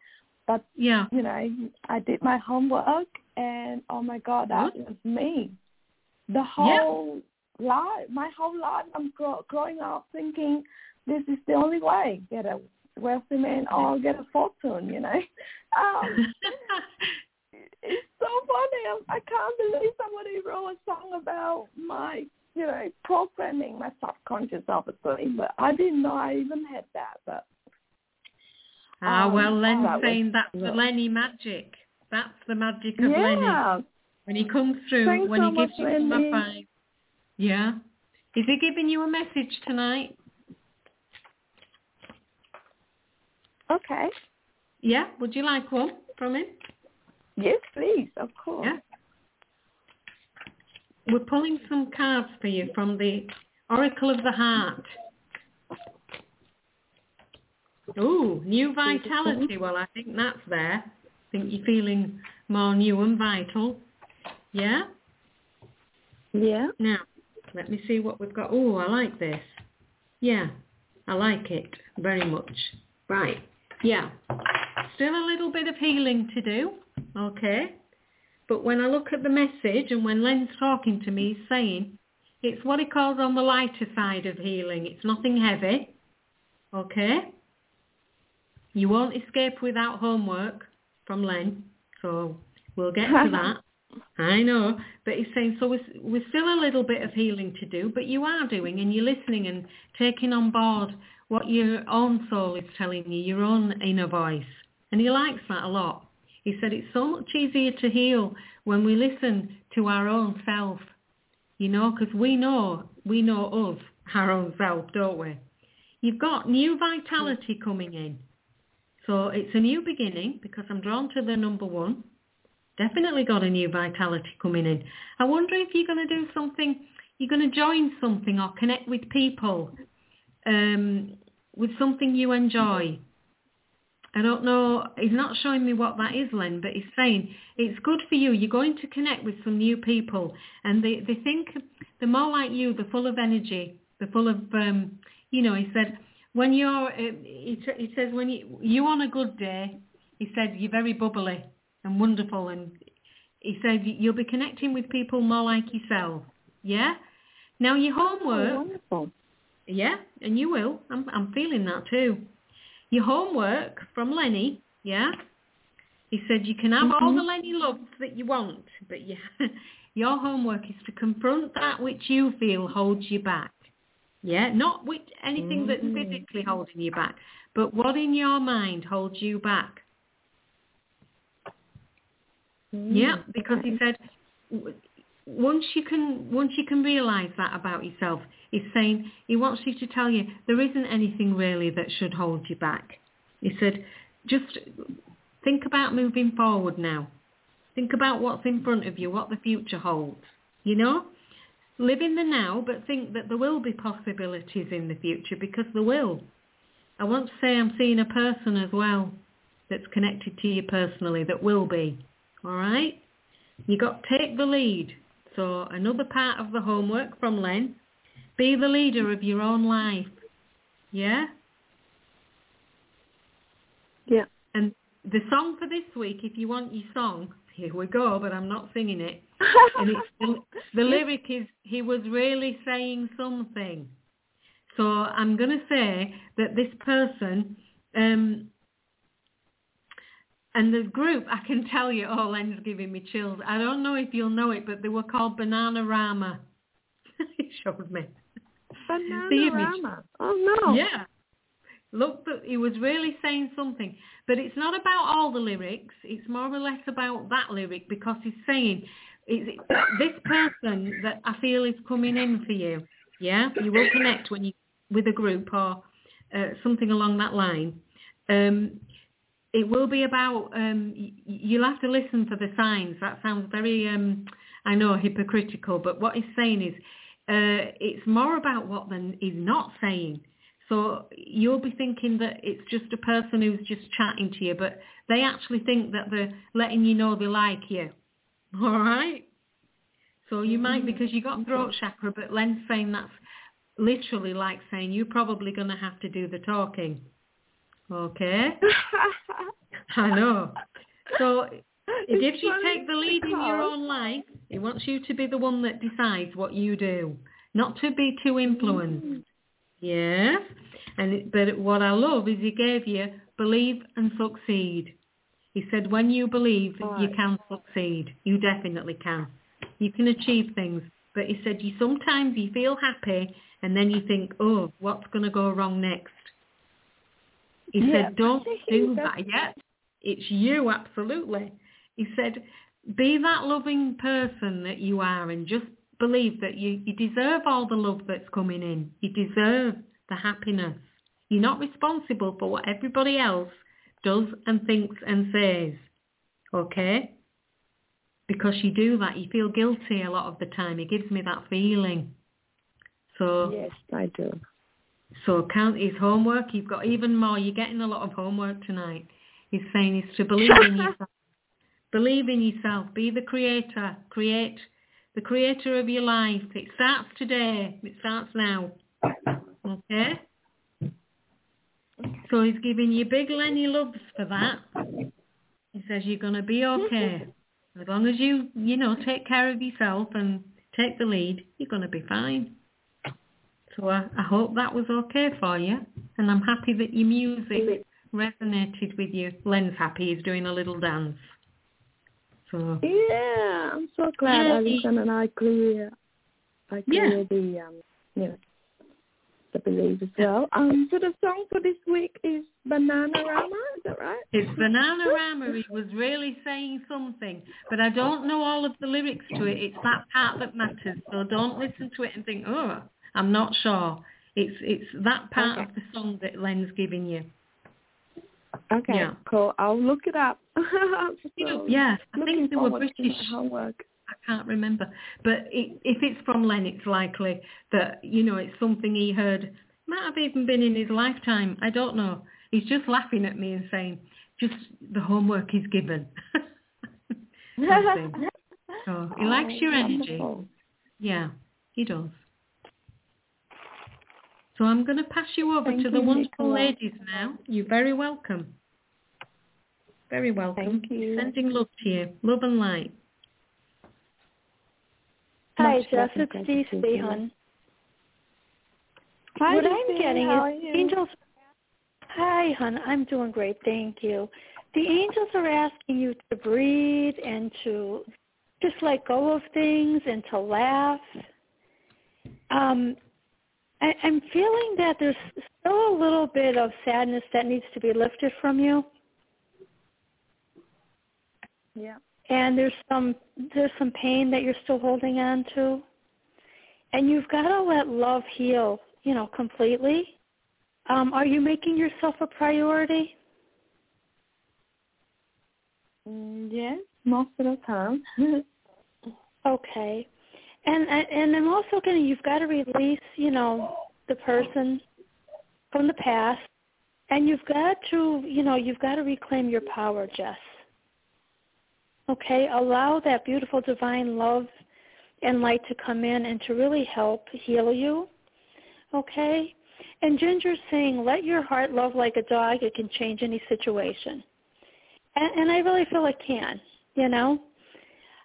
But Yeah. you know, I did my homework, and oh my God, that was me. The whole life, my whole life, I'm grow, growing up thinking this is the only way get a wealthy man or get a fortune. You know. Um, it's so funny. I can't believe somebody wrote a song about my, you know, programming my subconscious, obviously. But I didn't know I even had that. But Ah, Um, well, Len's that was- saying that's the. Lenny magic. That's the magic of Lenny. yeah, When he comes through, Thanks when so he gives you Lenny. five. Yeah. Is he giving you a message tonight? okay. Yeah. Would you like one from him? Yes, please, of course. Yeah. We're pulling some cards for you from the Oracle of the Heart. Ooh, new vitality. Well, I think that's there. I think you're feeling more new and vital. Yeah? Yeah. Now, let me see what we've got. Oh, I like this. Yeah, I like it very much. Right. Yeah. Still a little bit of healing to do. Okay. But when I look at the message and when Len's talking to me, he's saying it's what he calls on the lighter side of healing. It's nothing heavy. Okay. You won't escape without homework from Len. So we'll get to that. I know, but he's saying so. We're, we're still a little bit of healing to do, but you are doing, and you're listening and taking on board what your own soul is telling you, your own inner voice, and he likes that a lot. He said it's so much easier to heal when we listen to our own self, you know, because we know we know of our own self, don't we? You've got new vitality coming in, so it's a new beginning because I'm drawn to the number one definitely got a new vitality coming in. I wonder if you're going to do something, you're going to join something or connect with people um, with something you enjoy. I don't know, he's not showing me what that is, Len, but he's saying it's good for you. You're going to connect with some new people. And they, they think they're more like you, they're full of energy, they're full of, um, you know, he said, when you're, uh, he, he says, when you, you on a good day, he said, you're very bubbly and wonderful and he said you'll be connecting with people more like yourself. Yeah? Now your homework Oh, wonderful. yeah and you will. I'm i'm feeling that too your homework from lenny yeah? He said you can have all mm-hmm. the lenny loves that you want but yeah your homework is to confront that which you feel holds you back. Yeah not which anything that's mm-hmm. physically holding you back but what in your mind holds you back. Mm-hmm. Yeah, because he said once you can once you can realise that about yourself, he's saying he wants you to tell you there isn't anything really that should hold you back. He said just think about moving forward now. Think about what's in front of you, what the future holds. You know, live in the now, but think that there will be possibilities in the future because there will. I want to say I'm seeing a person as well that's connected to you personally that will be. All right? You got to take the lead. So another part of the homework from Len, be the leader of your own life. Yeah? Yeah. And the song for this week, if you want your song, here we go, but I'm not singing it. And it's the, the lyric is, he was really saying something. So I'm going to say that this person, um, and the group, I can tell you, oh, Len's giving me chills. I don't know if you'll know it, but they were called Bananarama. he showed me. The image. Bananarama. Oh no. Yeah. Look, but he was really saying something. But it's not about all the lyrics. It's more or less about that lyric because he's saying, it's this person that I feel is coming in for you. Yeah, you will connect when you with a group or uh, something along that line. Um, it will be about um, y- you'll have to listen for the signs. That sounds very um, I know hypocritical, but what he's saying is uh, it's more about what then he's not saying. So you'll be thinking that it's just a person who's just chatting to you, but they actually think that they're letting you know they like you. All right. So you might because you got throat chakra, but Len's saying that's literally like saying you're probably going to have to do the talking. Okay. I know. So if you take the lead in your own life, it wants you to be the one that decides what you do, not to be too influenced. Yes. And it, but what I love is he gave you believe and succeed. He said when you believe you can succeed. You definitely can. You can achieve things. But he said you sometimes you feel happy and then you think, oh, what's going to go wrong next? He Yeah, said, don't do that yet. It's you, absolutely. He said, be that loving person that you are and just believe that you, you deserve all the love that's coming in. You deserve the happiness. You're not responsible for what everybody else does and thinks and says. Okay? Because you do that, you feel guilty a lot of the time. It gives me that feeling. So Yes, I do. So count his homework. You've got even more. You're getting a lot of homework tonight. He's saying is to believe in yourself. Believe in yourself. Be the creator. Create the creator of your life. It starts today. It starts now. Okay? So he's giving you big Lenny loves for that. He says you're going to be okay. As long as you, you know, take care of yourself and take the lead, you're going to be fine. So I, I hope that was okay for you. And I'm happy that your music resonated with you. Len's happy. He's doing a little dance. So Yeah, I'm so glad I Yay. listened and I clear, I Yeah. clear the um, you know, the belief as well. Um, so the song for this week is Bananarama. Is that right? it's Bananarama. He was really saying something, but I don't know all of the lyrics to it. It's that part that matters. So don't listen to it and think, oh, I'm not sure. It's it's that part Okay. of the song that Len's giving you. Okay, Yeah. cool. I'll look it up. I'm You know, so yeah, I think they were British. homework. I can't remember. But it, if it's from Len, it's likely that, you know, it's something he heard. Might have even been in his lifetime. I don't know. He's just laughing at me and saying, just the homework is given. So he likes oh, your Oh, energy. Yeah, he does. So I'm going to pass you over Thank to the wonderful Nicola. ladies now. You're very welcome. Very welcome. Thank you. Sending love to you. Love and light. Hi, Much Jess. love and It's gratitude Steve to you. hon. Hi, what I'm getting How is angels. Hi, hon. I'm doing great, thank you. The angels are asking you to breathe and to just let go of things and to laugh. Um, I, I'm feeling that there's still a little bit of sadness that needs to be lifted from you, Yeah. and there's some there's some pain that you're still holding on to, and you've got to let love heal, you know, completely. Um, are you making yourself a priority? Mm, yes, most of the time. Okay. And uh, and I'm also to you've got to release, you know, the person from the past and you've got to, you know, you've got to reclaim your power, Jess. Okay? Allow that beautiful divine love and light to come in and to really help heal you. Okay? And Ginger's saying, let your heart love like a dog. It can change any situation. And, and I really feel it can, you know?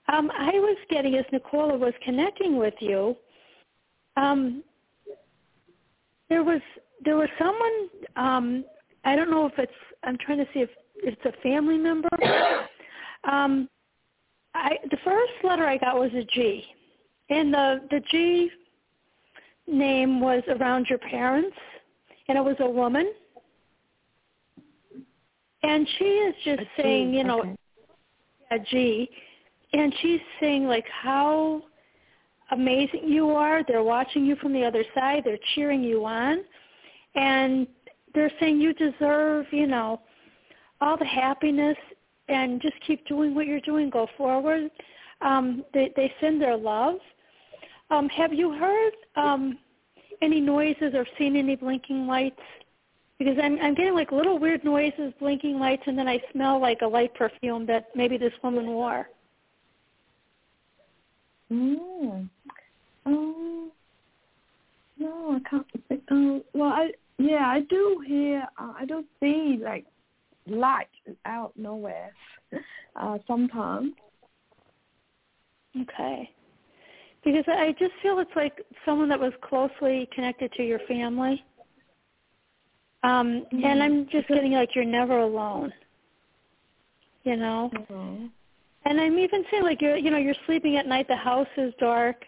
Um, I was getting as Nicola was connecting with you. Um, there was there was someone. Um, I don't know if it's. I'm trying to see if it's a family member. Um, I the first letter I got was a G, and the the G name was around your parents, and it was a woman. And she is just A G, saying, you know, okay. a G and she's saying like how amazing you are. They're watching you from the other side. They're cheering you on, and they're saying you deserve, you know, all the happiness and just keep doing what you're doing. Go forward. Um, they they send their love. Um, have you heard um, any noises or seen any blinking lights? Because I'm I'm getting like little weird noises, blinking lights, and then I smell like a light perfume that maybe this woman wore. Mm. Um, no, I can't think. Um, well, I yeah, I do hear. Uh, I do see like light out nowhere. Uh, sometimes. Okay. Because I just feel it's like someone that was closely connected to your family. Um, mm-hmm. and I'm just getting like you're never alone. You know? Mm-hmm. And I'm even seeing like you're you know, you're sleeping at night, the house is dark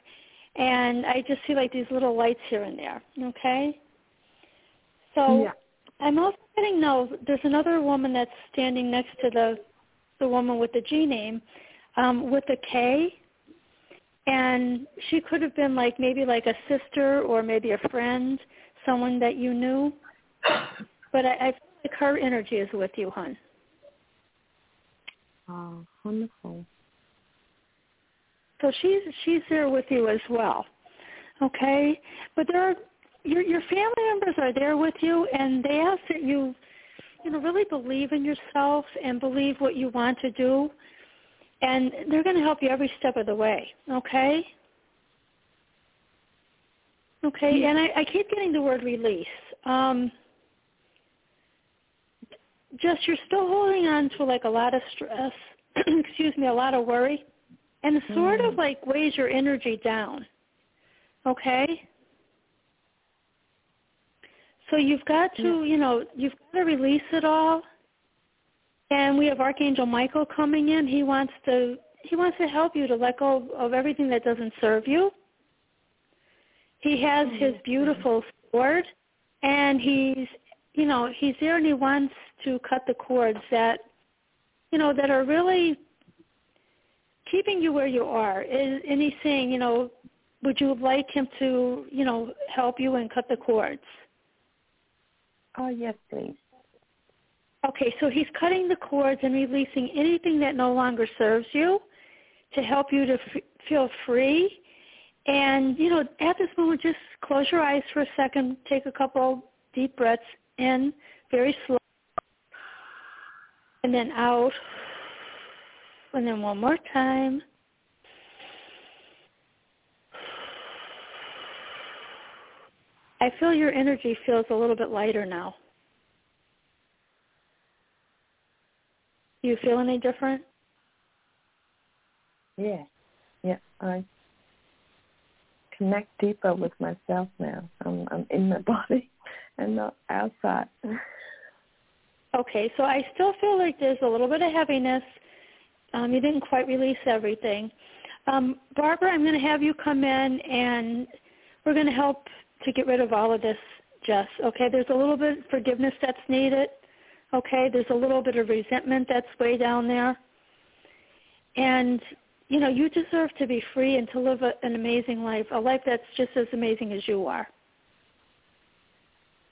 and I just see like these little lights here and there. Okay? So yeah. I'm also getting no there's another woman that's standing next to the the woman with the G name, um, with a K and she could have been like maybe like a sister or maybe a friend, someone that you knew. But I, I feel like her energy is with you, hon. Oh, wonderful. So she's she's there with you as well. Okay? But there are your your family members are there with you and they ask that you you know, really believe in yourself and believe what you want to do and they're going to help you every step of the way, okay? Okay, and I, I keep getting the word release. Um, just you're still holding on to like a lot of stress, excuse me, a lot of worry, and it sort mm. of like weighs your energy down. Okay? So you've got to, you know, you've got to release it all. And we have Archangel Michael coming in. He wants to he wants to help you to let go of everything that doesn't serve you. He has mm-hmm. his beautiful sword and he's you know, he's there and he wants to cut the cords that you know, that are really keeping you where you are. And he's saying, you know, would you like him to, you know, help you and cut the cords? Oh, yes, please. Okay, so he's cutting the cords and releasing anything that no longer serves you to help you to f- feel free. And, you know, at this moment, just close your eyes for a second, take a couple deep breaths in, very slow, and then out, and then one more time. I feel your energy feels a little bit lighter now. Do you feel any different? Yeah. Yeah. I connect deeper with myself now. I'm I'm in my body and not outside. Okay, so I still feel like there's a little bit of heaviness. Um, you didn't quite release everything. Um, Barbara, I'm going to have you come in and we're going to help to get rid of all of this, Jess. Okay, there's a little bit of forgiveness that's needed. Okay, there's a little bit of resentment that's way down there. And, you know, you deserve to be free and to live a, an amazing life, a life that's just as amazing as you are.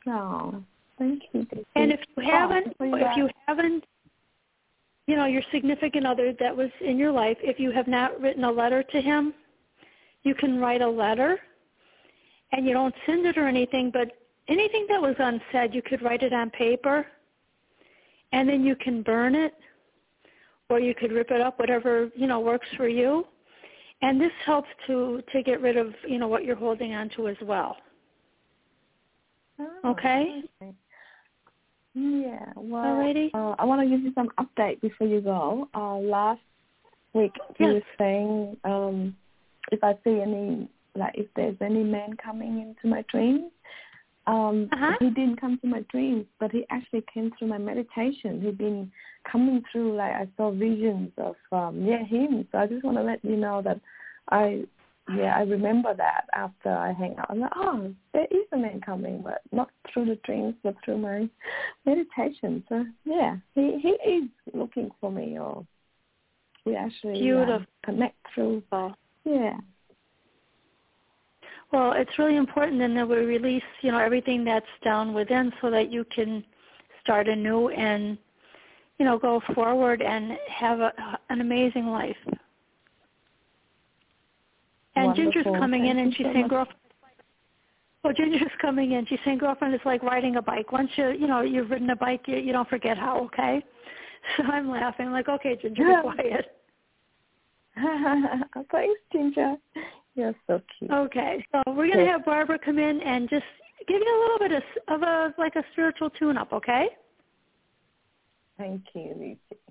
Oh, thank you. And if you haven't, oh, if you haven't, you know, your significant other that was in your life, if you have not written a letter to him, you can write a letter and you don't send it or anything, but anything that was unsaid, you could write it on paper and then you can burn it or you could rip it up, whatever, you know, works for you. And this helps to, to get rid of, you know, what you're holding on to as well. Oh, okay? okay? Yeah. Well, Alrighty. Uh, I want to give you some update before you go. Uh, last week you yes. were saying um, if I see any, like if there's any man coming into my dreams, um, uh-huh. He didn't come to my dreams, but he actually came through my meditation. He'd been coming through, like I saw visions of, um, yeah, him. So I just want to let you know that I, yeah, I remember that after I hang out. I'm like, oh, there is a man coming, but not through the dreams, but through my meditation. So yeah, he he is looking for me, or we actually Beautiful. um, connect through. Yeah. Well, it's really important then that we release, you know, everything that's down within so that you can start anew and, you know, go forward and have a, an amazing life. And Wonderful. Ginger's coming Thank in and she's so saying, much. girlfriend, well, Ginger's coming in. She's saying, girlfriend, it's like riding a bike. Once you, you know, you've ridden a bike, you, you don't forget how, okay? So I'm laughing. I'm like, okay, Ginger, be quiet. Thanks, Ginger. You're so cute. Okay, so we're going to have Barbara come in and just give you a little bit of, of a, like a spiritual tune-up, okay? Thank you, Lucy.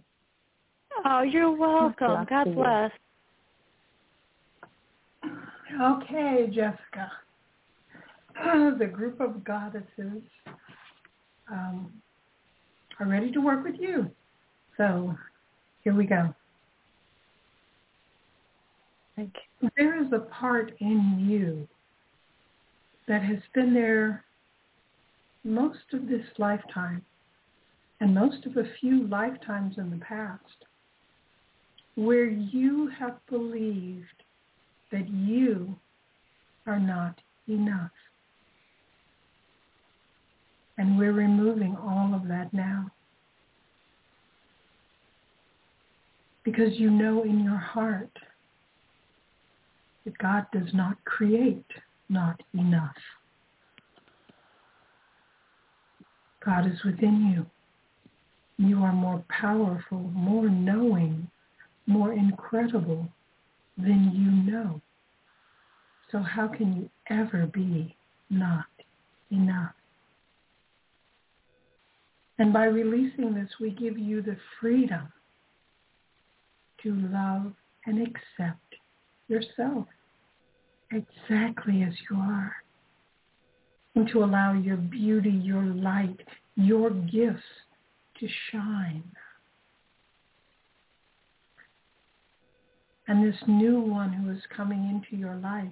Oh, you're welcome. God bless. Okay, Jessica. The group of goddesses um, are ready to work with you. So here we go. Thank There is a part in you that has been there most of this lifetime and most of a few lifetimes in the past where you have believed that you are not enough. And we're removing all of that now. Because you know in your heart that God does not create not enough. God is within you. You are more powerful, more knowing, more incredible than you know. So how can you ever be not enough? And by releasing this, we give you the freedom to love and accept yourself exactly as you are. And to allow your beauty, your light, your gifts to shine. And this new one who is coming into your life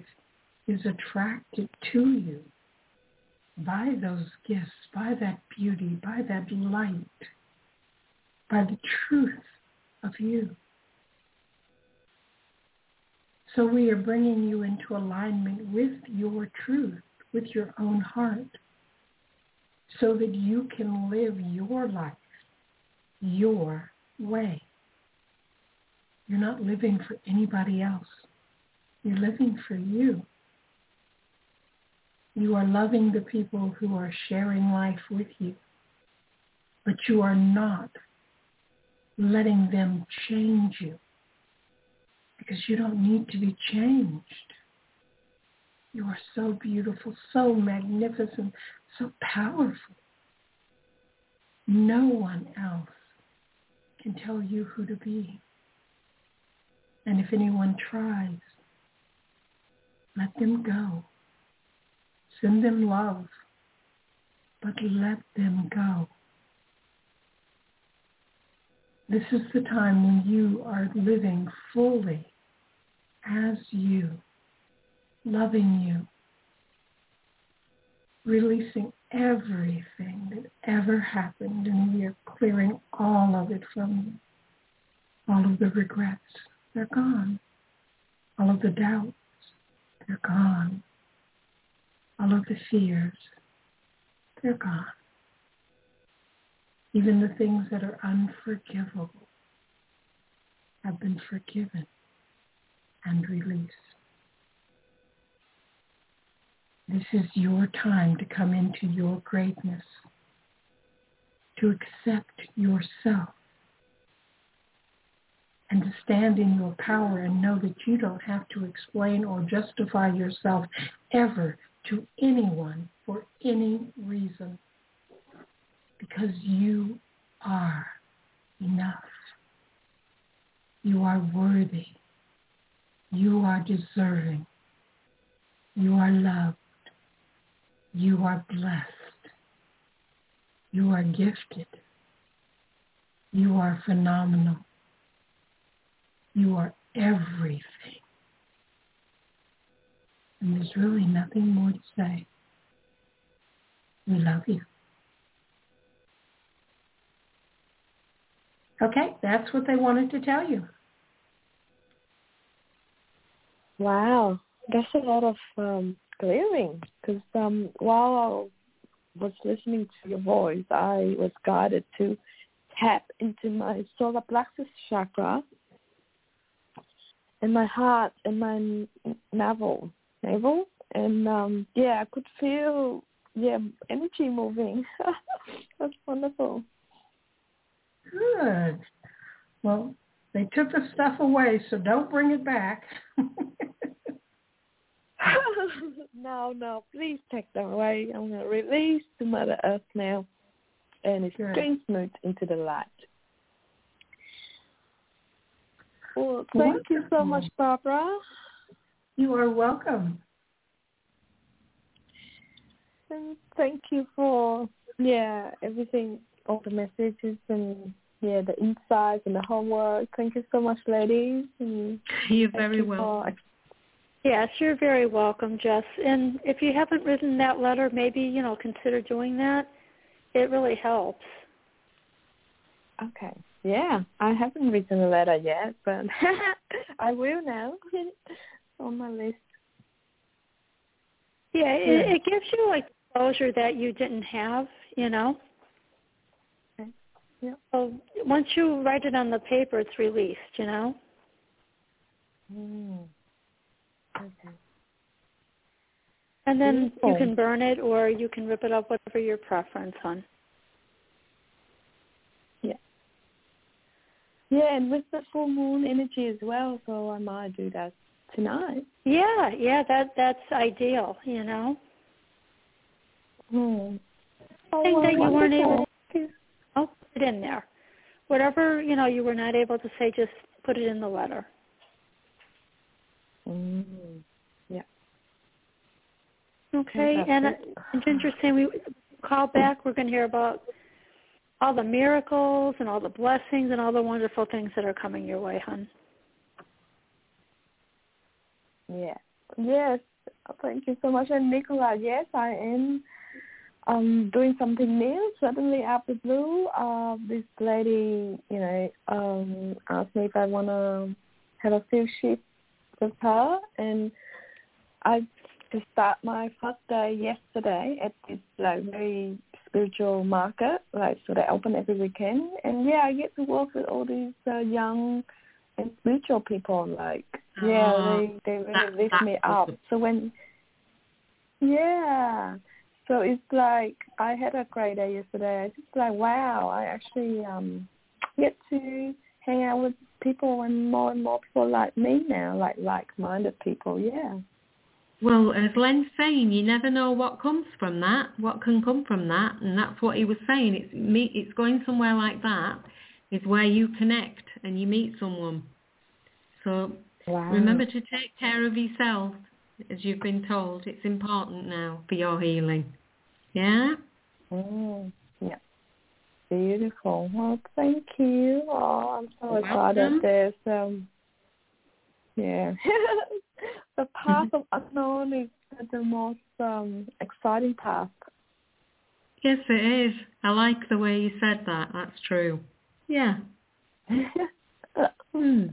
is attracted to you by those gifts, by that beauty, by that light, by the truth of you. So we are bringing you into alignment with your truth, with your own heart, so that you can live your life your way. You're not living for anybody else. You're living for you. You are loving the people who are sharing life with you, but you are not letting them change you because you don't need to be changed. You are so beautiful, so magnificent, so powerful. No one else can tell you who to be. And if anyone tries, let them go. Send them love, but let them go. This is the time when you are living fully as you, loving you, releasing everything that ever happened, and we are clearing all of it from you. All of the regrets, they're gone. All of the doubts, they're gone. All of the fears, they're gone. Even the things that are unforgivable have been forgiven and released. This is your time to come into your greatness, to accept yourself, and to stand in your power and know that you don't have to explain or justify yourself ever to anyone for any reason because you are enough. You are worthy. You are deserving. You are loved. You are blessed. You are gifted. You are phenomenal. You are everything. And there's really nothing more to say. We love you. Okay, that's what they wanted to tell you. Wow, that's a lot of um, clearing. Because um, while I was listening to your voice, I was guided to tap into my solar plexus chakra and my heart in my navel, navel, and um, yeah, I could feel yeah energy moving. That's wonderful. Good. Well, they took the stuff away, so don't bring it back. no, no, please take them away. I'm going to release to Mother Earth now, and it's transmute into the light. Well, thank Wonderful. you so much, Barbara. You are welcome. And thank you for yeah everything, all the messages and yeah the insights and the homework. Thank you so much, ladies. And You're very you welcome. For, Yes, you're very welcome, Jess. And if you haven't written that letter, maybe, you know, consider doing that. It really helps. Okay. Yeah, I haven't written a letter yet, but I will now on my list. Yeah, it, it gives you like closure that you didn't have, you know. Okay. Yeah. So once you write it on the paper, it's released, you know. Mm. Okay. And then Beautiful. you can burn it or you can rip it up, whatever your preference on. Yeah, and with the full moon energy as well, so I might do that tonight. Yeah, yeah, that that's ideal, you know. Hmm. Oh, Thing that you weren't able to oh, put it in there. Whatever, you know, you were not able to say, just put it in the letter. Mm. Yeah. Okay, and it's interesting. We call back. We're going to hear about all the miracles and all the blessings and all the wonderful things that are coming your way, hon. Yeah. Yes. Thank you so much. And Nicola, yes, I am um doing something new. Suddenly out the blue, uh, this lady, you know, um asked me if I wanna have a few shifts with her, and I just start my first day yesterday at this like very spiritual market, like so they open every weekend, and yeah, I get to work with all these uh, young and spiritual people. Like yeah, uh, they they really lift me up. So when yeah. So it's like I had a great day yesterday. It's just like wow, I actually um get to hang out with people and more and more people like me now, like like-minded people. Yeah. Well, as Len's saying, you never know what comes from that, what can come from that, and that's what he was saying. It's meet, it's going somewhere like that is where you connect and you meet someone. So wow. remember to take care of yourself, as you've been told. It's important now for your healing. Yeah. Mm, yeah. Beautiful. Well, thank you. Oh, I'm so excited. There's um, yeah, the path of unknown is the most um exciting path. Yes, it is. I like the way you said that. That's true. Yeah. hmm.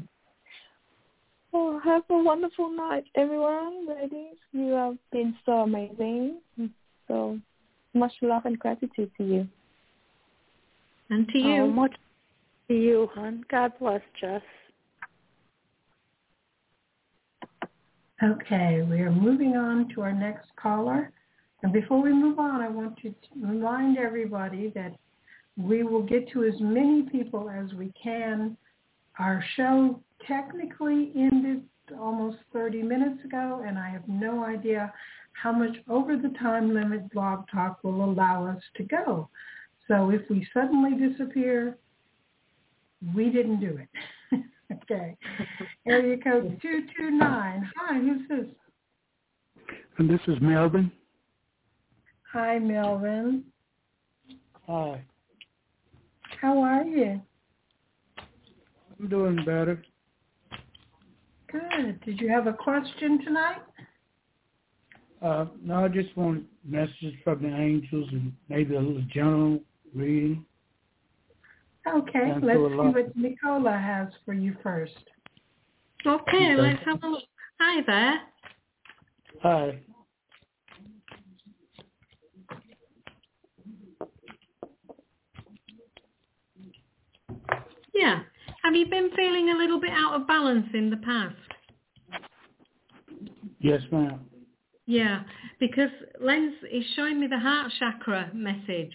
Well, have a wonderful night, everyone. Ladies, you have been so amazing. So much love and gratitude to you. And to you. Oh, much to you, hon. God bless, Jess. Okay, we are moving on to our next caller. And before we move on, I want to remind everybody that we will get to as many people as we can. Our show technically ended almost 30 minutes ago, and I have no idea how much over the time limit Blog Talk will allow us to go. So if we suddenly disappear, we didn't do it. Okay. Area code 229. Hi, who's this? And this is Melvin. Hi, Melvin. Hi. How are you? I'm doing better. Good. Did you have a question tonight? Uh, no, I just want messages from the angels and maybe a little general reading. Okay, let's see what Nicola has for you first. Okay, let's have a look. Hi, Hi there. Hi. Yeah. Have you been feeling a little bit out of balance in the past? Yes, ma'am. Yeah, because Len's is showing me the heart chakra message.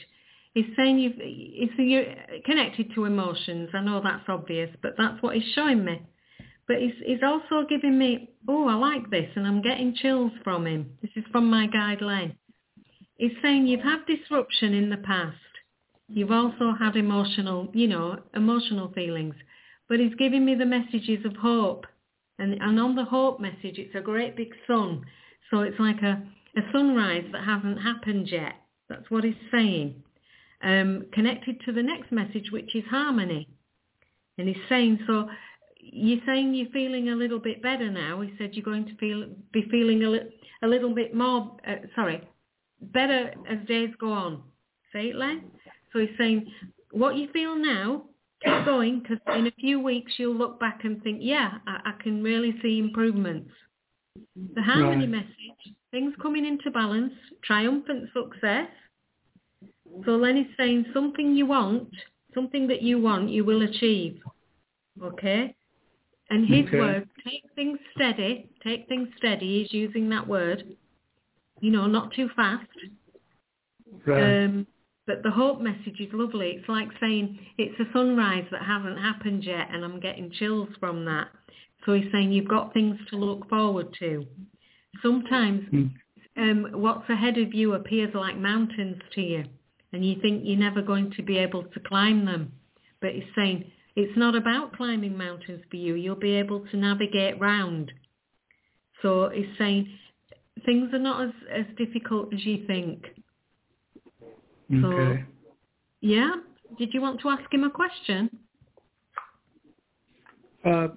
He's saying you've, it's you're connected to emotions. I know that's obvious, but that's what he's showing me. But he's, he's also giving me, oh, I like this, and I'm getting chills from him. This is from my guide Len. He's saying you've had disruption in the past. You've also had emotional, you know, emotional feelings. But he's giving me the messages of hope. And, and on the hope message, it's a great big sun. So it's like a, a sunrise that hasn't happened yet. That's what he's saying. Um, connected to the next message, which is harmony. And he's saying, so you're saying you're feeling a little bit better now. He said you're going to feel be feeling a, li- a little bit more, uh, sorry, better as days go on. Say it, Len. So he's saying what you feel now, keep going because in a few weeks you'll look back and think, yeah, I, I can really see improvements. The harmony Right. message, things coming into balance, triumphant success. So Len is saying something you want, something that you want, you will achieve. Okay? And his Okay. word, take things steady, take things steady, he's using that word. You know, not too fast. Right. Um, but the hope message is lovely. It's like saying it's a sunrise that hasn't happened yet and I'm getting chills from that. So he's saying you've got things to look forward to. Sometimes Mm. um, what's ahead of you appears like mountains to you and you think you're never going to be able to climb them. But he's saying it's not about climbing mountains for you. You'll be able to navigate round. So he's saying things are not as, as difficult as you think. So, Okay. yeah? Did you want to ask him a question? Uh,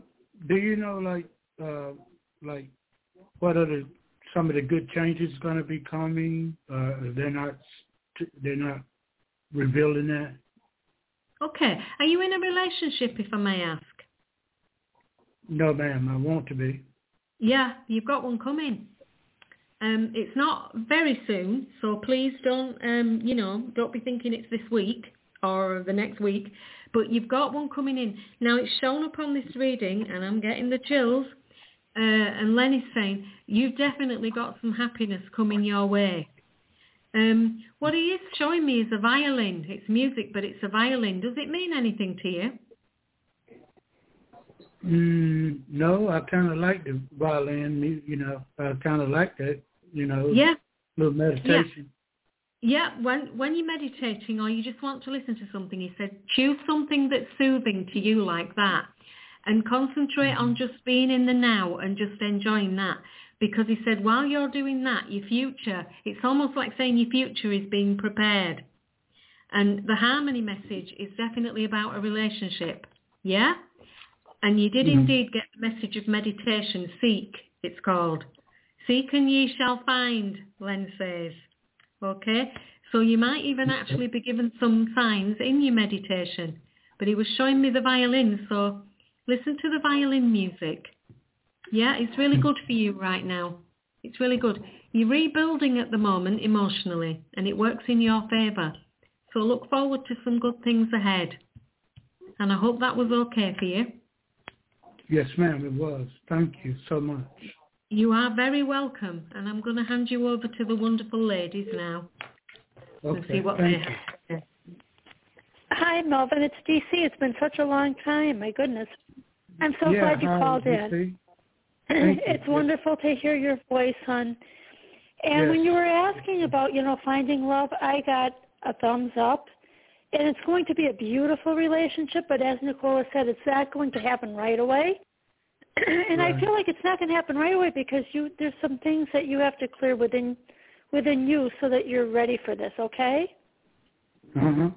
do you know, like, uh, like, what are the some of the good changes going to be coming? Uh, they're not, they're not revealing that. Okay. Are you in a relationship, if I may ask? No, ma'am. I want to be. Yeah, you've got one coming. Um, it's not very soon, so please don't, um, you know, don't be thinking it's this week or the next week. But you've got one coming in. Now it's shown up on this reading, and I'm getting the chills. Uh, and Lenny's saying you've definitely got some happiness coming your way. Um, what he is showing me is a violin. It's music, but it's a violin. Does it mean anything to you? Mm, no, I kind of like the violin. You know, I kind of like that. You know, Yeah. little meditation. Yeah, yeah, when when you're meditating or you just want to listen to something, he said, choose something that's soothing to you like that and concentrate on just being in the now and just enjoying that. Because he said, while you're doing that, your future, it's almost like saying your future is being prepared. And the harmony message is definitely about a relationship. Yeah? And you did Mhm. indeed get the message of meditation, seek, it's called. Seek and ye shall find, Len says. Okay? So you might even actually be given some signs in your meditation. But he was showing me the violin, so listen to the violin music. Yeah, it's really good for you right now. It's really good. You're rebuilding at the moment emotionally, and it works in your favour. So look forward to some good things ahead. And I hope that was okay for you. Yes, ma'am. It was. Thank you so much. You are very welcome, and I'm going to hand you over to the wonderful ladies now and Okay. see what they Thank have. you. to say. Hi, Melvin. It's DC. It's been such a long time. My goodness. I'm so yeah, glad you hi, called in. DC. Thank you. it's Yes. wonderful to hear your voice, hon. And when you were asking about, you know, finding love, I got a thumbs up. And it's going to be a beautiful relationship, but as Nicola said, it's not going to happen right away. and I feel like it's not going to happen right away because you there's some things that you have to clear within within you so that you're ready for this, okay? Uh-huh.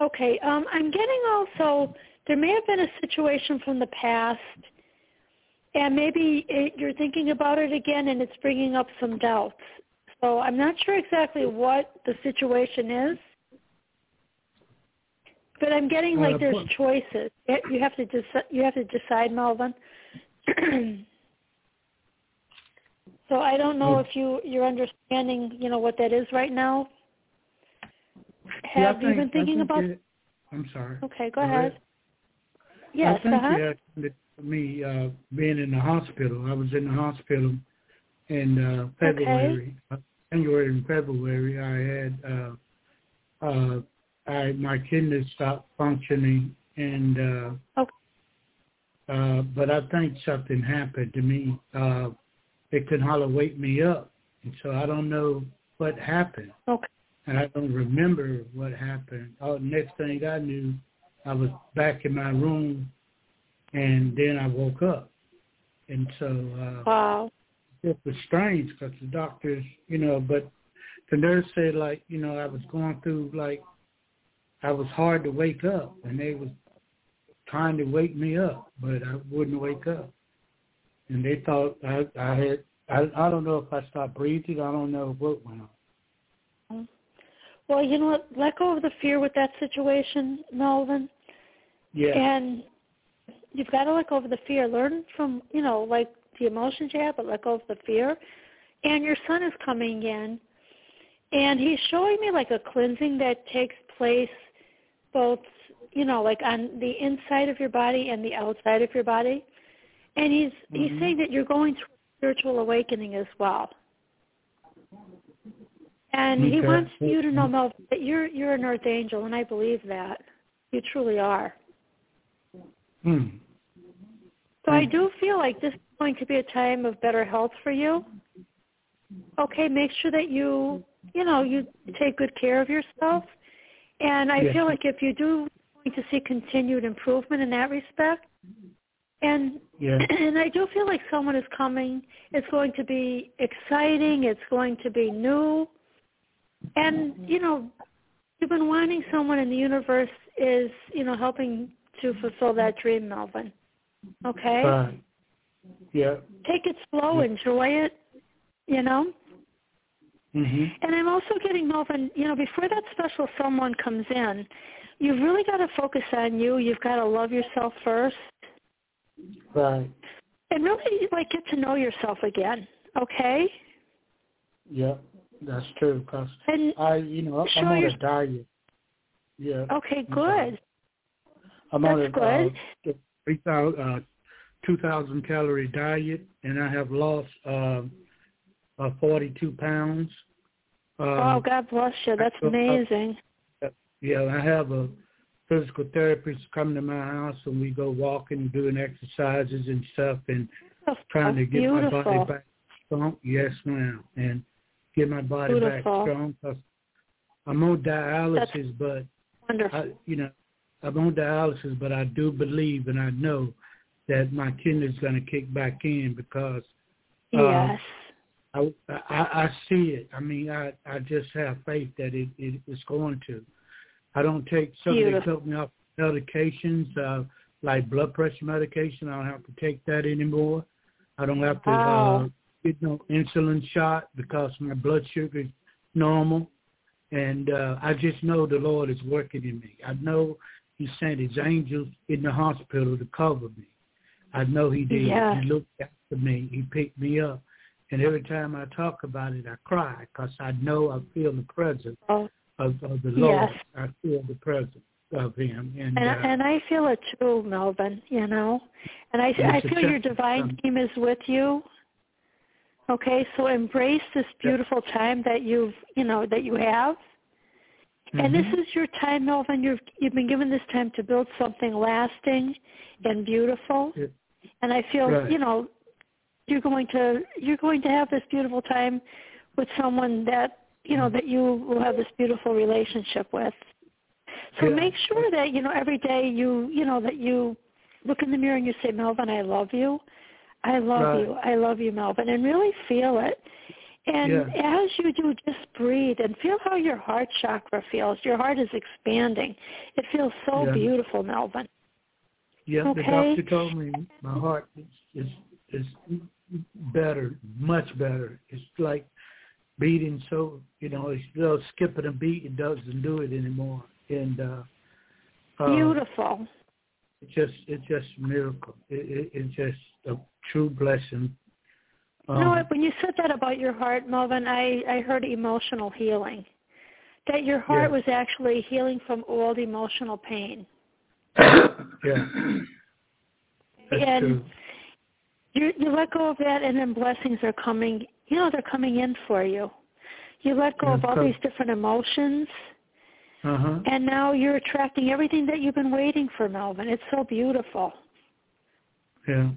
Okay. Um, I'm getting also there may have been a situation from the past, and maybe it, you're thinking about it again, and it's bringing up some doubts. So I'm not sure exactly what the situation is, but I'm getting like there's choices. You you have to decide. you have to decide, Melvin. So I don't know if you you're understanding, you know, what that is right now. Yeah, Have you think- been thinking think about? it- I'm sorry. Okay, go ahead. Yes, I think uh-huh. you asked me- uh, being in the hospital. I was in the hospital in uh, February, uh, January and February. I had uh, uh, I my kidneys stopped functioning, and uh, Okay. uh, but I think something happened to me. Uh, it could holler wake me up, and so I don't know what happened. Okay. And I don't remember what happened. Oh, next thing I knew, I was back in my room, and then I woke up. And so uh, Wow. it was strange because the doctors, you know, but the nurse said like, you know, I was going through like, I was hard to wake up, and they was trying to wake me up, but I wouldn't wake up. And they thought I, I had, I, I don't know if I stopped breathing. I don't know what went on. Well, you know what? Let go of the fear with that situation, Melvin. Yeah. And you've got to let go of the fear. Learn from, you know, like the emotions you have, but let go of the fear. And your son is coming in, and he's showing me like a cleansing that takes place both, you know, like on the inside of your body and the outside of your body. And he's he's Mhm. saying that you're going through a spiritual awakening as well. And he wants you to know, Melvin, that you're you're an earth angel, and I believe that. You truly are. Hmm. So I do feel like this is going to be a time of better health for you. Okay, make sure that you, you know, you take good care of yourself. And I Yes. feel like if you do you're going to see continued improvement in that respect, and Yeah. and I do feel like someone is coming. It's going to be exciting. It's going to be new. And you know, you've been wanting someone, and the universe is, you know, helping to fulfill that dream, Melvin. Okay Right. Yeah. take it slow, enjoy it, you know. Mhm. And I'm also getting Melvin, you know, before that special someone comes in, you've really got to focus on you. You've got to love yourself first, Right. and really like get to know yourself again. Okay. Yeah. That's true. Cause And I, you know, I'm on a diet. Yeah. okay, good. I'm on That's a good. Uh, three thousand, uh, two thousand calorie diet, and I have lost uh, forty two pounds. Um, oh, God bless you. That's I- I- amazing. Yeah, I have a physical therapist come to my house, and we go walking, doing exercises and stuff, and trying to get my body back strong. Yes, ma'am, and get my body Beautiful. back strong. Cause I'm on dialysis, but Wonderful. I, you know, I'm on dialysis, but I do believe and I know that my kidney's going to kick back in because uh, yes. I, I I see it. I mean, I I just have faith that it, it it's going to. I don't take some they Beautiful. took me off medications uh, like blood pressure medication. I don't have to take that anymore. I don't have to Wow. uh, get no insulin shot because my blood sugar is normal. And uh, I just know the Lord is working in me. I know He sent His angels in the hospital to cover me. I know He did. Yes. He looked after me. He picked me up. And every time I talk about it, I cry because I know I feel the presence Oh, of, of the Lord. Yes. I feel the presence of Him. And, and, uh, and I feel it too, Melvin. You know, and I I feel your divine team is with you. Okay, so embrace this beautiful time that you've you know that you have. And this Mhm. is your time, Melvin. You've you've been given this time to build something lasting and beautiful. Yeah. And I feel Right. you know you're going to you're going to have this beautiful time with someone that you know that you will have this beautiful relationship with. So Yeah. make sure that you know every day you you know that you look in the mirror and you say, Melvin, I love you. I love Right. you. I love you, Melvin, and really feel it. And Yeah. as you do, just breathe and feel how your heart chakra feels. Your heart is expanding. It feels so Yeah. beautiful, Melvin. Yeah, the doctor told me my heart is, is is better, much better. It's like beating so you know, it's still skipping a beat. It doesn't do it anymore, and uh, uh, Beautiful. It's just it's just a miracle. It, it, it's just a true blessing Um, know what? When you said that about your heart, Melvin, I I heard emotional healing. That your heart was actually healing from old emotional pain. yeah. That's and true. you you let go of that, and then blessings are coming. You know, they're coming in for you. You let go Yeah, of all so- these different emotions, Uh-huh. and now you're attracting everything that you've been waiting for, Melvin. It's so beautiful. Yeah.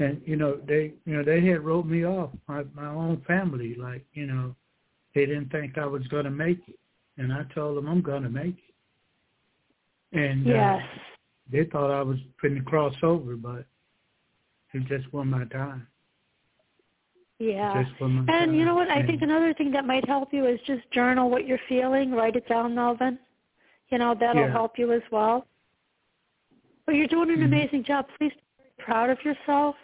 And you know, they you know, they had wrote me off, my my own family, like, you know, they didn't think I was gonna make it. And I told them I'm gonna make it. And Yes. uh, they thought I was finna cross over, but it just wasn't my time. Yeah. And you know what? I And- think another thing that might help you is just journal what you're feeling. Write it down, Melvin. You know, that'll Yeah. help you as well. But you're doing an Mhm. amazing job. Please be proud of yourself.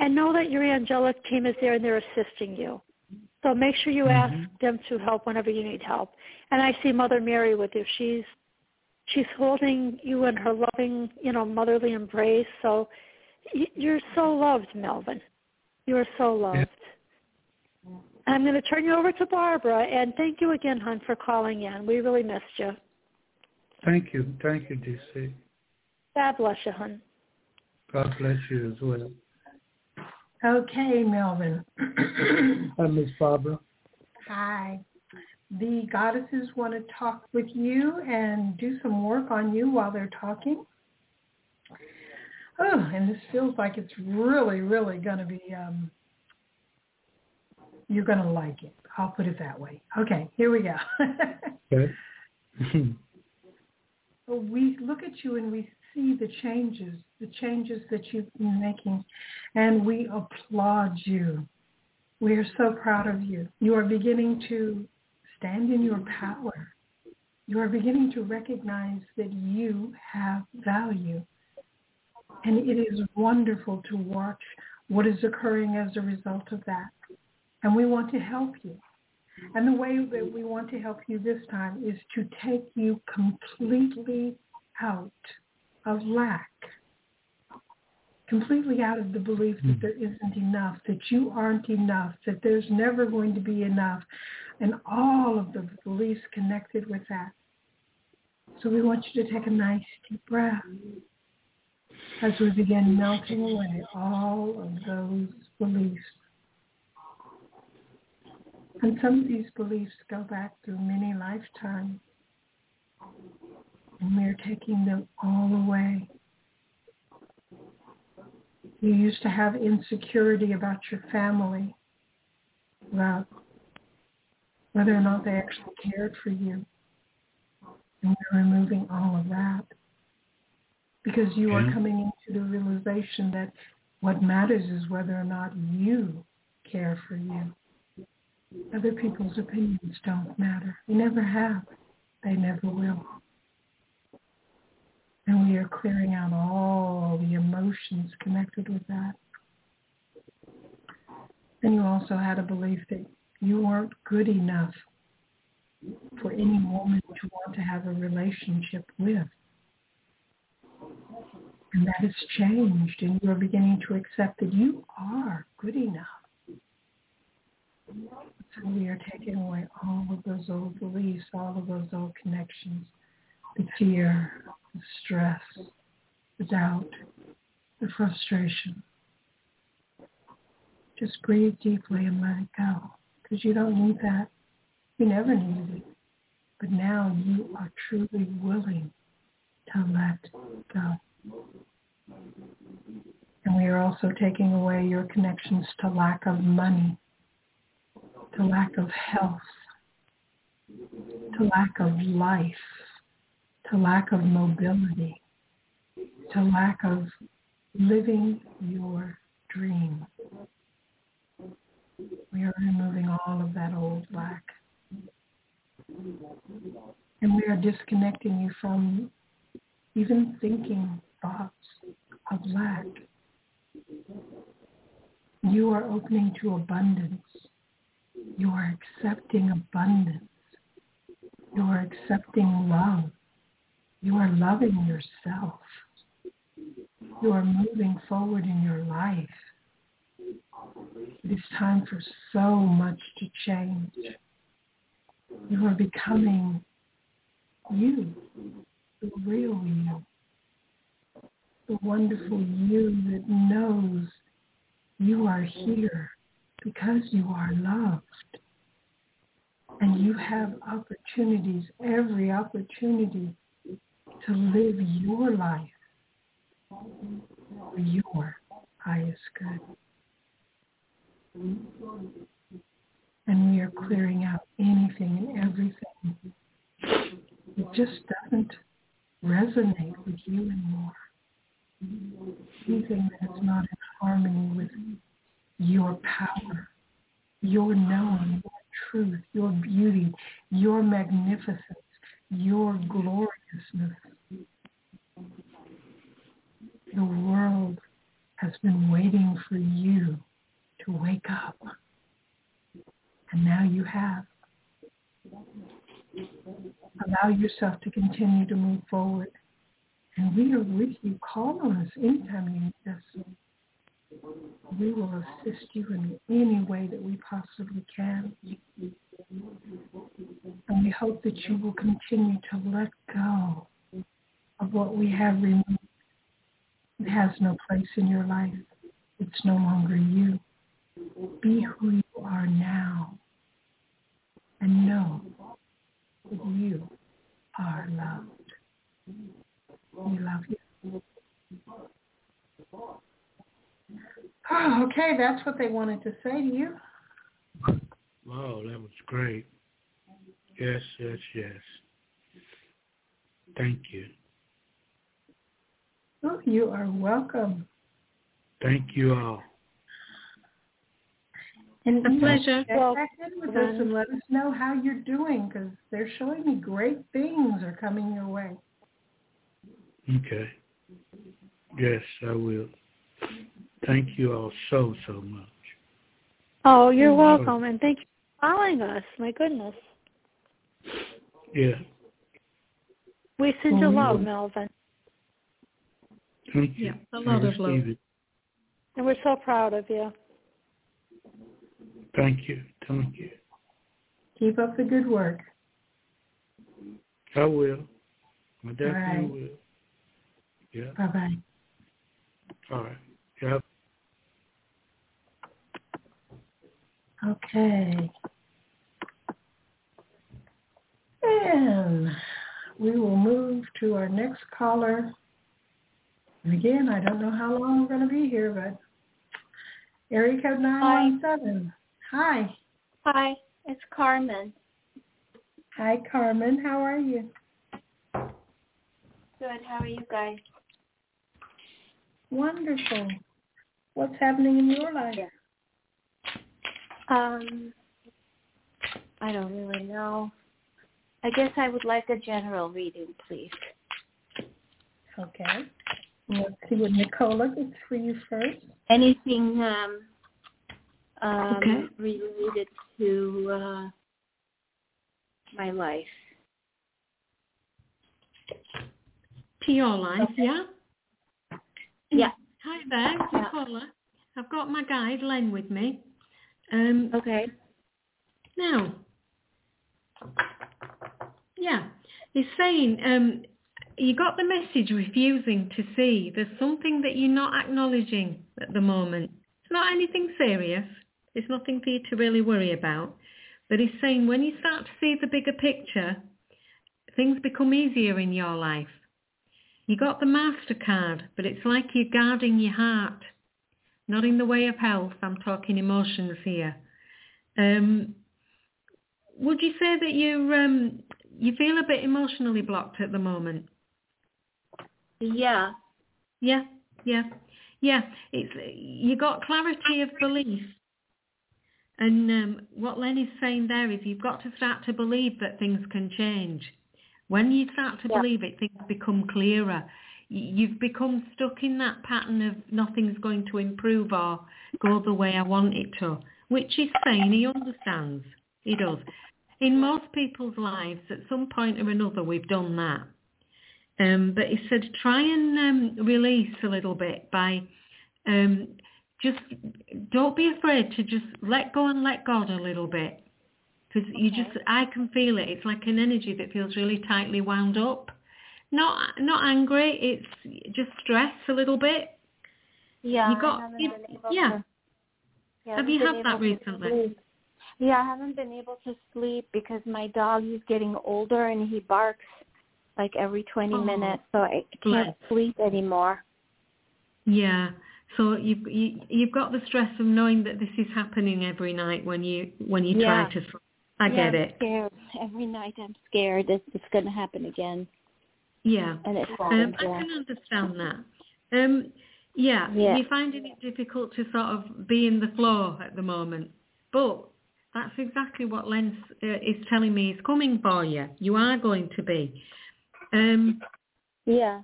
And know that your angelic team is there and they're assisting you. So make sure you ask mm-hmm. them to help whenever you need help. And I see Mother Mary with you. She's she's holding you in her loving, you know, motherly embrace. So you're so loved, Melvin. You are so loved. I'm going to turn you over to Barbara, and thank you again, hon, for calling in. We really missed you. Thank you. Thank you, DC. God bless you, hon. God bless you as well. Okay, Melvin. Hi, Miss Barbara. Hi. The goddesses want to talk with you and do some work on you while they're talking. Oh, and this feels like it's really, really going to be, um, you're going to like it. I'll put it that way. Okay, here we go. Okay. we look at you and we see the changes, the changes that you've been making, and we applaud you. We are so proud of you. You are beginning to stand in your power. You are beginning to recognize that you have value. And it is wonderful to watch what is occurring as a result of that. And we want to help you. And the way that we want to help you this time is to take you completely out of lack, completely out of the belief that hmm. there isn't enough, that you aren't enough, that there's never going to be enough, and all of the beliefs connected with that. So we want you to take a nice deep breath as we begin melting away all of those beliefs. And some of these beliefs go back through many lifetimes. And we're taking them all away. You used to have insecurity about your family, about whether or not they actually cared for you. And we're removing all of that. Because you are coming into the realization that what matters is whether or not you care for you. Other people's opinions don't matter. They never have. They never will. And we are clearing out all the emotions connected with that. And you also had a belief that you weren't good enough for any woman to want to have a relationship with. And that has changed and you are beginning to accept that you are good enough. So we are taking away all of those old beliefs, all of those old connections, the fear, the stress, the doubt, the frustration. Just breathe deeply and let it go because you don't need that. You never needed it. But now you are truly willing to let go. And we are also taking away your connections to lack of money, to lack of health, to lack of life, to lack of mobility, to lack of living your dream. We are removing all of that old lack. And we are disconnecting you from even thinking thoughts of lack. You are opening to abundance. You are accepting abundance. You are accepting love. You are loving yourself. You are moving forward in your life. It is time for so much to change. You are becoming you, the real you, the wonderful you that knows you are here because you are loved. And you have opportunities, every opportunity to live your life for your highest good. And we are clearing out anything and everything that just doesn't resonate with you anymore. Anything that is not in harmony with your power, your knowing, your truth, your beauty, your magnificence, your gloriousness. The world has been waiting for you to wake up. And now you have. Allow yourself to continue to move forward. And we are with you. Call on us anytime you need us. We will assist you in any way that we possibly can. And we hope that you will continue to let go of what we have removed. It has no place in your life. It's no longer you. Be who you are now and know that you are loved. We love you. Oh, okay, that's what they wanted to say to you. Wow, that was great. Yes, yes, yes. Thank you. Oh, you are welcome. Thank you all. And A pleasure. Check back in with us and let us know how you're doing because they're showing me great things are coming your way. Okay. Yes, I will. Thank you all so, so much. Oh, you're welcome, and thank you for following us. My goodness. Yeah. We send you Oh, love. Melvin, Thank you. Yeah, a lot of love. it. and we're so proud of you. Thank you. Thank you. Keep up the good work. I will. I definitely right. will. Yeah. Bye-bye. All right. Yep. Okay. And we will move to our next caller. And again, I don't know how long we're going to be here, but area code 917. Hi. Hi, Hi, it's Carmen. Hi, Carmen. How are you? Good. How are you guys? Wonderful. What's happening in your life? Um, I don't really know. I guess I would like a general reading, please. Okay. Let's see what Nicola gets for you first. Anything um, um, Okay. related to uh, my life? To your life, yeah? Yeah. Hi there, Yeah. Nicola. I've got my guide, Len, with me. Um, Okay. now, yeah, he's saying um, you got the message refusing to see. There's something that you're not acknowledging at the moment. It's not anything serious. It's nothing for you to really worry about. But he's saying when you start to see the bigger picture, things become easier in your life. You got the MasterCard, but it's like you're guarding your heart. Not in the way of health, I'm talking emotions here. Um, would you say that you um, you feel a bit emotionally blocked at the moment? Yeah. Yeah, yeah, yeah. It's you got clarity of belief, and um, what Len is saying there is you've got to start to believe that things can change. When you start to Yeah. believe it, things become clearer. You've become stuck in that pattern of nothing's going to improve or go the way I want it to, which is saying he understands. He does. In most people's lives, at some point or another, we've done that. Um, but he said try and um, release a little bit by um, just don't be afraid to just let go and let God a little bit. Because okay. you just, I can feel it. It's like an energy that feels really tightly wound up. Not not angry. It's just stress a little bit. Yeah. You got. You, yeah. Yeah. Have you had that recently? Yeah, I haven't been able to sleep because my dog is getting older and he barks like every 20 oh, minutes, so I can't bless. sleep anymore. Yeah. So you've you, you've got the stress of knowing that this is happening every night when you when you yeah. try to. I yeah, get I'm it. Scared. Every night I'm scared that it's going to happen again. Yeah. And it um, I can understand that. Um, yeah, yeah, you're finding it difficult to sort of be in the flow at the moment, but that's exactly what Len's uh, is telling me is coming for you. You are going to be. Um, yeah.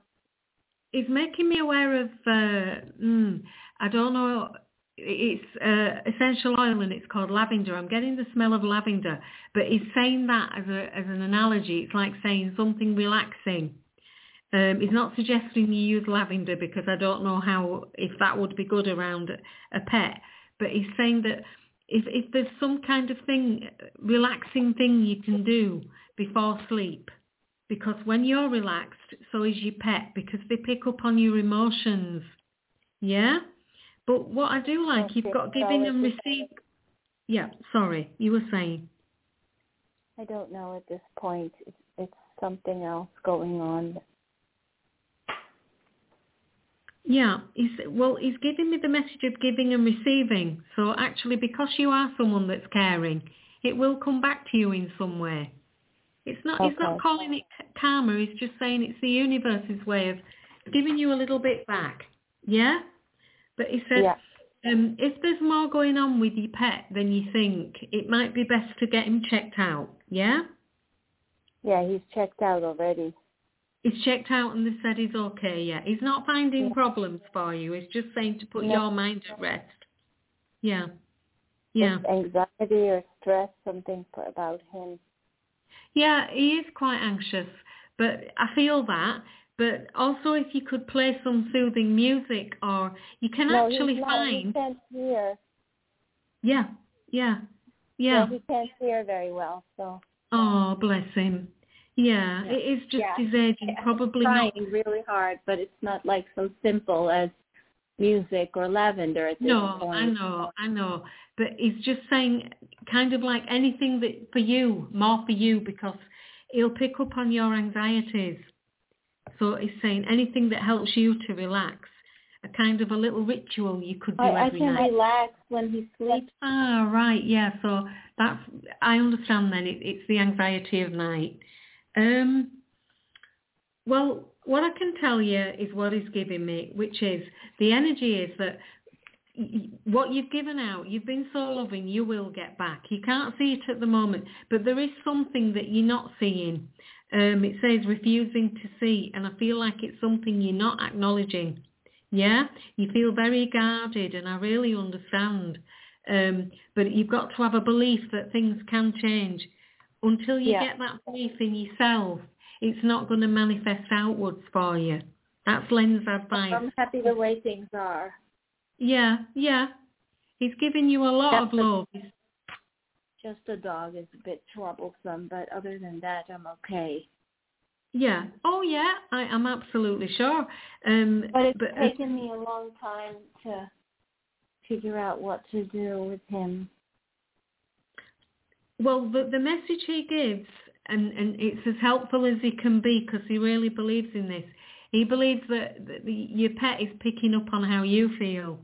It's making me aware of, uh, mm, I don't know, it's uh, essential oil and it's called lavender. I'm getting the smell of lavender, but he's saying that as, a, as an analogy. It's like saying something relaxing. Um, he's not suggesting you use lavender because I don't know how, if that would be good around a pet, but he's saying that if, if there's some kind of thing, relaxing thing you can do before sleep, because when you're relaxed, so is your pet because they pick up on your emotions. Yeah? But what I do like, you've got giving and receiving. Yeah, sorry, you were saying. I don't know at this point. It's, it's something else going on. Yeah, he's, well, he's giving me the message of giving and receiving. So actually, because you are someone that's caring, it will come back to you in some way. It's not. Okay. He's not calling it karma. He's just saying it's the universe's way of giving you a little bit back. Yeah. But he said, yeah. um, if there's more going on with your pet than you think, it might be best to get him checked out. Yeah. Yeah, he's checked out already. He's checked out and they said he's okay. Yeah. He's not finding Yeah. problems for you. He's just saying to put No. your mind at rest. Yeah. Yeah. It's anxiety or stress, something about him. Yeah, he is quite anxious, but I feel that. But also, if you could play some soothing music, or you can no, actually he's not, find. He can't hear. Yeah, yeah, yeah. he can't hear very well, so. Oh, bless him. Yeah, Yeah. it is just Yeah. his age, and I'm probably trying not. really hard, but it's not like so simple as music or lavender at this No, point. I know, I know. But he's just saying kind of like anything that for you, more for you, because he'll pick up on your anxieties. So he's saying anything that helps you to relax, a kind of a little ritual you could do I, I every can night. relax when he sleeps. Ah, right, yeah. So that's I understand. Then it, it's the anxiety of night. Um, well, what I can tell you is what he's giving me, which is the energy is that what you've given out, you've been so loving, you will get back. You can't see it at the moment, but there is something that you're not seeing. Um, it says refusing to see, and I feel like it's something you're not acknowledging. Yeah, you feel very guarded, and I really understand. Um, but you've got to have a belief that things can change. Until you Yeah. get that faith in yourself, it's not going to manifest outwards for you. That's Len's advice. I'm happy the way things are. Yeah, yeah. He's giving you a lot That's of love. He's- Just the dog is a bit troublesome, but other than that, I'm okay. Yeah. Oh, yeah. I am absolutely sure. Um, But it's but it- taken me a long time to figure out what to do with him. Well, the the message he gives, and and it's as helpful as he can be because he really believes in this. He believes that, that the, your pet is picking up on how you feel.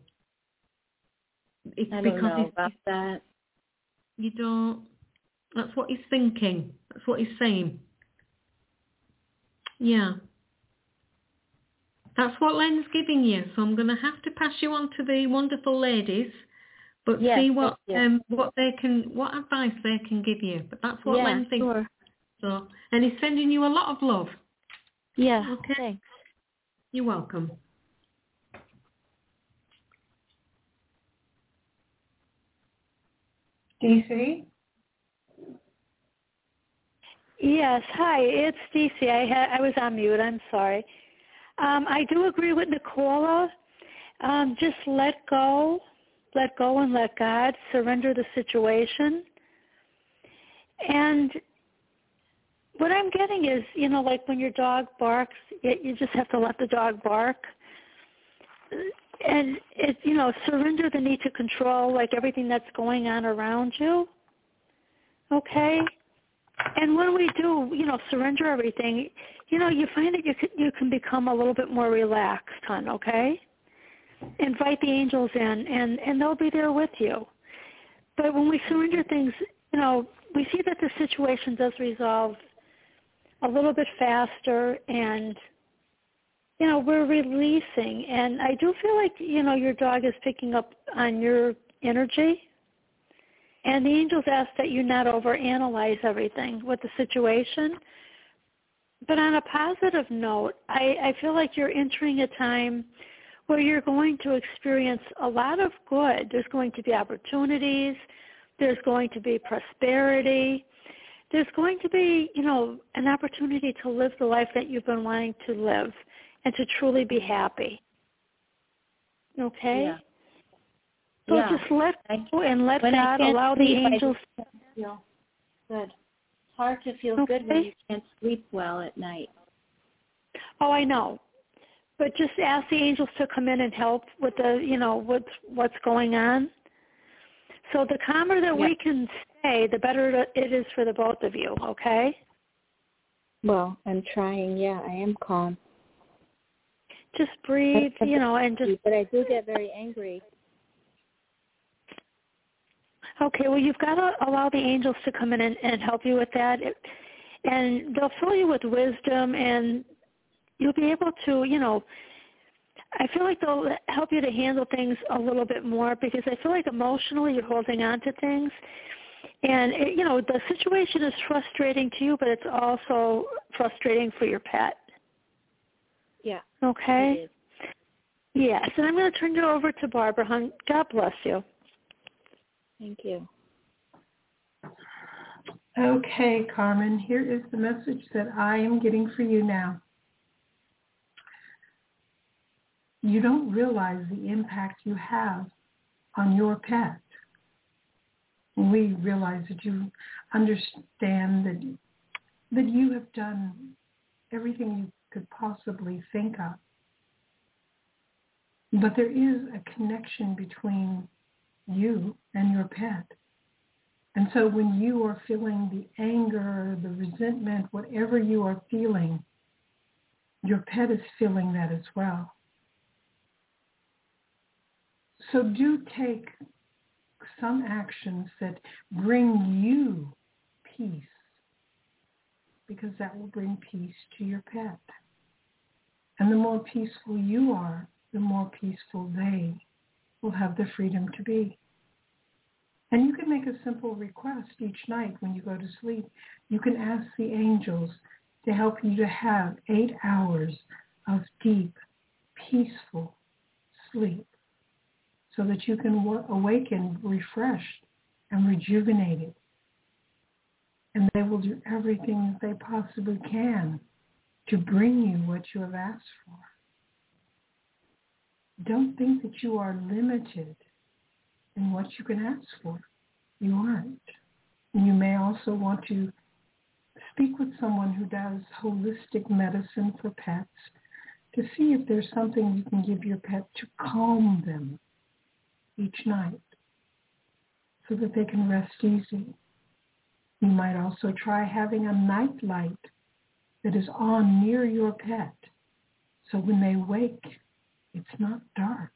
It's I don't because know about that. you don't. That's what he's thinking. That's what he's saying. Yeah. That's what Len's giving you. So I'm going to have to pass you on to the wonderful ladies, but Yes, see what thank um what they can what advice they can give you. But that's what yeah, Len thinks. sure. So and he's sending you a lot of love. Yeah, Okay. thanks. You're welcome. DC? Yes, hi, it's DC. I ha- I was on mute. I'm sorry. Um, I do agree with Nicola. Um, just let go, let go and let God surrender the situation. And what I'm getting is, you know, like when your dog barks, you just have to let the dog bark. And it, you know, surrender the need to control like everything that's going on around you. Okay? And when we do, you know, surrender everything, you know, you find that you can, you can become a little bit more relaxed, hon, okay? Invite the angels in and and they'll be there with you. But when we surrender things, you know, we see that the situation does resolve a little bit faster and you know, we're releasing and I do feel like, you know, your dog is picking up on your energy. And the angels ask that you not overanalyze everything with the situation. But on a positive note, I, I feel like you're entering a time where you're going to experience a lot of good. There's going to be opportunities. There's going to be prosperity. There's going to be, you know, an opportunity to live the life that you've been wanting to live and to truly be happy. Okay? Yeah. So yeah. just let go and let when God allow the angels. I feel good. It's hard to feel okay. good when you can't sleep well at night. Oh, I know. But just ask the angels to come in and help with the, you know, what's what's going on. So the calmer that yeah. we can stay, the better it is for the both of you. Okay. Well, I'm trying. Yeah, I am calm. Just breathe, you know, and just. But I do get very angry. Okay, well, you've got to allow the angels to come in and, and help you with that, it, and they'll fill you with wisdom, and you'll be able to, you know. I feel like they'll help you to handle things a little bit more because I feel like emotionally you're holding on to things, and it, you know the situation is frustrating to you, but it's also frustrating for your pet. Yeah. Okay. Yes, and I'm going to turn you over to Barbara. Hon. God bless you. Thank you. Okay, Carmen, here is the message that I am getting for you now. You don't realize the impact you have on your pet. We realize that you understand that that you have done everything you could possibly think of. But there is a connection between you and your pet. And so when you are feeling the anger, the resentment, whatever you are feeling, your pet is feeling that as well. So do take some actions that bring you peace because that will bring peace to your pet. And the more peaceful you are, the more peaceful they will have the freedom to be. And you can make a simple request each night when you go to sleep. You can ask the angels to help you to have eight hours of deep, peaceful sleep so that you can awaken refreshed and rejuvenated. And they will do everything that they possibly can to bring you what you have asked for. Don't think that you are limited in what you can ask for. You aren't. You may also want to speak with someone who does holistic medicine for pets to see if there's something you can give your pet to calm them each night so that they can rest easy. You might also try having a night light that is on near your pet so when they wake, it's not dark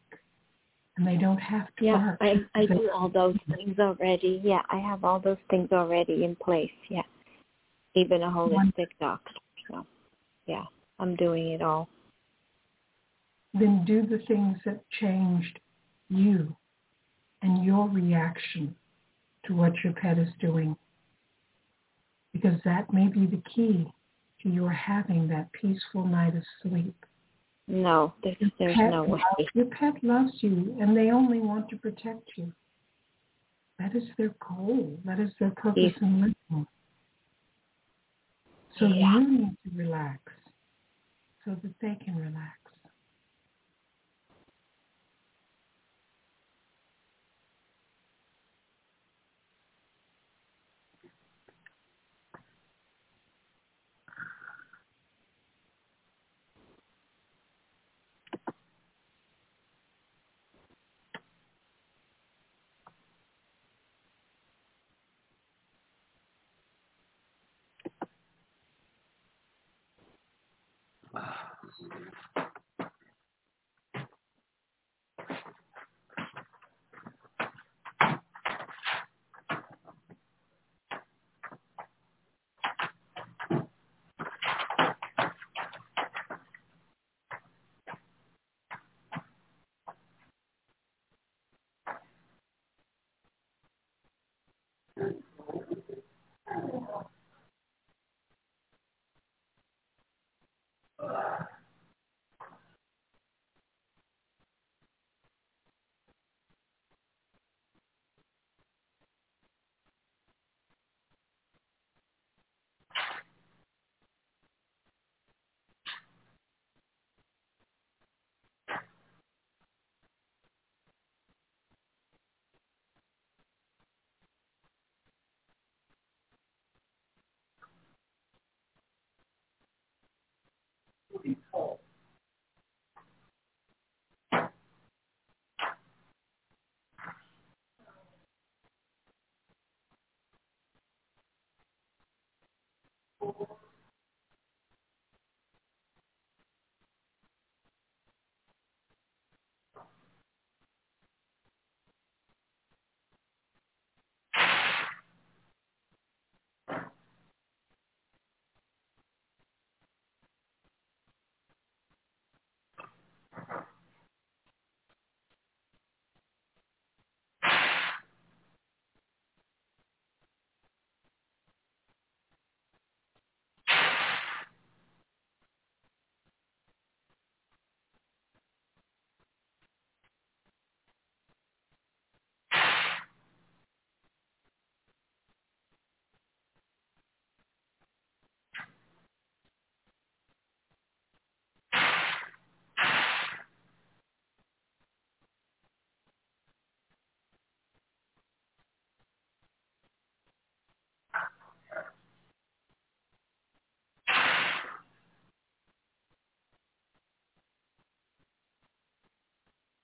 and they don't have to yeah, bark. I I do all those things already. Yeah, I have all those things already in place. Yeah, even a holistic doctor. So, yeah, I'm doing it all. Then do the things that changed you and your reaction to what your pet is doing, because that may be the key to your having that peaceful night of sleep. No, there's, there's no way. Loves, your pet loves you, and they only want to protect you. That is their goal. That is their purpose Yeah. in living. So Yeah. you need to relax so that they can relax. Thank you. be taught.